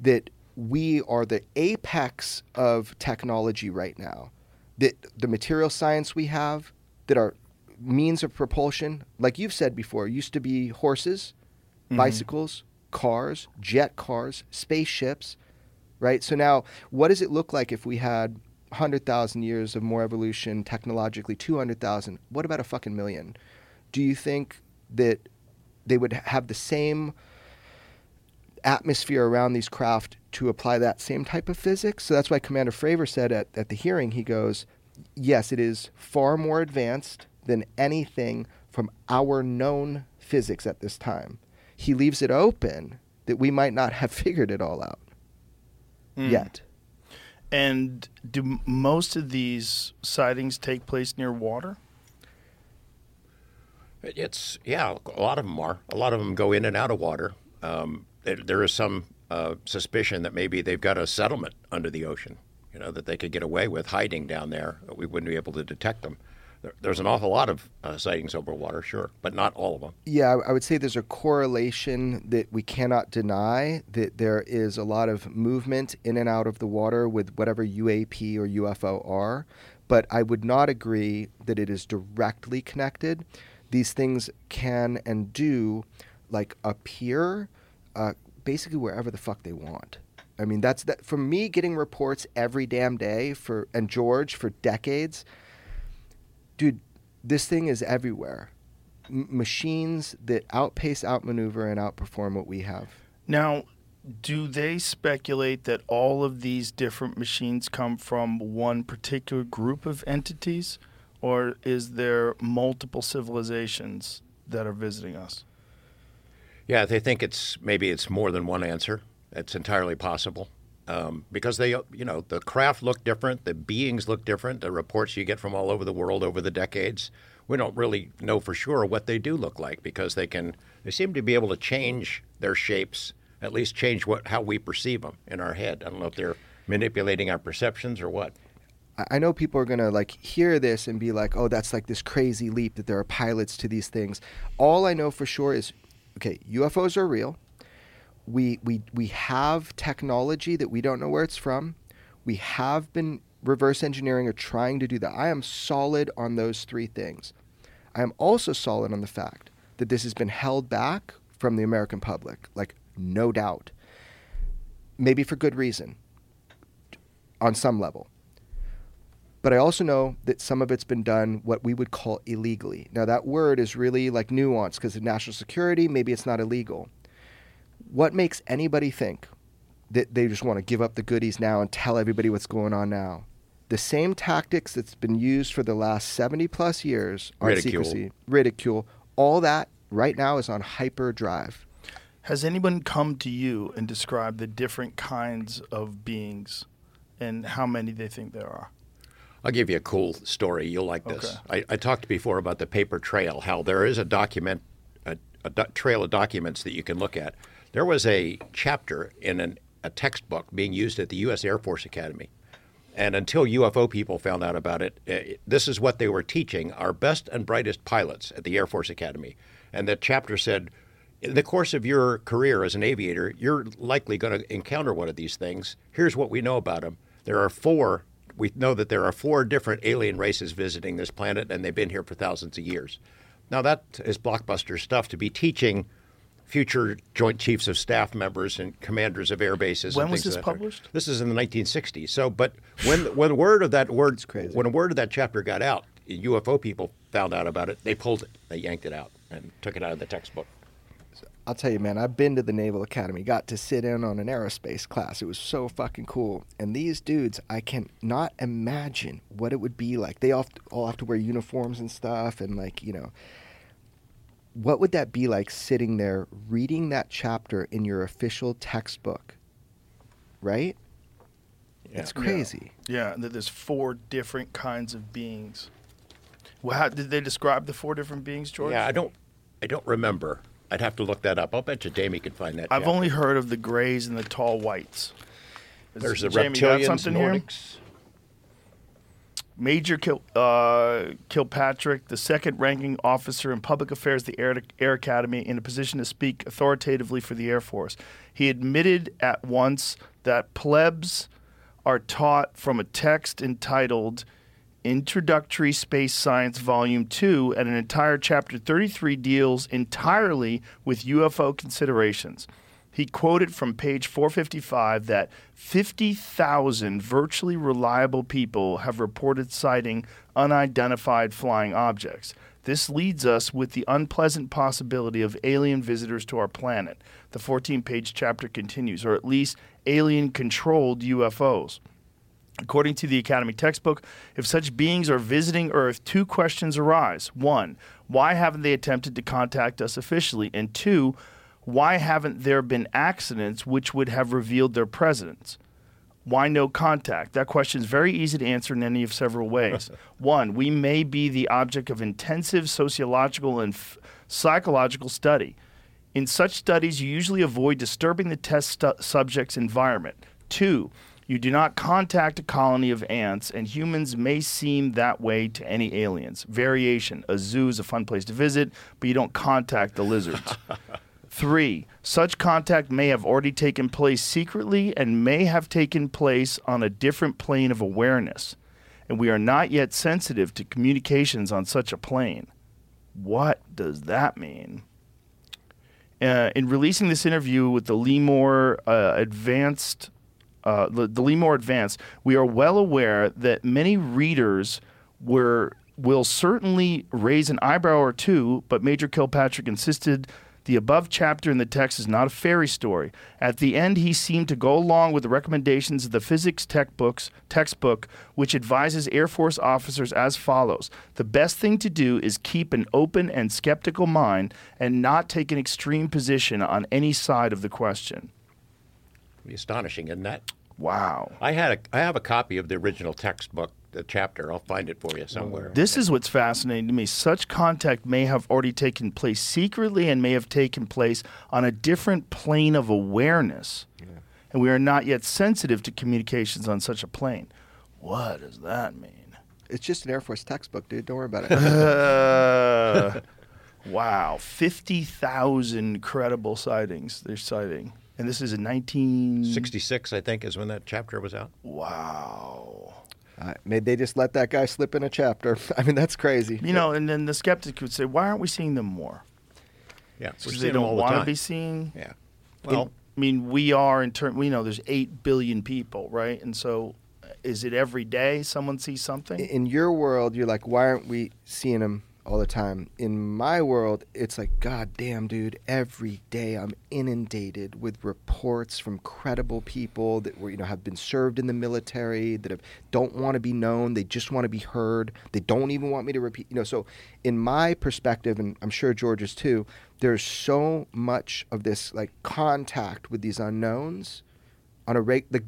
that we are the apex of technology right now, that the material science we have, that our means of propulsion, like you've said before, used to be horses, mm-hmm. bicycles, cars, jet cars, spaceships, right? So now, what does it look like if we had 100,000 years of more evolution technologically, 200,000? What about a fucking million? Do you think that they would have the same atmosphere around these craft to apply that same type of physics? So that's why Commander Fravor said at, at the hearing, he goes, yes, it is far more advanced than anything from our known physics at this time. He leaves it open that we might not have figured it all out hmm. yet. And do most of these sightings take place near water? It's yeah, a lot of them are. A lot of them go in and out of water. Um, there, there is some uh, suspicion that maybe they've got a settlement under the ocean. You know that they could get away with hiding down there. We wouldn't be able to detect them. There, there's an awful lot of uh, sightings over water, sure, but not all of them. Yeah, I would say there's a correlation that we cannot deny that there is a lot of movement in and out of the water with whatever UAP or UFO are, but I would not agree that it is directly connected. These things can and do like appear uh, basically wherever the fuck they want. I mean, that's that for me getting reports every damn day for and George for decades. Dude, this thing is everywhere m- machines that outpace, outmaneuver, and outperform what we have. Now, do they speculate that all of these different machines come from one particular group of entities, or is there multiple civilizations that are visiting us? Yeah, they think it's maybe it's more than one answer. It's entirely possible um, because they, you know, the craft look different, the beings look different. The reports you get from all over the world over the decades, we don't really know for sure what they do look like because they can. They seem to be able to change their shapes, at least change what how we perceive them in our head. I don't know if they're manipulating our perceptions or what. I- know people are gonna like hear this and be like, "Oh, that's like this crazy leap that there are pilots to these things." All I know for sure is, okay, UFOs are real. We we we have technology that we don't know where it's from. We have been reverse engineering or trying to do that. I am solid on those three things. I am also solid on the fact that this has been held back from the American public, like no doubt. Maybe for good reason on some level. But I also know that some of it's been done what we would call illegally. Now, that word is really like nuanced because of national security. Maybe it's not illegal. What makes anybody think that they just want to give up the goodies now and tell everybody what's going on now? The same tactics that's been used for the last 70 plus years on Ridicule. secrecy, ridicule, all that right now is on hyperdrive. Has anyone come to you and described the different kinds of beings and how many they think there are? I'll give you a cool story. You'll like this. I, I talked before about the paper trail, how there is a document, a, a do- trail of documents that you can look at. There was a chapter in an, a textbook being used at the U.S. Air Force Academy. And until UFO people found out about it, eh, this is what they were teaching our best and brightest pilots at the Air Force Academy. And the chapter said, in the course of your career as an aviator, you're likely going to encounter one of these things. Here's what we know about them. There are four, we know that there are four different alien races visiting this planet, and they've been here for thousands of years. Now, that is blockbuster stuff to be teaching future Joint Chiefs of Staff members and commanders of air bases. When and was this published? This is in the 1960s. So, but when when word of that word, crazy. when a word of that chapter got out, UFO people found out about it. They pulled it. They yanked it out and took it out of the textbook. I'll tell you, man, I've been to the Naval Academy, got to sit in on an aerospace class. It was so fucking cool. And these dudes, I can not imagine what it would be like. They all, all have to wear uniforms and stuff, and like, you know, what would that be like sitting there reading that chapter in your official textbook? Right? It's crazy. Yeah, that there's four different kinds of beings. Well, how, did they describe the four different beings, George? Yeah, I don't, I don't remember. I'd have to look that up. I'll bet you Jamie can find that. I've chapter. only heard of the grays and the tall whites. Is- There's the Jamie, you got reptilians, something here? Major Kil- uh, Kilpatrick, the second ranking officer in public affairs the Air, Air Academy, in a position to speak authoritatively for the Air Force. He admitted at once that plebs are taught from a text entitled Introductory Space Science Volume 2, and an entire chapter 33 deals entirely with UFO considerations. He quoted from page 455 that 50,000 virtually reliable people have reported sighting unidentified flying objects. This leads us with the unpleasant possibility of alien visitors to our planet. The 14 page chapter continues, or at least alien controlled UFOs. According to the Academy textbook, if such beings are visiting Earth, two questions arise. One, why haven't they attempted to contact us officially? And two, why haven't there been accidents which would have revealed their presence? Why no contact? That question is very easy to answer in any of several ways. One, we may be the object of intensive sociological and f- psychological study. In such studies, you usually avoid disturbing the test stu- subject's environment. Two, you do not contact a colony of ants, and humans may seem that way to any aliens. Variation a zoo is a fun place to visit, but you don't contact the lizards. Three, such contact may have already taken place secretly and may have taken place on a different plane of awareness, and we are not yet sensitive to communications on such a plane. What does that mean? Uh, in releasing this interview with the Lemoore uh, Advanced, uh, the, the Advanced, we are well aware that many readers were will certainly raise an eyebrow or two, but Major Kilpatrick insisted the above chapter in the text is not a fairy story. At the end, he seemed to go along with the recommendations of the physics tech books, textbook, which advises Air Force officers as follows The best thing to do is keep an open and skeptical mind and not take an extreme position on any side of the question. Astonishing, isn't that? Wow. I had a, I have a copy of the original textbook, the chapter. I'll find it for you somewhere. This is what's fascinating to me. Such contact may have already taken place secretly and may have taken place on a different plane of awareness. And we are not yet sensitive to communications on such a plane. What does that mean? It's just an Air Force textbook, dude. Don't worry about it. Uh, wow. 50,000 credible sightings they're citing. And this is in 19. 66, I think, is when that chapter was out. Wow. Uh, may they just let that guy slip in a chapter? I mean, that's crazy. You know, and then the skeptic would say, why aren't we seeing them more? Yeah, we're Because they don't want to be seen. Yeah. Well, Well, I mean, we are in term. We know there's eight billion people, right? And so, is it every day someone sees something? in your world, you're like, why aren't we seeing him all the time? In my world, it's like, God damn, dude, every day I'm inundated with reports from credible people that were, you know, have been served in the military, that have, don't want to be known, they just want to be heard, they don't even want me to repeat, you know. So, in my perspective, and I'm sure George's too, there's so much of this like contact with these unknowns on a rate. The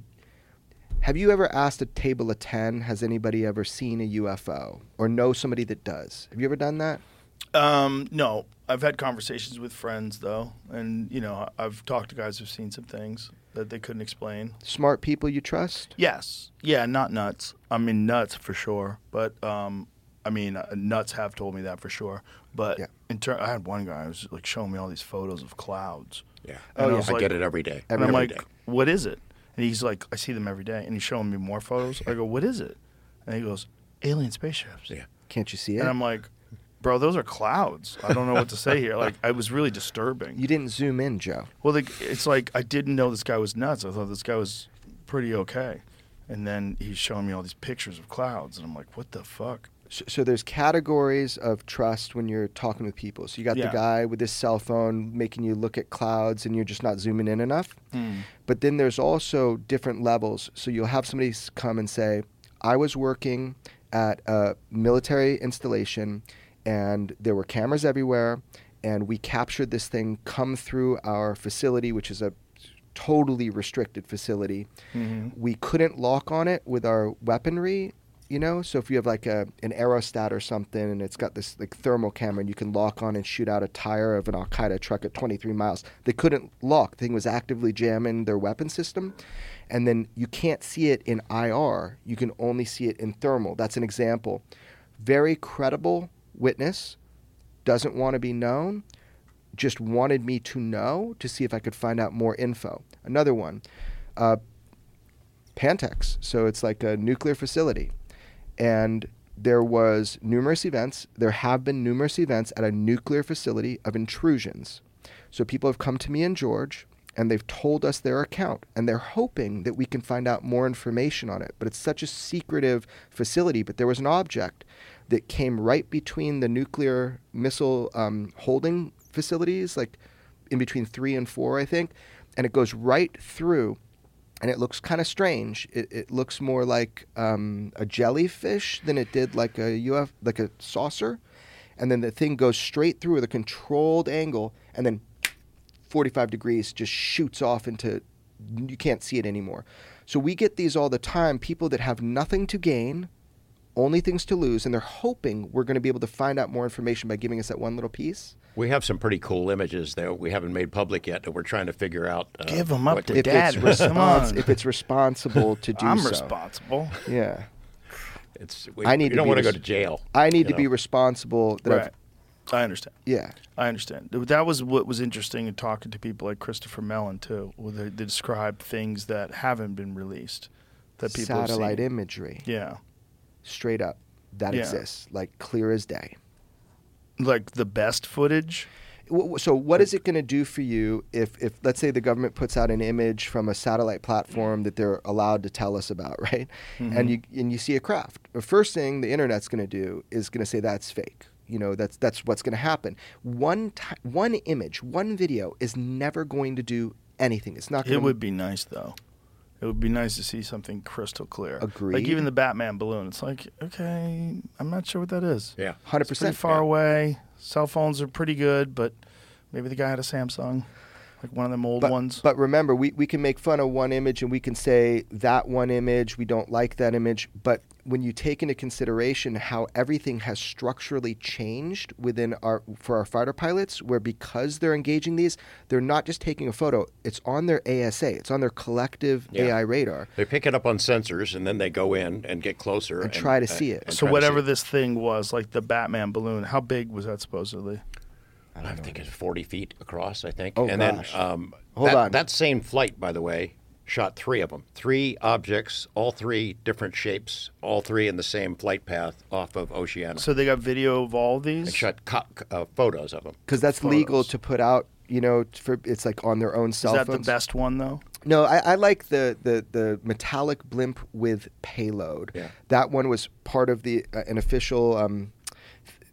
have you ever asked a table of 10, has anybody ever seen a UFO or know somebody that does? Have you ever done that? Um, no, I've had conversations with friends though, and you know, I've talked to guys who've seen some things that they couldn't explain. Smart people you trust? Yes, yeah, not nuts. I mean, nuts for sure, but um, I mean, uh, nuts have told me that for sure. But Yeah. in turn, I had one guy who was like showing me all these photos of clouds. yeah. Oh, I yeah. I get it every day. And Every I'm day. like, what is it? And he's like, I see them every day. And he's showing me more photos. I go, what is it? And he goes, alien spaceships. Yeah. Can't you see it? And I'm like, bro, those are clouds. I don't know what to say here. Like, it was really disturbing. you didn't zoom in, Joe. Well, the, it's like I didn't know this guy was nuts. I thought this guy was pretty okay. And then he's showing me all these pictures of clouds. And I'm like, what the fuck? So, there's categories of trust when you're talking with people. So you got Yeah. the guy with his cell phone making you look at clouds and you're just not zooming in enough. Hmm. But then there's also different levels. So you'll have somebody come and say, I was working at a military installation and there were cameras everywhere and we captured this thing come through our facility, which is a totally restricted facility. Mm-hmm. We couldn't lock on it with our weaponry. You know, so if you have like a an aerostat or something, and it's got this like thermal camera, and you can lock on and shoot out a tire of an Al Qaeda truck at 23 miles. They couldn't lock; the thing was actively jamming their weapon system, and then you can't see it in IR. You can only see it in thermal. That's an example. Very credible witness doesn't want to be known. Just wanted me to know to see if I could find out more info. Another one. Uh, Pantex. So it's like a nuclear facility. And there was numerous events. There have been numerous events at a nuclear facility of intrusions. So people have come to me and George and they've told us their account and they're hoping that we can find out more information on it. But it's such a secretive facility. But there was an object that came right between the nuclear missile um, holding facilities, like in between three and four, I think, and it goes right through and it looks kind of strange. It, it looks more like um, a jellyfish than it did like a UF, like a saucer, and then the thing goes straight through with a controlled angle, and then 45 degrees just shoots off into you can't see it anymore. So we get these all the time. People that have nothing to gain, only things to lose, and they're hoping we're going to be able to find out more information by giving us that one little piece. We have some pretty cool images that we haven't made public yet that we're trying to figure out. Uh, them up to to- If Dad, it's come respons- if it's responsible to do I'm so. responsible. Yeah. It's, we, I need we to don't be want to res- go to jail. I need you to be responsible. That I've- Right. I understand. yeah. I understand. That was what was interesting in talking to people like Christopher Mellon too, where they, they described things that haven't been released that people have Satellite seen. imagery, Yeah, straight up, that Yeah. exists, like clear as day. Like the best footage. So, what is it going to do for you if, if, let's say, the government puts out an image from a satellite platform that they're allowed to tell us about, right? Mm-hmm. And you and you see a craft. The first thing the internet's going to do is going to say that's fake. You know, that's that's what's going to happen. One ti one image, one video is never going to do anything. It's not. Going It would be nice though. It would be nice to see something crystal clear. Like even the Batman balloon. It's like okay, I'm not sure what that is. Yeah. hundred It's pretty percent far away. Cell phones are pretty good, but maybe the guy had a Samsung, like one of them old but, ones. But remember, we, we can make fun of one image and we can say that one image, we don't like that image. But when you take into consideration how everything has structurally changed within our for our fighter pilots, where because they're engaging these, they're not just taking a photo, it's on their ASA, it's on their collective Yeah. AI radar. They pick it up on sensors and then they go in and get closer And try to see it. and so whatever this thing was, like the Batman balloon, how big was that supposedly? I think it's 40 feet across, I think. Oh, and gosh. then um, Hold that, on. that same flight, by the way, shot three of them. Three objects, all three different shapes, all three in the same flight path off of Oceania. So they got video of all these. they shot co- uh, photos of them. Because that's legal to put out, you know, for it's like on their own Is cell that phones. the best one though? No, I, I like the, the, the metallic blimp with payload. Yeah. That one was part of the uh, an official um,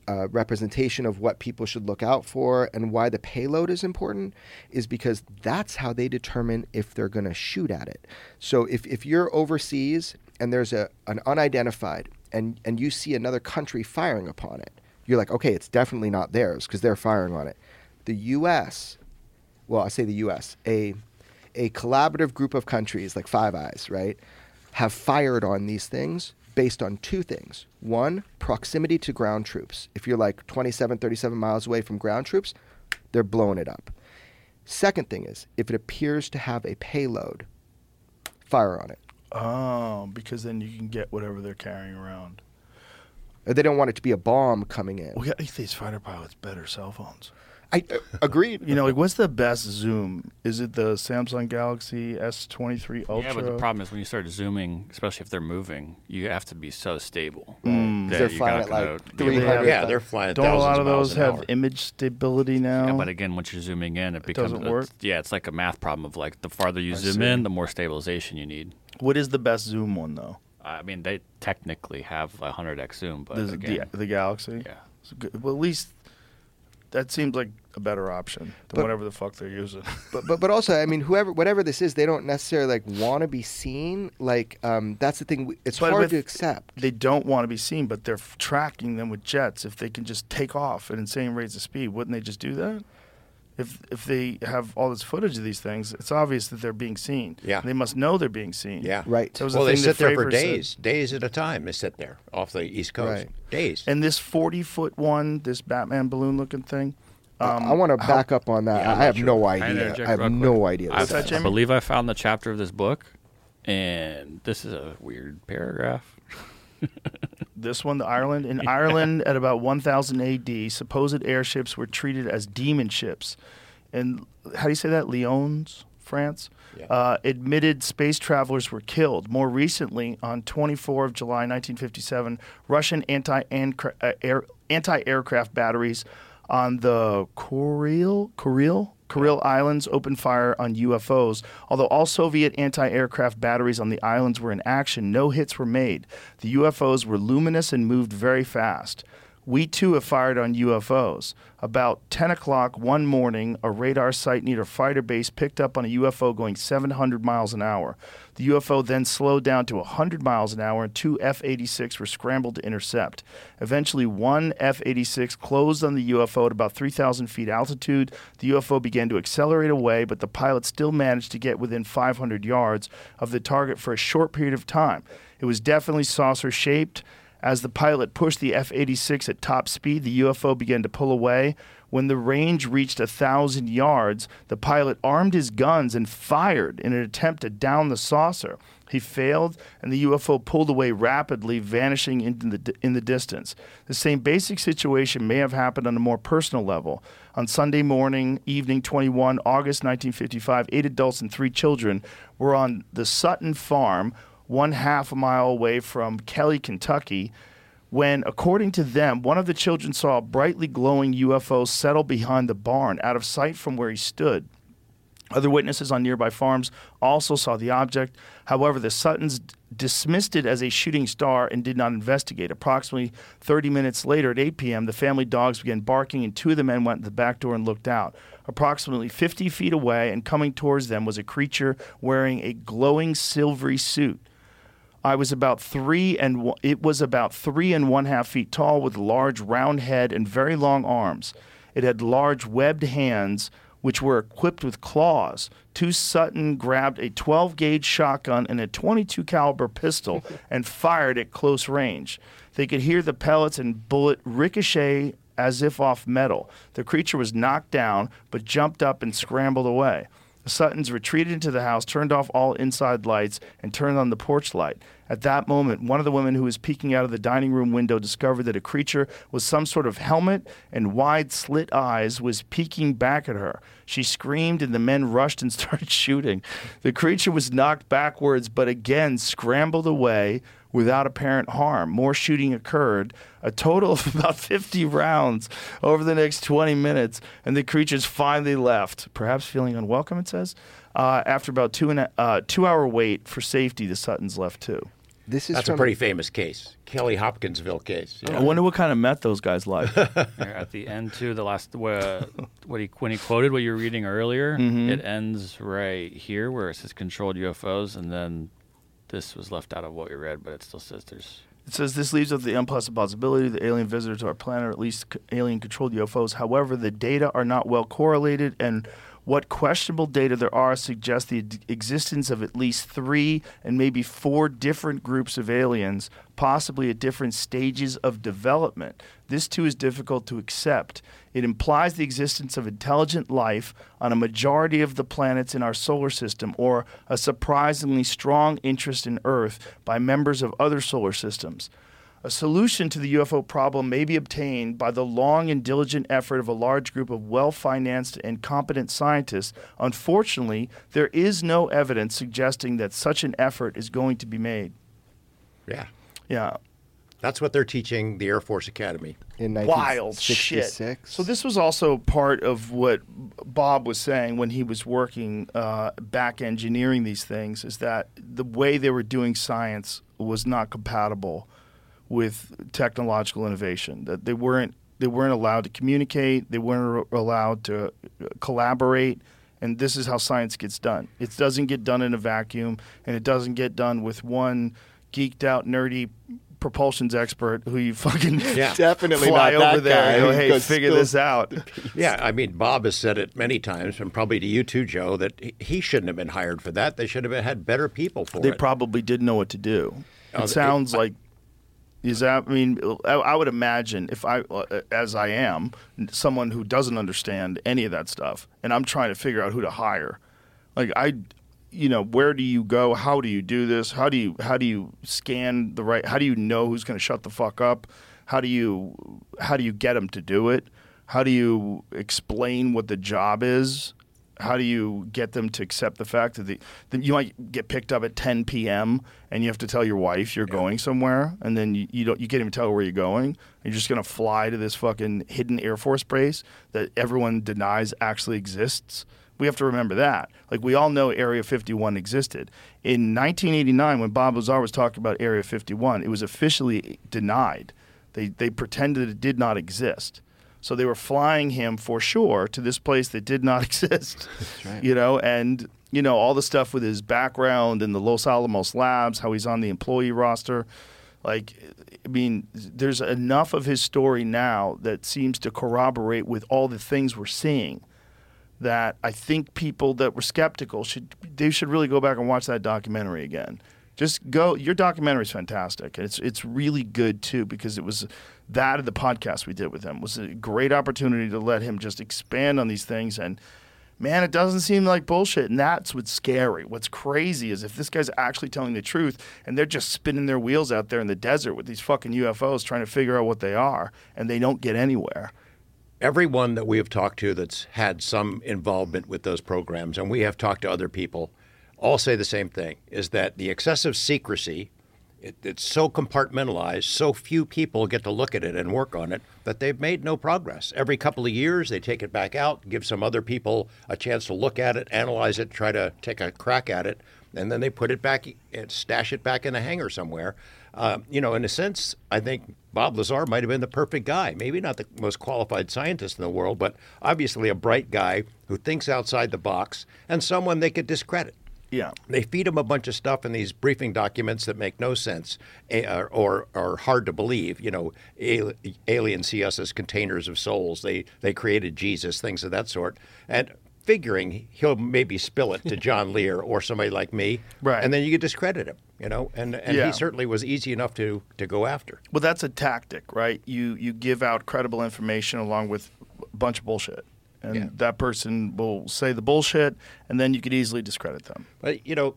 uh, representation of what people should look out for and why the payload is important is because that's how they determine if they're going to shoot at it. So if, if you're overseas and there's a an unidentified and and you see another country firing upon it, you're like, okay, it's definitely not theirs because they're firing on it. The U.S well, I say the U.S. a a collaborative group of countries like Five Eyes, right, have fired on these things based on two things. One, proximity to ground troops. If you're like 27, 37 miles away from ground troops, they're blowing it up. Second thing is, if it appears to have a payload, fire on it. Oh, because then you can get whatever they're carrying around. They don't want it to be a bomb coming in. We got these fighter pilots better cell phones. I agreed. You know, like what's the best zoom? Is it the Samsung Galaxy S23 Ultra? Yeah, but the problem is when you start zooming, especially if they're moving, you have to be so stable. that Mm. They're flying at, like, gonna be able to- 300. Yeah, they're flying Don't a lot of those have hour. image stability now? Yeah, but again, once you're zooming in, it becomes doesn't it's- work? Yeah, it's like a math problem of like the farther you I zoom see. in, the more stabilization you need. what is the best zoom one though? I mean, they technically have a hundred x zoom, but The, again, the, the Galaxy. yeah. Well, at least that seems like a better option than But- whatever the fuck they're using. but, but but also, I mean, whoever, whatever this is, they don't necessarily like want to be seen. Like, um, that's the thing. we- It's But hard to accept. they don't want to be seen, but they're f- tracking them with jets. If they can just take off at insane rates of speed, wouldn't they just do that? If if they have all this footage of these things, it's obvious that they're being seen. Yeah. they must know they're being seen. Yeah. Right. That was well, the they thing sit that there for Fravor said. days, days at a time. They sit there off the East Coast, Right. days. And this forty foot one, this Batman balloon looking thing. Um, I want to how- back up on that. Yeah, I'm I not have sure. no Can I idea. I have no idea. I, What's that, Jimmy? believe I found the chapter of this book, and this is a weird paragraph. This one, the Ireland. In Ireland, at about 1000 AD, supposed airships were treated as demon ships. And how do you say that? Lyons, France? Yeah. Uh, admitted space travelers were killed. More recently, on 24 of July 1957, Russian anti-air, anti-aircraft batteries on the Kuril, Kuril, Kuril Islands opened fire on UFOs. Although all Soviet anti-aircraft batteries on the islands were in action, no hits were made. The UFOs were luminous and moved very fast. We too have fired on UFOs. About 10 o'clock one morning, a radar site near a fighter base picked up on a UFO going 700 miles an hour. The UFO then slowed down to 100 miles an hour, and two F 86 were scrambled to intercept. Eventually, one F 86 closed on the UFO at about 3,000 feet altitude. The UFO began to accelerate away, but the pilot still managed to get within 500 yards of the target for a short period of time. It was definitely saucer shaped. As the pilot pushed the F 86 at top speed, the UFO began to pull away. When the range reached a thousand yards, the pilot armed his guns and fired in an attempt to down the saucer. He failed, and the UFO pulled away rapidly, vanishing into the, in the distance. The same basic situation may have happened on a more personal level. On Sunday morning, evening 21, August 1955, eight adults and three children were on the Sutton farm one half a mile away from Kelly, Kentucky, when, according to them, one of the children saw a brightly glowing UFO settle behind the barn, out of sight from where he stood. Other witnesses on nearby farms also saw the object. However, the Suttons dismissed it as a shooting star and did not investigate. Approximately 30 minutes later, at 8 p.m., the family dogs began barking, and two of the men went to the back door and looked out. Approximately 50 feet away and coming towards them was a creature wearing a glowing silvery suit. I was about three and one- it was about three and one half feet tall with a large round head and very long arms. It had large webbed hands which were equipped with claws. Two Sutton grabbed a 12 gauge shotgun and a 22 caliber pistol and fired at close range. They could hear the pellets and bullet ricochet as if off metal. The creature was knocked down but jumped up and scrambled away. The Suttons retreated into the house, turned off all inside lights, and turned on the porch light. At that moment, one of the women who was peeking out of the dining room window discovered that a creature with some sort of helmet and wide slit eyes was peeking back at her. She screamed, and the men rushed and started shooting. The creature was knocked backwards, but again scrambled away without apparent harm. More shooting occurred, a total of about 50 rounds over the next 20 minutes, and the creatures finally left, perhaps feeling unwelcome, it says. Uh, after about two and a, uh, two hour wait for safety, the Suttons left too. This is That's from a pretty famous case, Kelly Hopkinsville case. I wonder what kind of meth those guys like. At the end too, the last uh, what he when he quoted what you were reading earlier, Mm-hmm. it ends right here where it says controlled UFOs, and then this was left out of what we read, but it still says there's. It says this leaves up the unpleasant possibility that alien visitors to our planet are at least c- alien controlled UFOs. However, the data are not well correlated, and what questionable data there are suggests the existence of at least three and maybe four different groups of aliens, possibly at different stages of development. This too is difficult to accept. It implies the existence of intelligent life on a majority of the planets in our solar system, or a surprisingly strong interest in Earth by members of other solar systems. A solution to the UFO problem may be obtained by the long and diligent effort of a large group of well financed and competent scientists. Unfortunately, there is no evidence suggesting that such an effort is going to be made. Yeah. Yeah, That's what they're teaching the Air Force Academy. in wild shit. 1966. So this was also part of what Bob was saying when he was working uh, back engineering these things is that the way they were doing science was not compatible with technological innovation. That they weren't they weren't allowed to communicate. They weren't allowed to uh, collaborate. And this is how science gets done. It doesn't get done in a vacuum, and it doesn't get done with one geeked out, nerdy propulsions expert who you fucking Yeah. Definitely fly not that over there. guy and go, hey, figure this out. Yeah, I mean, Bob has said it many times, and probably to you too, Joe, that he- he shouldn't have been hired for that. They should have had better people for They it. They probably didn't know what to do. Oh, It they- sounds like. Is that? I mean, I, I would imagine if I, uh, as I am, someone who doesn't understand any of that stuff, and I'm trying to figure out who to hire. Like I, you know, where do you go? How do you do this? How do you how do you scan the right? How do you know who's going to shut the fuck up? How do you how do you get them to do it? How do you explain what the job is? How do you get them to accept the fact that, the, that you might get picked up at 10 p.m. and you have to tell your wife you're going somewhere, and then you, you don't you can't even tell where you're going. You're just going to fly to this fucking hidden Air Force base that everyone denies actually exists. We have to remember that. Like we all know Area 51 existed. In 1989, when Bob Lazar was talking about Area 51, it was officially denied. They they pretended it did not exist. So they were flying him for sure to this place that did not exist. You know, and you know all the stuff with his background and the Los Alamos Labs, how he's on the employee roster. Like, I mean, there's enough of his story now that seems to corroborate with all the things we're seeing that I think people that were skeptical should they should really go back and watch that documentary again. Just go. Your documentary is fantastic. It's it's really good too because it was that of the podcast we did with him was a great opportunity to let him just expand on these things and. Man, it doesn't seem like bullshit, and that's what's scary. What's crazy is if this guy's actually telling the truth, and they're just spinning their wheels out there in the desert with these fucking UFOs, trying to figure out what they are, and they don't get anywhere. Everyone that we have talked to that's had some involvement with those programs, and we have talked to other people, all say the same thing: is that the excessive secrecy. It, it's so compartmentalized, so few people get to look at it and work on it that they've made no progress. Every couple of years, they take it back out, give some other people a chance to look at it, analyze it, try to take a crack at it, and then they put it back and stash it back in a hangar somewhere. Uh, you know, in a sense, I think Bob Lazar might have been the perfect guy. Maybe not the most qualified scientist in the world, but obviously a bright guy who thinks outside the box and someone they could discredit. Yeah. They feed him a bunch of stuff in these briefing documents that make no sense eh, or, or are hard to believe. You know, aliens see us as containers of souls. They they created Jesus, things of that sort, and figuring he'll maybe spill it to John Lear or somebody like me, Right. And then you could discredit him. You know, and and Yeah. he certainly was easy enough to to go after. Well, that's a tactic, right? You you give out credible information along with a bunch of bullshit, and Yeah. that person will say the bullshit, and then you could easily discredit them. But you know,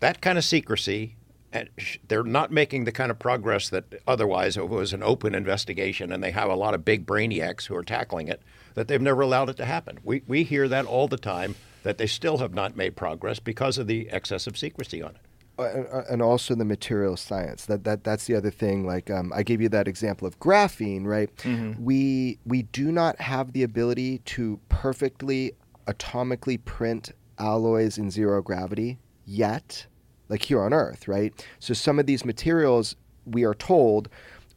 that kind of secrecy, eh, they're not making the kind of progress that otherwise it was an open investigation, and they have a lot of big brainiacs who are tackling it. That they've never allowed it to happen. We we hear that all the time. That they still have not made progress because of the excessive secrecy on it. Uh, and, also the material science. That that that's the other thing. Like um, I gave you that example of graphene, right? We we do not have the ability to perfectly atomically print alloys in zero gravity yet, like here on Earth, right? So some of these materials we are told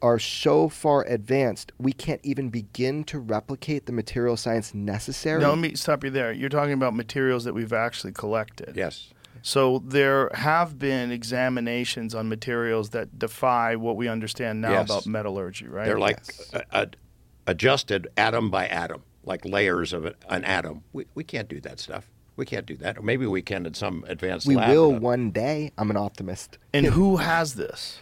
are so far advanced we can't even begin to replicate the material science necessary. Now, let me stop you there. You're talking about materials that we've actually collected. Yes. So there have been examinations on materials that defy what we understand now Yes. about metallurgy, right? They're like Yes. a, a, adjusted atom by atom, like layers of a- an atom. We, we can't do that stuff. We can't do that. Or maybe we can in some advanced we lab. will uh, one day. I'm an optimist. and who has this?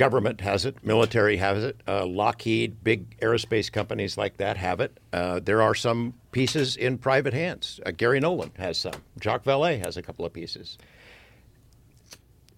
Government has it, military has it, uh, Lockheed, big aerospace companies like that have it. Uh, there are some pieces in private hands. Uh, Garry Nolan has some. Jacques Vallée has a couple of pieces.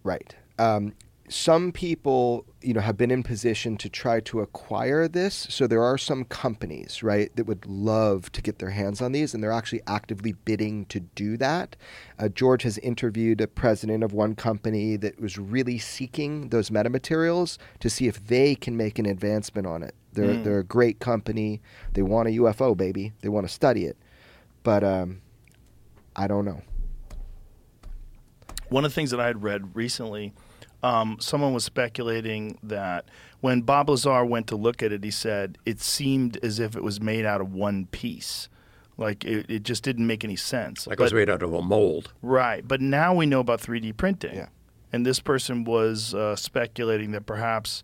Right. Um, some people, you know, have been in position to try to acquire this. So there are some companies, right, that would love to get their hands on these, and they're actually actively bidding to do that. Uh, George has interviewed a president of one company that was really seeking those metamaterials to see if they can make an advancement on it. They're they're a great company. They want a UFO, baby. They want to study it, but um, I don't know. One of the things that I had read recently, um, someone was speculating that when Bob Lazar went to look at it, he said it seemed as if it was made out of one piece. Like it, it just didn't make any sense. Like But- it was made out of a mold. Right, but now we know about 3D printing. Yeah. and this person was uh, speculating that perhaps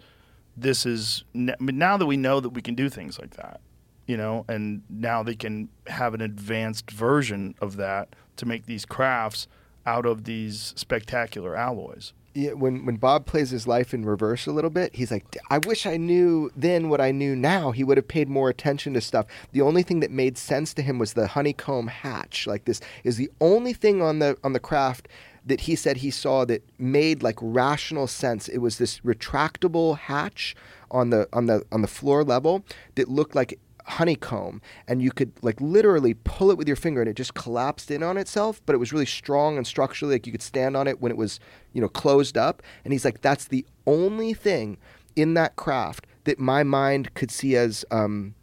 this is n- I now that we know that we can do things like that, you know, and now they can have an advanced version of that to make these crafts out of these spectacular alloys. Yeah, when when Bob plays his life in reverse a little bit, he's like, I wish I knew then what I knew now. He would have paid more attention to stuff. The only thing that made sense to him was the honeycomb hatch. Like this is the only thing on the on the craft that he said he saw that made like rational sense. It was this retractable hatch on the on the on the floor level that looked like honeycomb and you could like literally pull it with your finger and it just collapsed in on itself but it was really strong and structurally like you could stand on it when it was you know closed up and he's like that's the only thing in that craft that my mind could see as um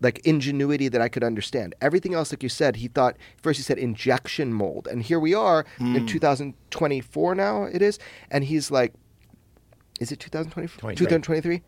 like ingenuity that I could understand. Everything else, like you said, he thought first he said injection mold, and here we are in 2024 now. It is, and he's like, is it 2024? 23. 2023?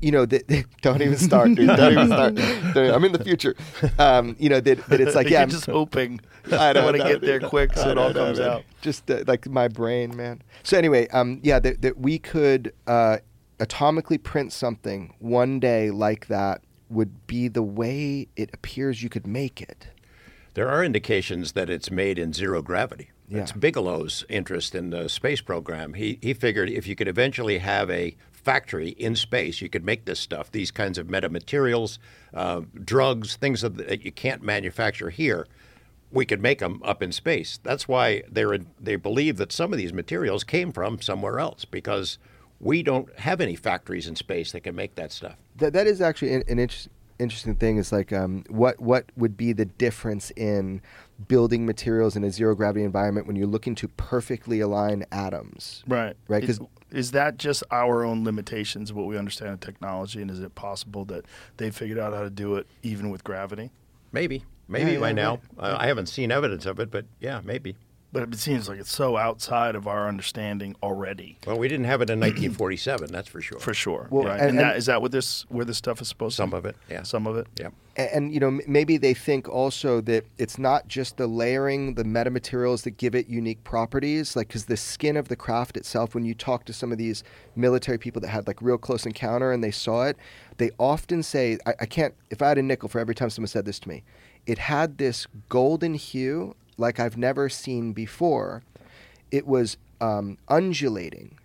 You know, that don't even start, dude. Don't even start. Don't- I'm in the future. Um, you know that, that it's like, yeah, I'm just hoping. I I don't want to get there quick so it all comes out. Just uh, like my brain, man. So anyway, um, yeah, that, that we could uh, atomically print something one day like that would be the way it appears you could make it. There are indications that it's made in zero gravity. Yeah. It's Bigelow's interest in the space program. He, he figured if you could eventually have a factory in space, you could make this stuff, these kinds of metamaterials, uh, drugs, things of that you can't manufacture here. We could make them up in space. That's why they're in, they believe that some of these materials came from somewhere else because we don't have any factories in space that can make that stuff. That that is actually an, an interest, interesting thing. Is like um, what what would be the difference in building materials in a zero gravity environment when you're looking to perfectly align atoms? Right. Right, Is, 'cause- is that just our own limitations what we understand of technology, and is it possible that they figured out how to do it even with gravity? Maybe, maybe Yeah, by yeah, now. Uh, I haven't seen evidence of it, but yeah, maybe. But it seems like it's so outside of our understanding already, Well, we didn't have it in 1947, that's for sure. for sure. Well, right. and- And, and- is that what this where this stuff is supposed Some to? Some of it, yeah. Some of it. Yeah. A- and you know maybe they think also that it's not just the layering the metamaterials that give it unique properties like because the skin of the craft itself when you talk to some of these military people that had like real close encounter and they saw it they often say I, I can't if i had a nickel for every time someone said this to me it had this golden hue like i've never seen before. It was um, undulating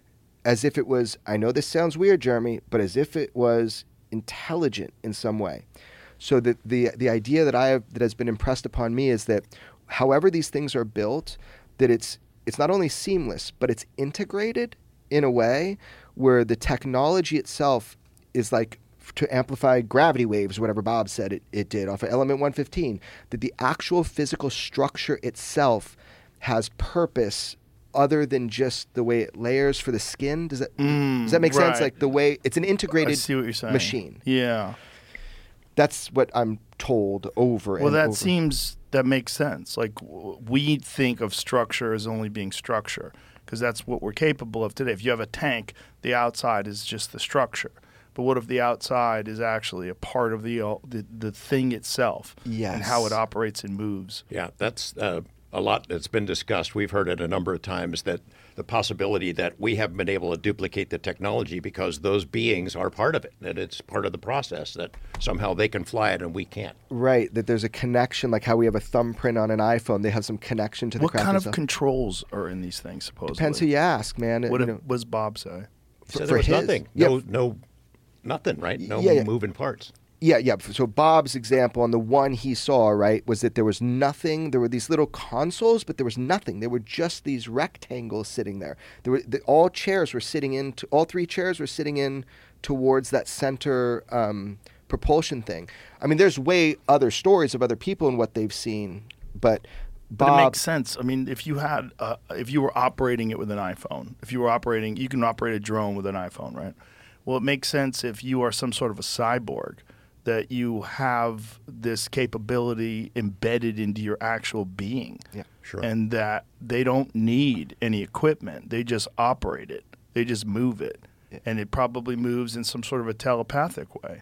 as if it was i know this sounds weird jeremy but as if it was intelligent in some way. So the, the the idea that i have that has been impressed upon me is that however these things are built that it's it's not only seamless but it's integrated in a way where the technology itself is like to amplify gravity waves, whatever Bob said it, it did off of element 115, that the actual physical structure itself has purpose other than just the way it layers for the skin. Does that does that mm, make sense? Like the way it's an I integrated see what you're saying. machine. Yeah. That's what I'm told over Well, that over. seems that makes sense. Like w- we think of structure as only being structure because that's what we're capable of today. If you have a tank, the outside is just the structure. But what if the outside is actually a part of the uh, the, the thing itself and how it operates and moves? Yeah, that's uh, a lot that's been discussed. We've heard it a number of times that the possibility that we haven't been able to duplicate the technology because those beings are part of it, that it's part of the process, that somehow they can fly it and we can't. right that there's a connection, like how we have a thumbprint on an iPhone. They have some connection to the What craft kind of itself. controls are in these things? Supposedly, Depends who you ask, man. What you did- know. what does Bob say? So for there was his- nothing, yeah, no, no, nothing, right? No Yeah, yeah. moving parts. Yeah, yeah. So Bob's example on the one he saw, right, was that there was nothing. There were these little consoles, but there was nothing. There were just these rectangles sitting there. There were the, all chairs were sitting in. To, all three chairs were sitting in towards that center um, propulsion thing. I mean, there's way other stories of other people and what they've seen, but But it Bob. makes sense. I mean, if you had, uh, if you were operating it with an iPhone, if you were operating, you can operate a drone with an iPhone, right? Well, it makes sense if you are some sort of a cyborg that you have this capability embedded into your actual being. Yeah, sure. And that they don't need any equipment. They just operate it. They just move it. And it probably moves in some sort of a telepathic way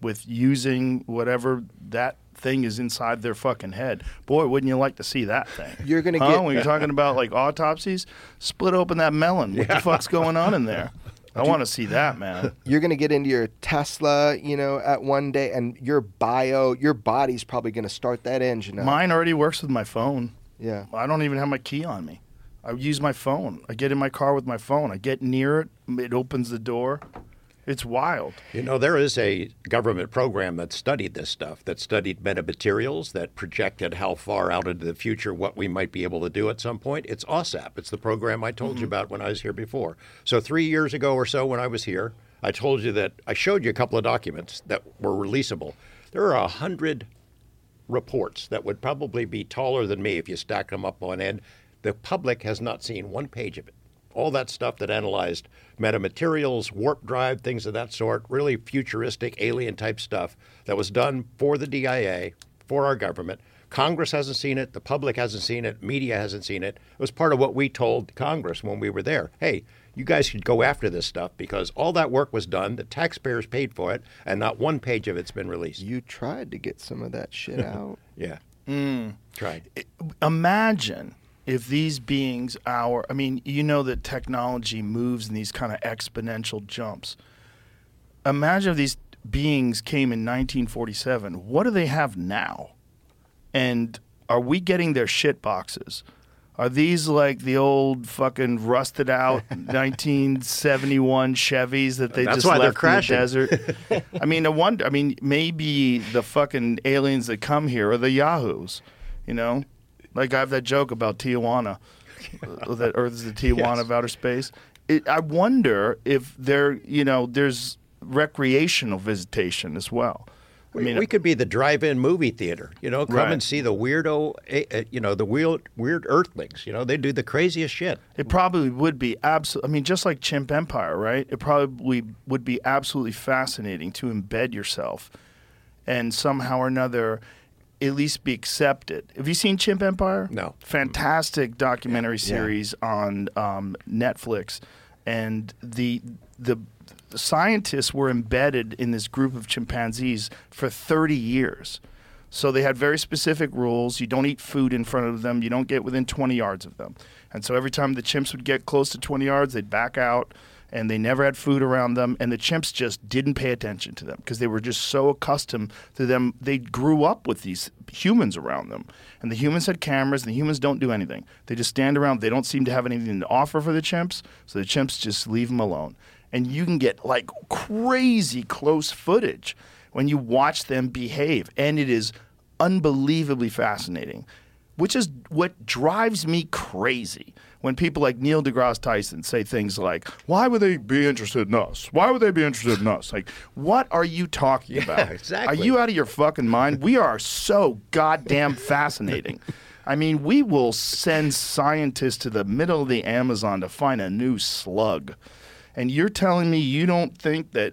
with using whatever that thing is inside their fucking head. Boy, wouldn't you like to see that thing? You're gonna Huh? get- when you're talking about like autopsies, split open that melon. What the fuck's going on in there? I want to see that, man. You're going to get into your Tesla, you know, at one day, and your bio, your body's probably going to start that engine up. Mine already works with my phone. Yeah. I don't even have my key on me. I use my phone. I get in my car with my phone. I get near it. It opens the door. It's wild. You know, there is a government program that studied this stuff, that studied metamaterials, that projected how far out into the future what we might be able to do at some point. It's AAWSAP. It's the program I told you mm-hmm. about when I was here before. So, three years ago or so when I was here, I told you that I showed you a couple of documents that were releasable. There are a hundred reports that would probably be taller than me if you stack them up on end. The public has not seen one page of it. All that stuff that analyzed metamaterials, warp drive, things of that sort, really futuristic alien type stuff that was done for the DIA, for our government. Congress hasn't seen it, the public hasn't seen it, media hasn't seen it. It was part of what we told Congress when we were there. Hey, you guys should go after this stuff because all that work was done, the taxpayers paid for it, and not one page of it's been released. You tried to get some of that shit out. Yeah. Mm. Tried. imagine if these beings our i mean you know that technology moves in these kind of exponential jumps imagine if these beings came in 1947 what do they have now and are we getting their shit boxes are these like the old fucking rusted out 1971 Chevys that they That's just why they're left crashing. in the desert? I mean, I wonder. I mean, maybe the fucking aliens that come here are the Yahoos. You know, like I have that joke about Tijuana, uh, that Earth is the Tijuana Yes. of outer space. It, I wonder if there, you know, there's recreational visitation as well. I We, mean, we could be the drive-in movie theater. You know, come Right. and see the weirdo. eh, eh, You know, the weird, weird Earthlings. You know, they do the craziest shit. It probably would be absolutely. I mean, just like Chimp Empire, right? It probably would be absolutely fascinating to embed yourself, and somehow or another, at least be accepted. Have you seen Chimp Empire? No. Fantastic documentary series on um, Netflix, and the the the scientists were embedded in this group of chimpanzees for 30 years. So they had very specific rules. You don't eat food in front of them. You don't get within 20 yards of them. And so every time the chimps would get close to 20 yards, they'd back out. And they never had food around them. And the chimps just didn't pay attention to them because they were just so accustomed to them. They grew up with these humans around them. And the humans had cameras, and the humans don't do anything. They just stand around. They don't seem to have anything to offer for the chimps. So the chimps just leave them alone. And you can get like crazy close footage when you watch them behave. And it is unbelievably fascinating, which is what drives me crazy when people like Neil deGrasse Tyson say things like, Why would they be interested in us? Why would they be interested in us? Like, what are you talking about? exactly. Are you out of your fucking mind? We are so goddamn fascinating. I mean, we will send scientists to the middle of the Amazon to find a new slug. And you're telling me you don't think that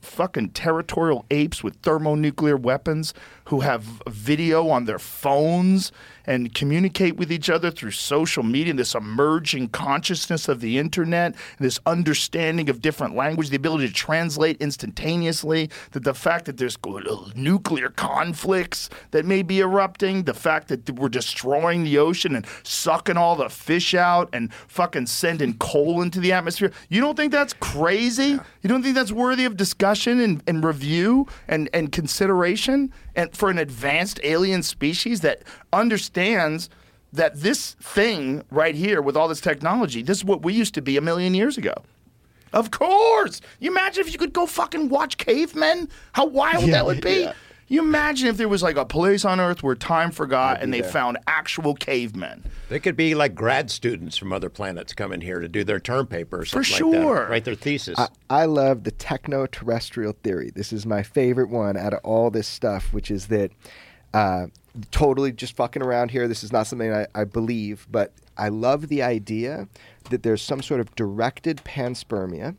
fucking territorial apes with thermonuclear weapons who have video on their phones and communicate with each other through social media, this emerging consciousness of the internet, this understanding of different language, the ability to translate instantaneously, that the fact that there's uh, nuclear conflicts that may be erupting, the fact that we're destroying the ocean and sucking all the fish out and fucking sending coal into the atmosphere. You don't think that's crazy? You don't think that's worthy of discussion and, and review and, and consideration? And for an advanced alien species that understands that this thing right here with all this technology, this is what we used to be a million years ago. Of course. You imagine if you could go fucking watch cavemen? How wild that would be. You imagine if there was like a place on Earth where time forgot and they found actual cavemen. They could be like grad students from other planets coming here to do their term paper or For something like sure. that. Write their thesis. I, I love the techno-terrestrial theory. This is my favorite one out of all this stuff, which is that uh, totally just fucking around here. This is not something I, I believe, but I love the idea that there's some sort of directed panspermia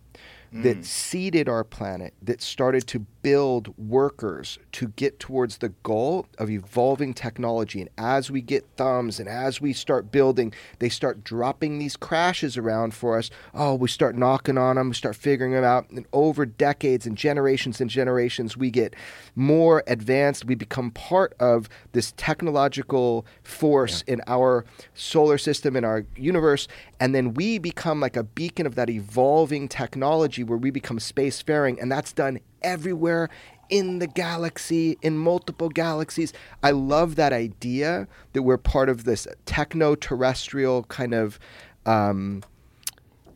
that seeded our planet, that started to build workers to get towards the goal of evolving technology. And as we get thumbs and as we start building, they start dropping these crashes around for us. Oh, we start knocking on them, we start figuring them out. And over decades and generations and generations, we get more advanced. We become part of this technological force in our solar system, in our universe. And then we become like a beacon of that evolving technology where we become spacefaring. And that's done everywhere in the galaxy, in multiple galaxies. I love that idea that we're part of this techno terrestrial kind of. Um,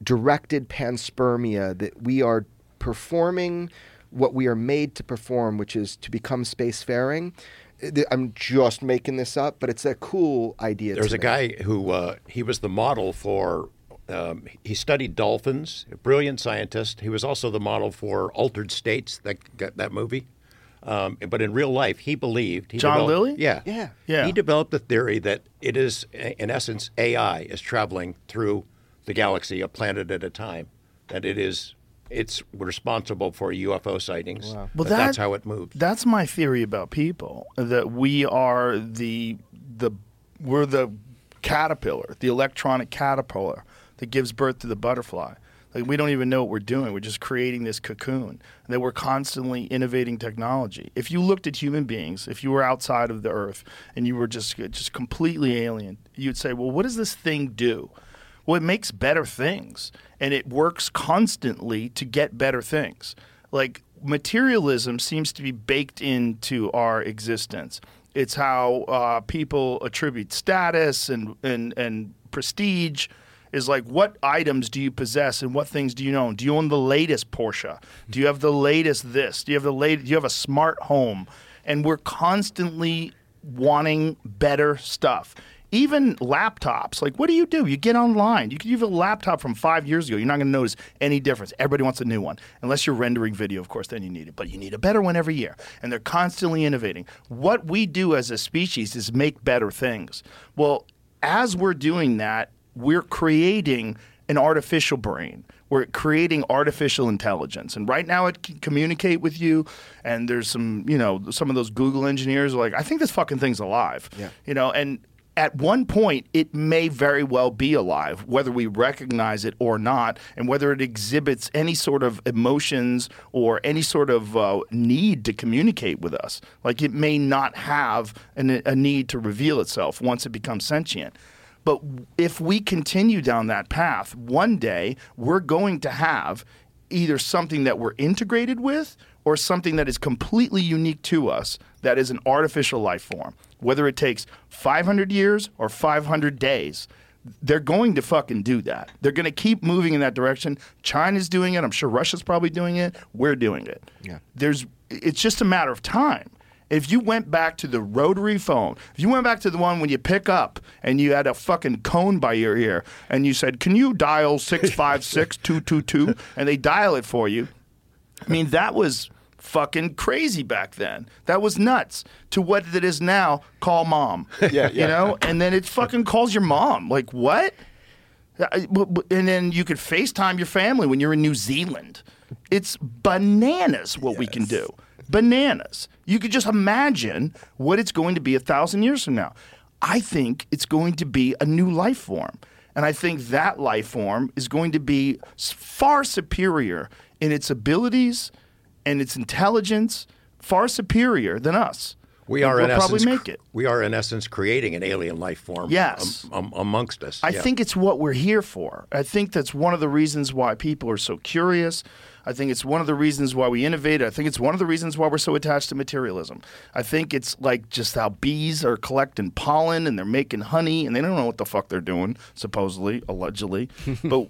directed panspermia that we are performing what we are made to perform, which is to become spacefaring. I'm just making this up, but it's a cool idea. There's a me. guy who uh, he was the model for. Um, he studied dolphins. A brilliant scientist. He was also the model for Altered States. That that movie. Um, but in real life, he believed. He John Lilly? Yeah. Yeah. Yeah. He developed the theory that it is, in essence, AI is traveling through the galaxy a planet at a time. That it is, it's responsible for UFO sightings. Well, that- that's how it moves. That's my theory about people. That we are the the we're the caterpillar, the electronic caterpillar that gives birth to the butterfly. Like we don't even know what we're doing. We're just creating this cocoon. That we're constantly innovating technology. If you looked at human beings, if you were outside of the earth and you were just just completely alien, you'd say, "Well, what does this thing do?" Well, it makes better things and it works constantly to get better things. Like materialism seems to be baked into our existence. It's how uh, people attribute status and, and, and prestige is like what items do you possess and what things do you own? Do you own the latest Porsche? Do you have the latest this? Do you have the late? Do you have a smart home? And we're constantly wanting better stuff. Even laptops, like what do you do? You get online. You can use a laptop from five years ago. You're not going to notice any difference. Everybody wants a new one, unless you're rendering video, of course. Then you need it, but you need a better one every year. And they're constantly innovating. What we do as a species is make better things. Well, as we're doing that, we're creating an artificial brain. We're creating artificial intelligence, and right now it can communicate with you. And there's some, you know, some of those Google engineers are like, I think this fucking thing's alive. Yeah. You know, and at one point it may very well be alive, whether we recognize it or not, and whether it exhibits any sort of emotions or any sort of uh, need to communicate with us. Like it may not have an, a need to reveal itself once it becomes sentient. But if we continue down that path, one day we're going to have either something that we're integrated with or something that is completely unique to us that is an artificial life form. Whether it takes 500 years or 500 days, they're going to fucking do that. They're going to keep moving in that direction. China's doing it. I'm sure Russia's probably doing it. We're doing it. Yeah. There's it's just a matter of time. If you went back to the rotary phone, if you went back to the one when you pick up and you had a fucking cone by your ear and you said, "Can you dial 656-222?" and they dial it for you. I mean, that was fucking crazy back then. That was nuts. To what it is now, call mom. Yeah, You know, and then it fucking calls your mom. Like what? Uh, And then you could FaceTime your family when you're in New Zealand. It's bananas what we can do. Bananas. You could just imagine what it's going to be a thousand years from now. I think it's going to be a new life form. And I think that life form is going to be far superior in its abilities and its intelligence, far superior than us. We are we'll in probably essence, make it. We are in essence creating an alien life form. Yes. am- am- amongst us. I Yeah. think it's what we're here for. I think that's one of the reasons why people are so curious. I think it's one of the reasons why we innovate. I think it's one of the reasons why we're so attached to materialism. I think it's like just how bees are collecting pollen and they're making honey and they don't know what the fuck they're doing, supposedly, allegedly. but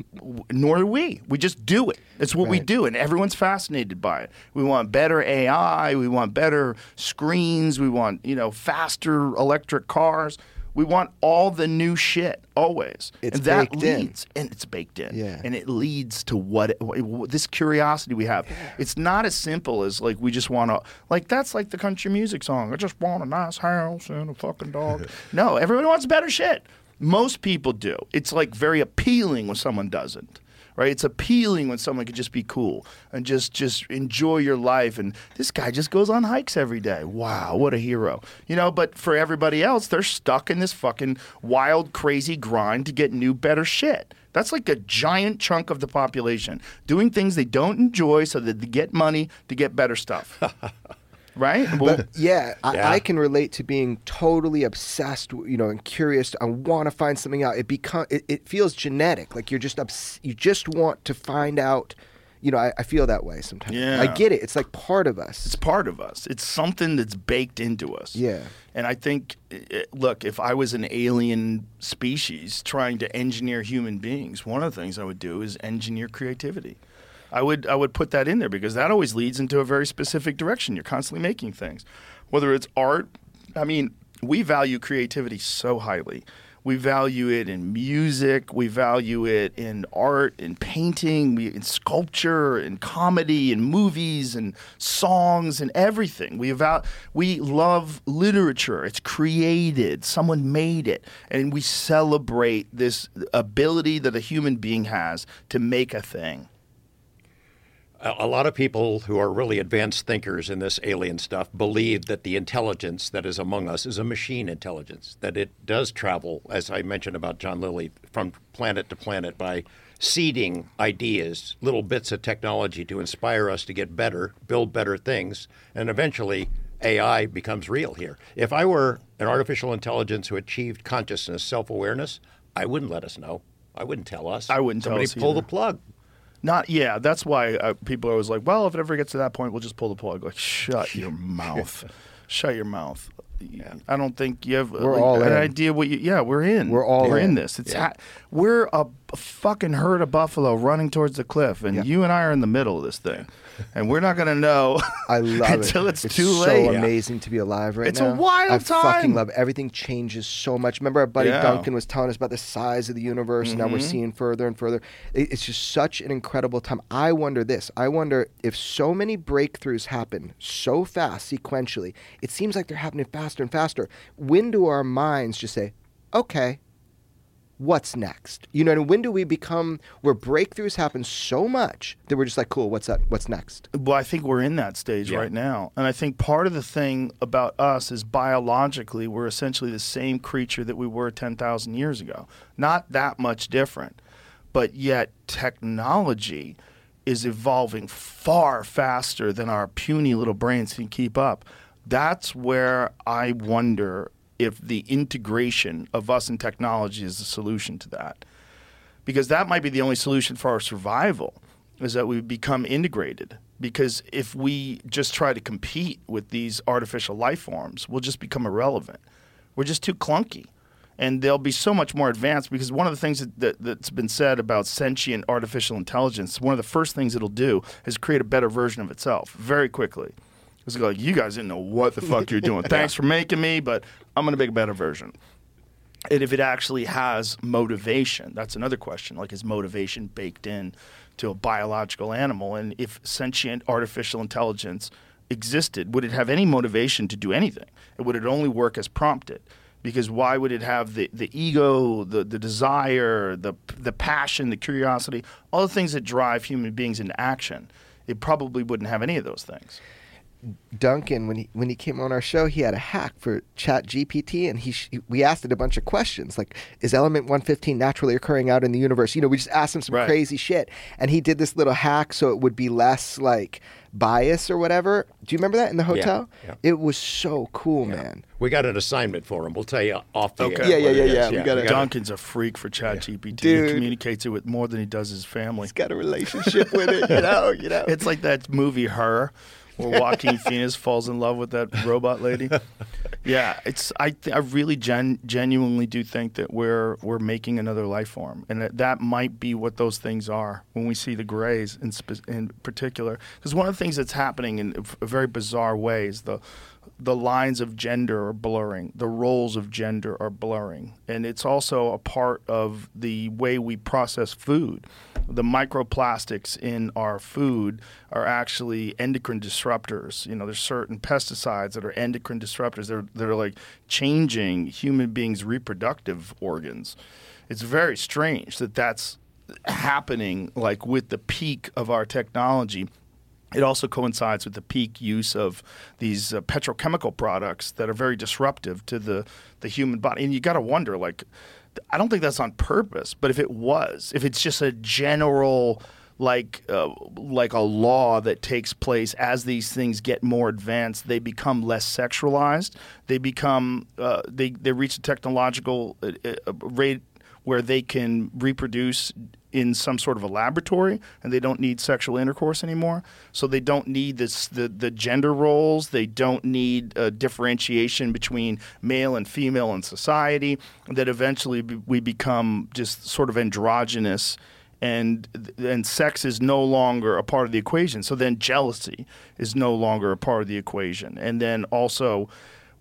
nor do we. We just do it. It's what we do, and everyone's fascinated by it. We want better AI. We want better screens. We want you know faster electric cars. We want all the new shit always, It's and that baked in. leads, and it's baked in, Yeah. and it leads to what, what, this curiosity we have. It's not as simple as like we just want to like that's like the country music song. I just want a nice house and a fucking dog. no, everyone wants better shit. Most people do. It's like very appealing when someone doesn't. Right? It's appealing when someone can just be cool and just just enjoy your life. And this guy just goes on hikes every day. Wow, what a hero, you know. But for everybody else, they're stuck in this fucking wild, crazy grind to get new, better shit. That's like a giant chunk of the population doing things they don't enjoy so that they get money to get better stuff. right? Well, But yeah, I, Yeah. I can relate to being totally obsessed, you know, and curious. I want to find something out. It become it, it feels genetic. Like you're just obs- you just want to find out. You know, I, I feel that way sometimes. Yeah. I get it. It's like part of us. it's part of us. It's something that's baked into us. Yeah. And I think, look, if I was an alien species trying to engineer human beings, one of the things I would do is engineer creativity. I would I would put that in there because that always leads into a very specific direction. You're constantly making things, whether it's art. I mean, we value creativity so highly. We value it in music. We value it in art, in painting, in sculpture, in comedy, in movies, and songs, and everything. We val- we love literature. It's created. Someone made it, and we celebrate this ability that a human being has to make a thing. A lot of people who are really advanced thinkers in this alien stuff believe that the intelligence that is among us is a machine intelligence, that it does travel, as I mentioned about John Lilly, from planet to planet by seeding ideas, little bits of technology to inspire us to get better, build better things, and eventually AI becomes real here. If I were an artificial intelligence who achieved consciousness, self awareness, I wouldn't let us know. I wouldn't tell us. I wouldn't tell Somebody pull either. the plug. Not yeah. That's why uh, people are always like, well, if it ever gets to that point, we'll just pull the plug. Like, shut your mouth, shut your mouth. I don't think you have We're like, all an in. idea what you. Yeah, we're in. We're all we're in, in. this. It's Yeah. ha- we're a, a fucking herd of buffalo running towards the cliff, and Yeah. you and I are in the middle of this thing, and we're not gonna know. I love until it. it's, too so late. amazing to be alive right It's a now. wild I fucking love it. everything. Changes so much. Remember, our buddy Yeah. Mm-hmm. Duncan was telling us about the size of the universe, and now we're seeing further and further. It- It's just such an incredible time. I wonder this. I wonder if so many breakthroughs happen so fast, sequentially. It seems like they're happening faster and faster. When do our minds just say, "Okay"? What's next? You know, and when do we become where breakthroughs happen so much that we're just like, cool, what's that? What's next? Well, I think we're in that stage Yeah. right now. And I think part of the thing about us is biologically, we're essentially the same creature that we were 10,000 years ago. Not that much different. But yet, technology is evolving far faster than our puny little brains can keep up. That's where I wonder if the integration of us and technology is the solution to that. Because that might be the only solution for our survival is that we become integrated. Because if we just try to compete with these artificial life forms we'll just become irrelevant. We're just too clunky. And they'll be so much more advanced because one of the things that, that, that's been said about sentient artificial intelligence one of the first things it'll do is create a better version of itself very quickly it's like you guys didn't know what the fuck you're doing thanks for making me but i'm going to make a better version and if it actually has motivation, that's another question. Like, is motivation baked in to a biological animal? And if sentient artificial intelligence existed, would it have any motivation to do anything? And would it only work as prompted? Because why would it have the, the ego, the, the desire, the, the passion, the curiosity, all the things that drive human beings into action? It probably wouldn't have any of those things. Duncan, when he when he came on our show, he had a hack for Chat GPT, and he sh- we asked it a bunch of questions like, "Is element 115 naturally occurring out in the universe?" You know, we just asked him some Right. crazy shit, and he did this little hack so it would be less like bias or whatever. Do you remember that in the hotel? yeah. It was so cool, man. We got an assignment for him. We'll tell you off the Okay. air Yeah, yeah, yeah, yeah. We gotta- Duncan's a freak for ChatGPT. Dude. He communicates it with more than he does his family. He's got a relationship with it, you know. You know. It's like that movie Her, where Joaquin Phoenix falls in love with that robot lady. Yeah, it's I th- I really gen- genuinely do think that we're we're making another life form, and that, that might be what those things are when we see the grays in spe- in particular. Because one of the things that's happening in v- very bizarre ways the the lines of gender are blurring, the roles of gender are blurring, and it's also a part of the way we process food. The microplastics in our food are actually endocrine disruptors. You know, there's certain pesticides that are endocrine disruptors. They're they're like changing human beings' reproductive organs. It's very strange that that's happening like with the peak of our technology. It also coincides with the peak use of these uh, petrochemical products that are very disruptive to the, the human body. And you got to wonder, like, I don't think that's on purpose, but if it was, if it's just a general like uh, like a law that takes place as these things get more advanced, they become less sexualized. They become uh, they they reach a technological uh, uh, rate where they can reproduce in some sort of a laboratory and they don't need sexual intercourse anymore. So they don't need this the, the gender roles. They don't need a differentiation between male and female in society that eventually we become just sort of androgynous and and sex is no longer a part of the equation. So then jealousy is no longer a part of the equation. And then also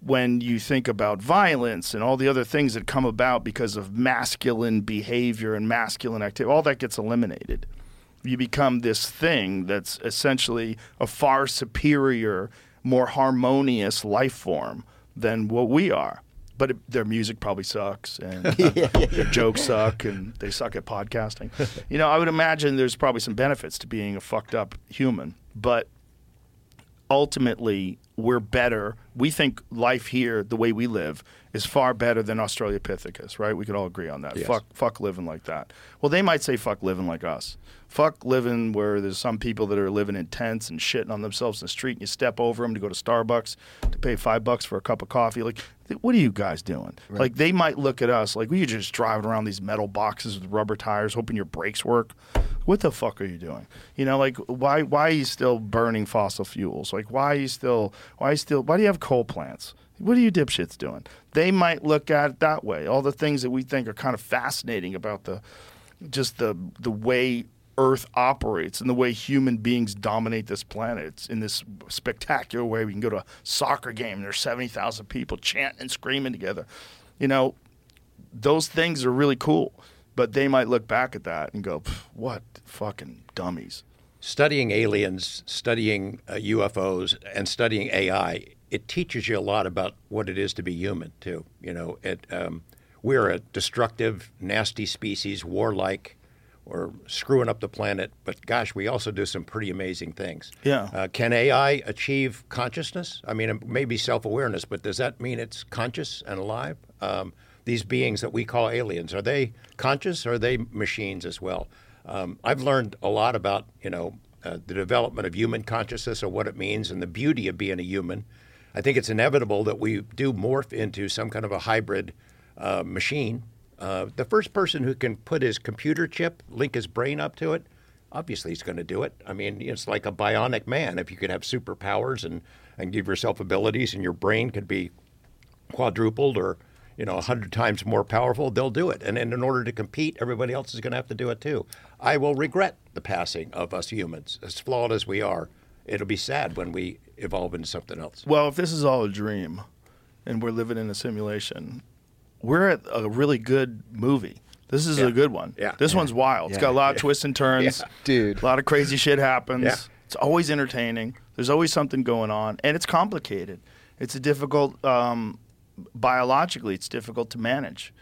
when you think about violence and all the other things that come about because of masculine behavior and masculine activity, all that gets eliminated. You become this thing that's essentially a far superior, more harmonious life form than what we are. But it, their music probably sucks, and uh, their jokes suck, and they suck at podcasting. You know, I would imagine there's probably some benefits to being a fucked up human, but ultimately we're better. We think life here, the way we live, is far better than Australopithecus, right? We could all agree on that. Yes. Fuck, fuck living like that. Well, they might say fuck living like us. Fuck living where there's some people that are living in tents and shitting on themselves in the street, and you step over them to go to Starbucks to pay five bucks for a cup of coffee. Like, what are you guys doing? Like, they might look at us like we are just driving around these metal boxes with rubber tires, hoping your brakes work. What the fuck are you doing? You know, like why why are you still burning fossil fuels? Like why are you still why you still why do you have coal plants? What are you dipshits doing? They might look at it that way. All the things that we think are kind of fascinating about the just the the way Earth operates and the way human beings dominate this planet. It's in this spectacular way. We can go to a soccer game and there's seventy thousand people chanting and screaming together. You know, those things are really cool. But they might look back at that and go, "What fucking dummies." studying aliens, studying uh, UFOs, and studying AI, it teaches you a lot about what it is to be human, too. You know, it, um, we're a destructive, nasty species, warlike. We're screwing up the planet, but gosh, we also do some pretty amazing things. Yeah. Uh, can AI achieve consciousness? I mean, maybe self awareness, but does that mean it's conscious and alive? Um, these beings that we call aliens, are they conscious or are they machines as well? Um, I've learned a lot about, you know, uh, the development of human consciousness or what it means and the beauty of being a human. I think it's inevitable that we do morph into some kind of a hybrid uh, machine. Uh, the first person who can put his computer chip, link his brain up to it, obviously he's going to do it. I mean, it's like a bionic man. If you could have superpowers and, and give yourself abilities and your brain could be quadrupled or you know a hundred times more powerful, they'll do it. And, and in order to compete, everybody else is going to have to do it too. I will regret the passing of us humans, as flawed as we are. It'll be sad when we evolve into something else. Well, if this is all a dream and we're living in a simulation, we're at a really good movie. This is Yeah. a good one. Yeah. This one's wild. It's got a lot of twists and turns. Yeah. Dude. A lot of crazy shit happens. Yeah. It's always entertaining. There's always something going on, and it's complicated. It's a difficult, um, biologically, it's difficult to manage.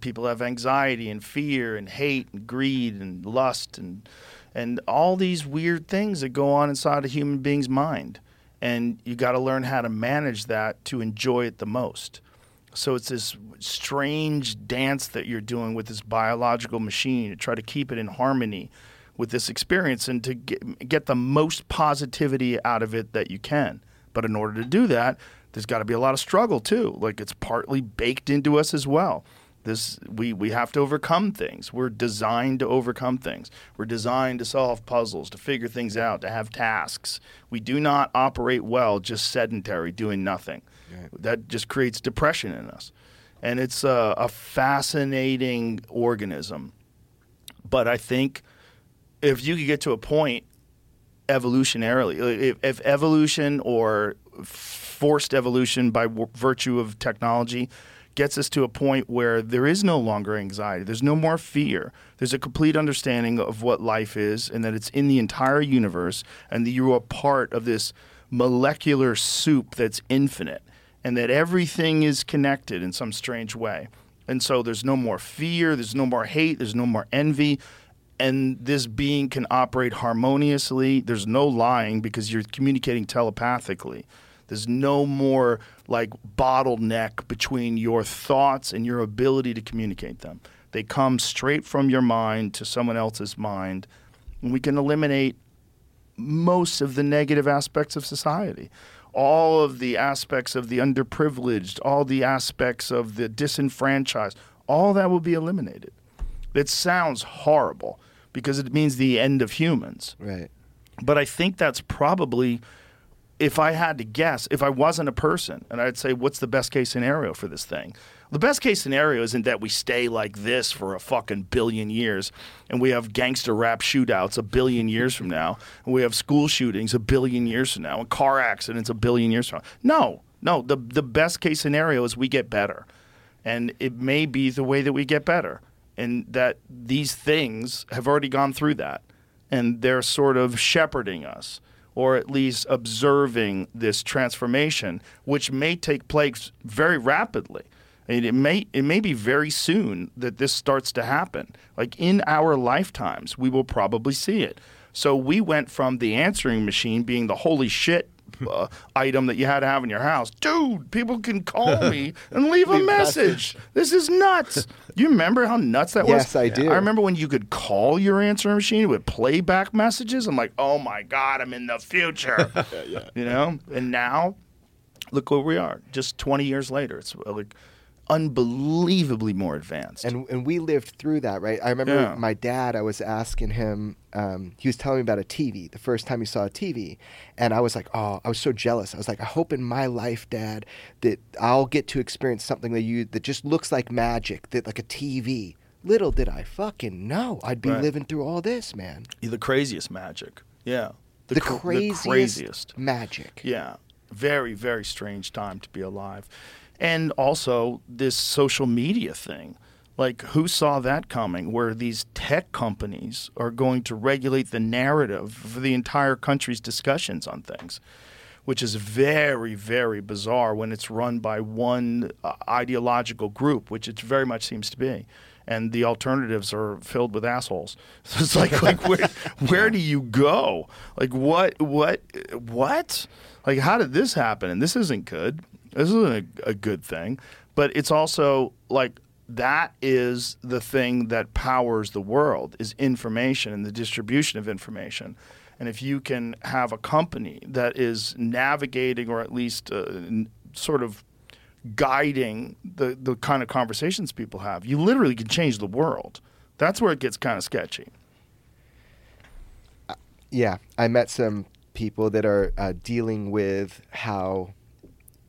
People have anxiety and fear and hate and greed and lust and and all these weird things that go on inside a human being's mind. And you got to learn how to manage that to enjoy it the most. So it's this strange dance that you're doing with this biological machine to try to keep it in harmony with this experience and to get, get the most positivity out of it that you can. But in order to do that, there's got to be a lot of struggle too. Like it's partly baked into us as well. This we we have to overcome things. We're designed to overcome things. We're designed to solve puzzles, to figure things out, to have tasks. We do not operate well just sedentary, doing nothing. That just creates depression in us, and it's a, a fascinating organism. But I think if you could get to a point evolutionarily, if, if evolution or forced evolution by w- virtue of technology gets us to a point where there is no longer anxiety, there's no more fear, there's a complete understanding of what life is and that it's in the entire universe and that you are part of this molecular soup that's infinite and that everything is connected in some strange way. And so there's no more fear, there's no more hate, there's no more envy and this being can operate harmoniously. There's no lying because you're communicating telepathically. There's no more like bottleneck between your thoughts and your ability to communicate them. They come straight from your mind to someone else's mind. And we can eliminate most of the negative aspects of society. All of the aspects of the underprivileged, all the aspects of the disenfranchised, all that will be eliminated. It sounds horrible because it means the end of humans. Right. But I think that's probably, if I had to guess, if I wasn't a person, and I'd say, what's the best case scenario for this thing? The best case scenario isn't that we stay like this for a fucking billion years and we have gangster rap shootouts a billion years from now, and we have school shootings a billion years from now, and car accidents a billion years from now. No, no. The, the best case scenario is we get better. And it may be the way that we get better, and that these things have already gone through that and they're sort of shepherding us or at least observing this transformation which may take place very rapidly and it may it may be very soon that this starts to happen like in our lifetimes we will probably see it so we went from the answering machine being the holy shit uh, item that you had to have in your house. Dude, people can call me and leave a message. This is nuts. You remember how nuts that was? Yes, I do. I remember when you could call your answering machine, it would play back messages. I'm like, oh my God, I'm in the future. yeah, yeah. You know? And now, look where we are. Just 20 years later. It's uh, like unbelievably more advanced. And and we lived through that, right? I remember Yeah. my dad. I was asking him. Um, he was telling me about a TV. The first time he saw a TV, and I was like, "Oh, I was so jealous." I was like, "I hope in my life, Dad, that I'll get to experience something that you that just looks like magic, that like a TV." Little did I fucking know I'd be Right. living through all this, man. the craziest magic. Yeah. The, cr- craziest, the craziest. magic. Yeah. Very, very strange time to be alive. And also this social media thing. Like, who saw that coming? Where these tech companies are going to regulate the narrative for the entire country's discussions on things, which is very, very bizarre when it's run by one uh, ideological group, which it very much seems to be. And the alternatives are filled with assholes. So it's like, like where, where do you go? Like, what, what, what? Like, how did this happen? And this isn't good. This isn't a, a good thing. But it's also like that is the thing that powers the world is information and the distribution of information. And if you can have a company that is navigating or at least uh, n- sort of guiding the, the kind of conversations people have, you literally can change the world. That's where it gets kind of sketchy. Yeah, I met some people that are uh, dealing with how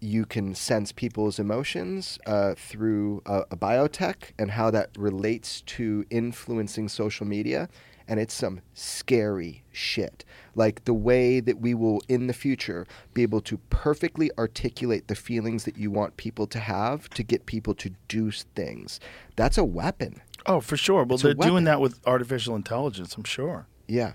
you can sense people's emotions uh, through a, a biotech and how that relates to influencing social media. And it's some scary shit. Like the way that we will in the future be able to perfectly articulate the feelings that you want people to have to get people to do things. That's a weapon. Oh, for sure. Well, It's they're doing that with artificial intelligence, I'm sure. Yeah.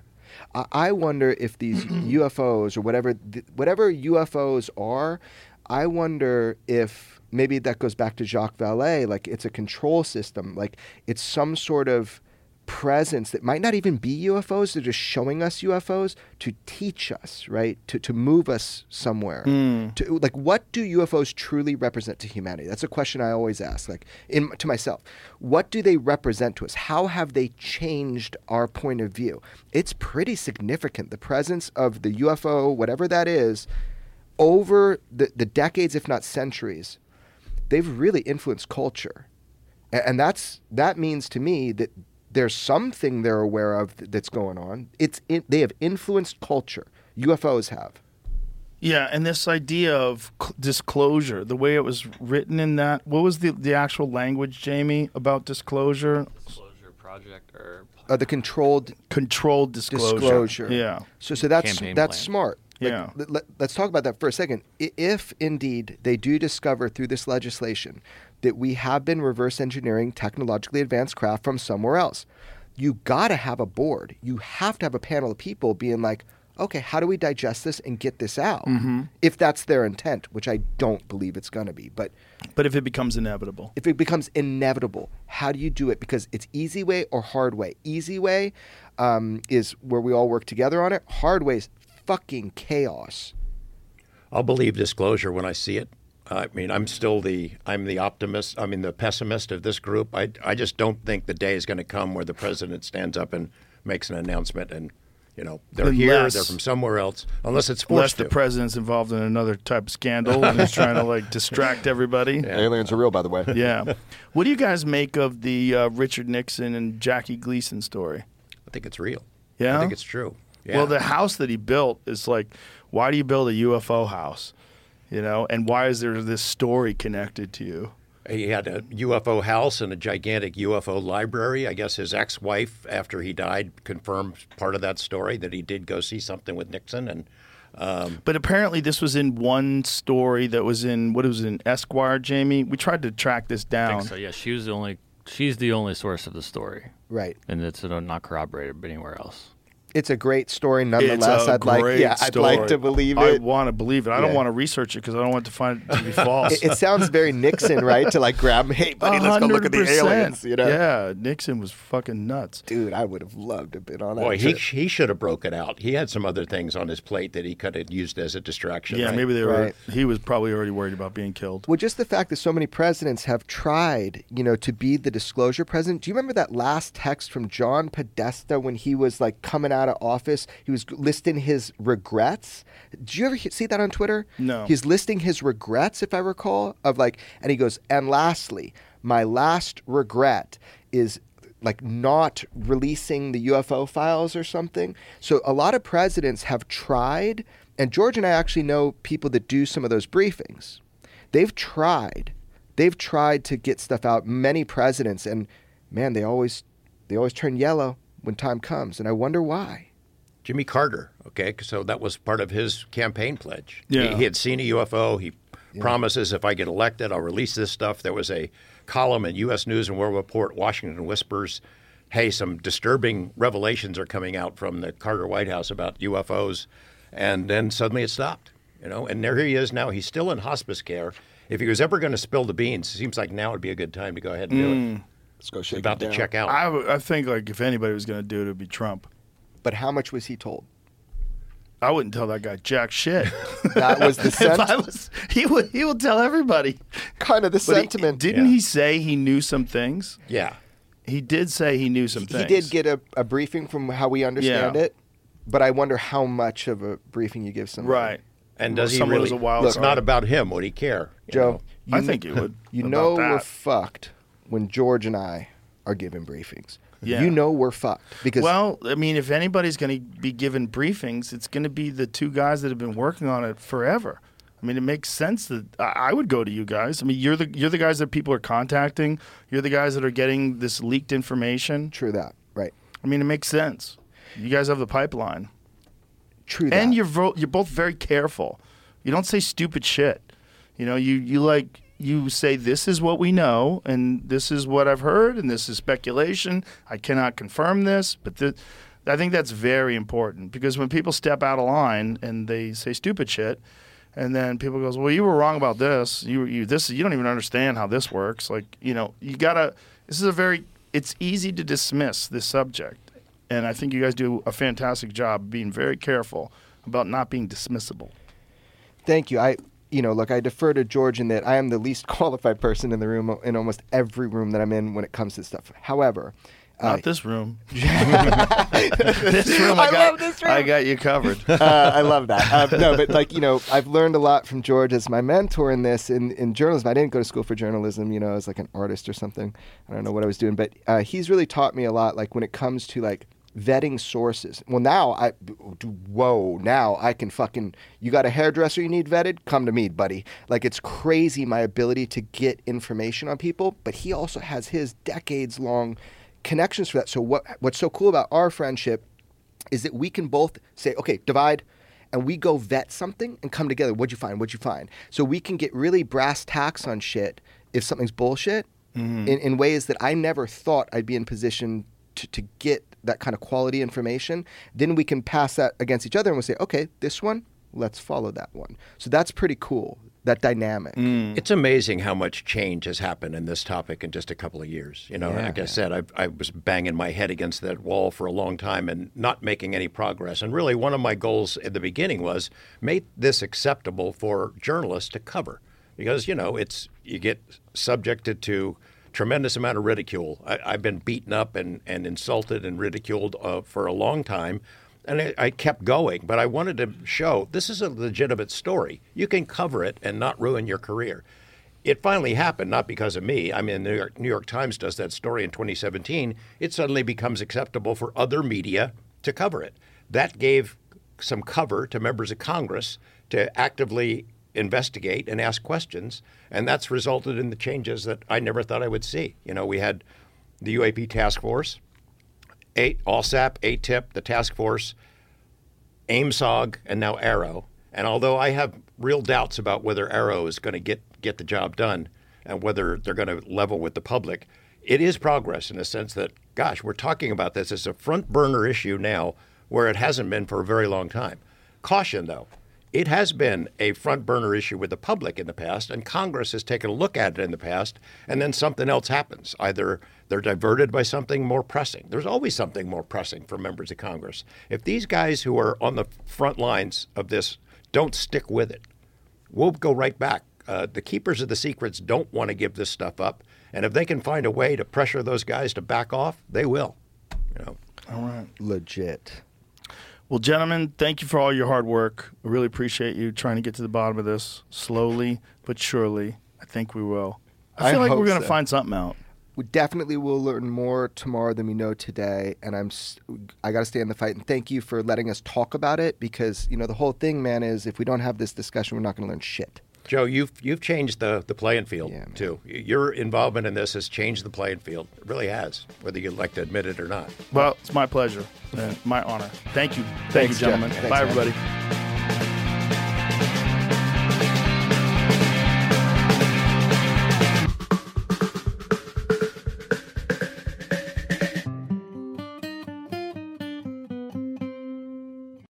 I, I wonder if these UFOs or whatever th- whatever UFOs are, I wonder if maybe that goes back to Jacques Vallée, like it's a control system, like it's some sort of presence that might not even be UFOs, they're just showing us UFOs to teach us, right? To to move us somewhere. Hmm. To like what do UFOs truly represent to humanity? That's a question I always ask, like in to myself. What do they represent to us? How have they changed our point of view? It's pretty significant. The presence of the UFO, whatever that is, over the, the decades, if not centuries, they've really influenced culture. A- And that's that means to me that there's something they're aware of th- that's going on. It's in, they have influenced culture. UFOs have. Yeah, and this idea of cl- disclosure, the way it was written in that, what was the, the actual language, Jamie, about disclosure? Disclosure project or Uh, the controlled Controlled disclosure. disclosure. Yeah. So so that's Campaign that's plan. smart. Like, Yeah. let- us talk about that for a second. If indeed they do discover through this legislation that we have been reverse engineering technologically advanced craft from somewhere else, you got to have a board. You have to have a panel of people being like, okay, how do we digest this and get this out? Mm-hmm. If that's their intent, which I don't believe it's going to be. But But if it becomes inevitable, if it becomes inevitable, how do you do it? Because it's easy way or hard way. Easy way um, is where we all work together on it. Hard way is fucking chaos. I'll believe disclosure when I see it. I mean, I'm still the I'm the optimist. I mean, the pessimist of this group. I I just don't think the day is going to come where the president stands up and makes an announcement and. You know, they're here, they're from somewhere else, unless it's unless the to. president's involved in another type of scandal and he's trying to like distract everybody. Aliens are real, by the way. Yeah. What do you guys make of the uh, Richard Nixon and Jackie Gleason story? I think it's real. Yeah? I think it's true. Yeah. Well, the house that he built is like, why do you build a UFO house? You know, and why is there this story connected to you? He had a UFO house and a gigantic UFO library. I guess his ex-wife, after he died, confirmed part of that story that he did go see something with Nixon. And um, But apparently, this was in one story that was in what was in Esquire. Jamie, we tried to track this I down. think so. Yeah, she was the only. She's the only source of the story, Right. and it's not corroborated anywhere else. It's a great story It's nonetheless. a I'd like great yeah, I'd like to believe it. I want to believe it. I don't want to research it because I don't want to find it to be false. it, it sounds very Nixon, right? To like grab, hey buddy, let's go look at the aliens. You know, Yeah, Nixon was fucking nuts. dude, I would have loved to have been on that. boy, he trip. he should have broke it out. He had some other things on his plate that he could have used as a distraction. Yeah, right? maybe they were. Right. He was probably already worried about being killed. Well, just the fact that so many presidents have tried, you know, to be the disclosure president. Do you remember that last text from John Podesta when he was like coming out of office? He was listing his regrets. Did you ever see that on Twitter? No. He's listing his regrets, if I recall, of like, and he goes, and lastly, my last regret is like not releasing the UFO files or something. So a lot of presidents have tried, and George and I actually know people that do some of those briefings. They've tried. They've tried to get stuff out. Many presidents, and man, they always they always turn yellow when time comes, and I wonder why. Jimmy Carter. Okay, so that was part of his campaign pledge. He- Yeah. he, had seen a UFO. He promises if I get elected, I'll release this stuff. There was a column in U.S. News and World Report, Washington Whispers. Hey, some disturbing revelations are coming out from the Carter White House about UFOs, and then suddenly it stopped. You know, and there he is now. He's still in hospice care. If he was ever going to spill the beans, it seems like now would be a good time to go ahead and do it. Mm. Let's go shake about it to check out. I, w- I think like if anybody was going to do it, it'd be Trump. But how much was he told? I wouldn't tell that guy jack shit. That was the if I sent- was, he would he would tell everybody. kind of the But he- sentiment. didn't Yeah. he say he knew some things? yeah. He did say he knew some things. he things. did get a, a briefing from how we understand Yeah. it, but I wonder how much of a briefing you give somebody. right. And does he Someone really? was a wild it's card. not about him. Would he care? you Joe, know? you I kn- think he would. You about know we're that. fucked when George and I are giving briefings. Yeah. You know we're fucked because Well, I mean, if anybody's going to be given briefings, it's going to be the two guys that have been working on it forever. I mean, it makes sense that I would go to you guys. I mean, you're the you're the guys that people are contacting. You're the guys that are getting this leaked information. true that right, I mean, it makes sense. You guys have the pipeline, true that. and you're vo- you're both very careful. You don't say stupid shit. You know, you you like you say this is what we know, and this is what I've heard, and this is speculation. I cannot confirm this, but the, I think that's very important because when people step out of line and they say stupid shit, and then people goes, "Well, you were wrong about this. You you this you don't even understand how this works." Like you know, you gotta. This is a very. It's easy to dismiss this subject, and I think you guys do a fantastic job being very careful about not being dismissible. Thank you. I, you know, look, I defer to George in that I am the least qualified person in the room in almost every room that I'm in when it comes to stuff. However, uh, Not this room. this room, I, I got, love this room. I got you covered. uh, I love that. Uh, no, but like you know, I've learned a lot from George as my mentor in this in, in journalism. I didn't go to school for journalism, you know, as like an artist or something. I don't know what I was doing, but uh, he's really taught me a lot. Like when it comes to like vetting sources. Well, now I, whoa, now I can fucking. You got a hairdresser you need vetted? Come to me, buddy. Like it's crazy my ability to get information on people. But he also has his decades long connections for that. So what what's so cool about our friendship is that we can both say, okay, divide, and we go vet something and come together. What'd you find? What'd you find? So we can get really brass tacks on shit if something's bullshit mm-hmm. in, in ways that I never thought I'd be in position to, to get that kind of quality information, then we can pass that against each other and we'll say, okay, this one, let's follow that one. So that's pretty cool. That dynamic. Mm. It's amazing how much change has happened in this topic in just a couple of years. You know, Yeah. like I said, I, I was banging my head against that wall for a long time and not making any progress. And really, one of my goals at the beginning was make this acceptable for journalists to cover, because you know, it's you get subjected to tremendous amount of ridicule. I, I've been beaten up and, and insulted and ridiculed uh, for a long time. And I, I kept going, but I wanted to show this is a legitimate story. You can cover it and not ruin your career. It finally happened, not because of me. I mean, the New York, New York Times does that story in 2017. It suddenly becomes acceptable for other media to cover it. That gave some cover to members of Congress to actively investigate and ask questions, and that's resulted in the changes that I never thought I would see. You know, we had the UAP task force, eight, AAWSAP, AATIP, the task force, AIMSOG, and now AARO. And although I have real doubts about whether AARO is going to get, get the job done and whether they're going to level with the public, it is progress in the sense that, gosh, we're talking about this as a front burner issue now where it hasn't been for a very long time. Caution, though. It has been a front burner issue with the public in the past, and Congress has taken a look at it in the past, and then something else happens. Either they're diverted by something more pressing. There's always something more pressing for members of Congress. If these guys who are on the front lines of this don't stick with it, we'll go right back. Uh, the keepers of the secrets don't want to give this stuff up, and if they can find a way to pressure those guys to back off, they will. You know. All right. Legit. Well, gentlemen, thank you for all your hard work. I really appreciate you trying to get to the bottom of this slowly but surely. I think we will. I I feel like we're going to so. find something out. We definitely will learn more tomorrow than we know today, and I'm I got to stay in the fight. And thank you for letting us talk about it because you know the whole thing, man, is if we don't have this discussion, we're not going to learn shit. Joe, you've you've changed the, the playing field Yeah, too. Your involvement in this has changed the playing field. It really has, whether you'd like to admit it or not. Well, it's my pleasure and my honor. Thank you. Thank Thanks, you, gentlemen. Jeff. Thanks, Bye, man. everybody.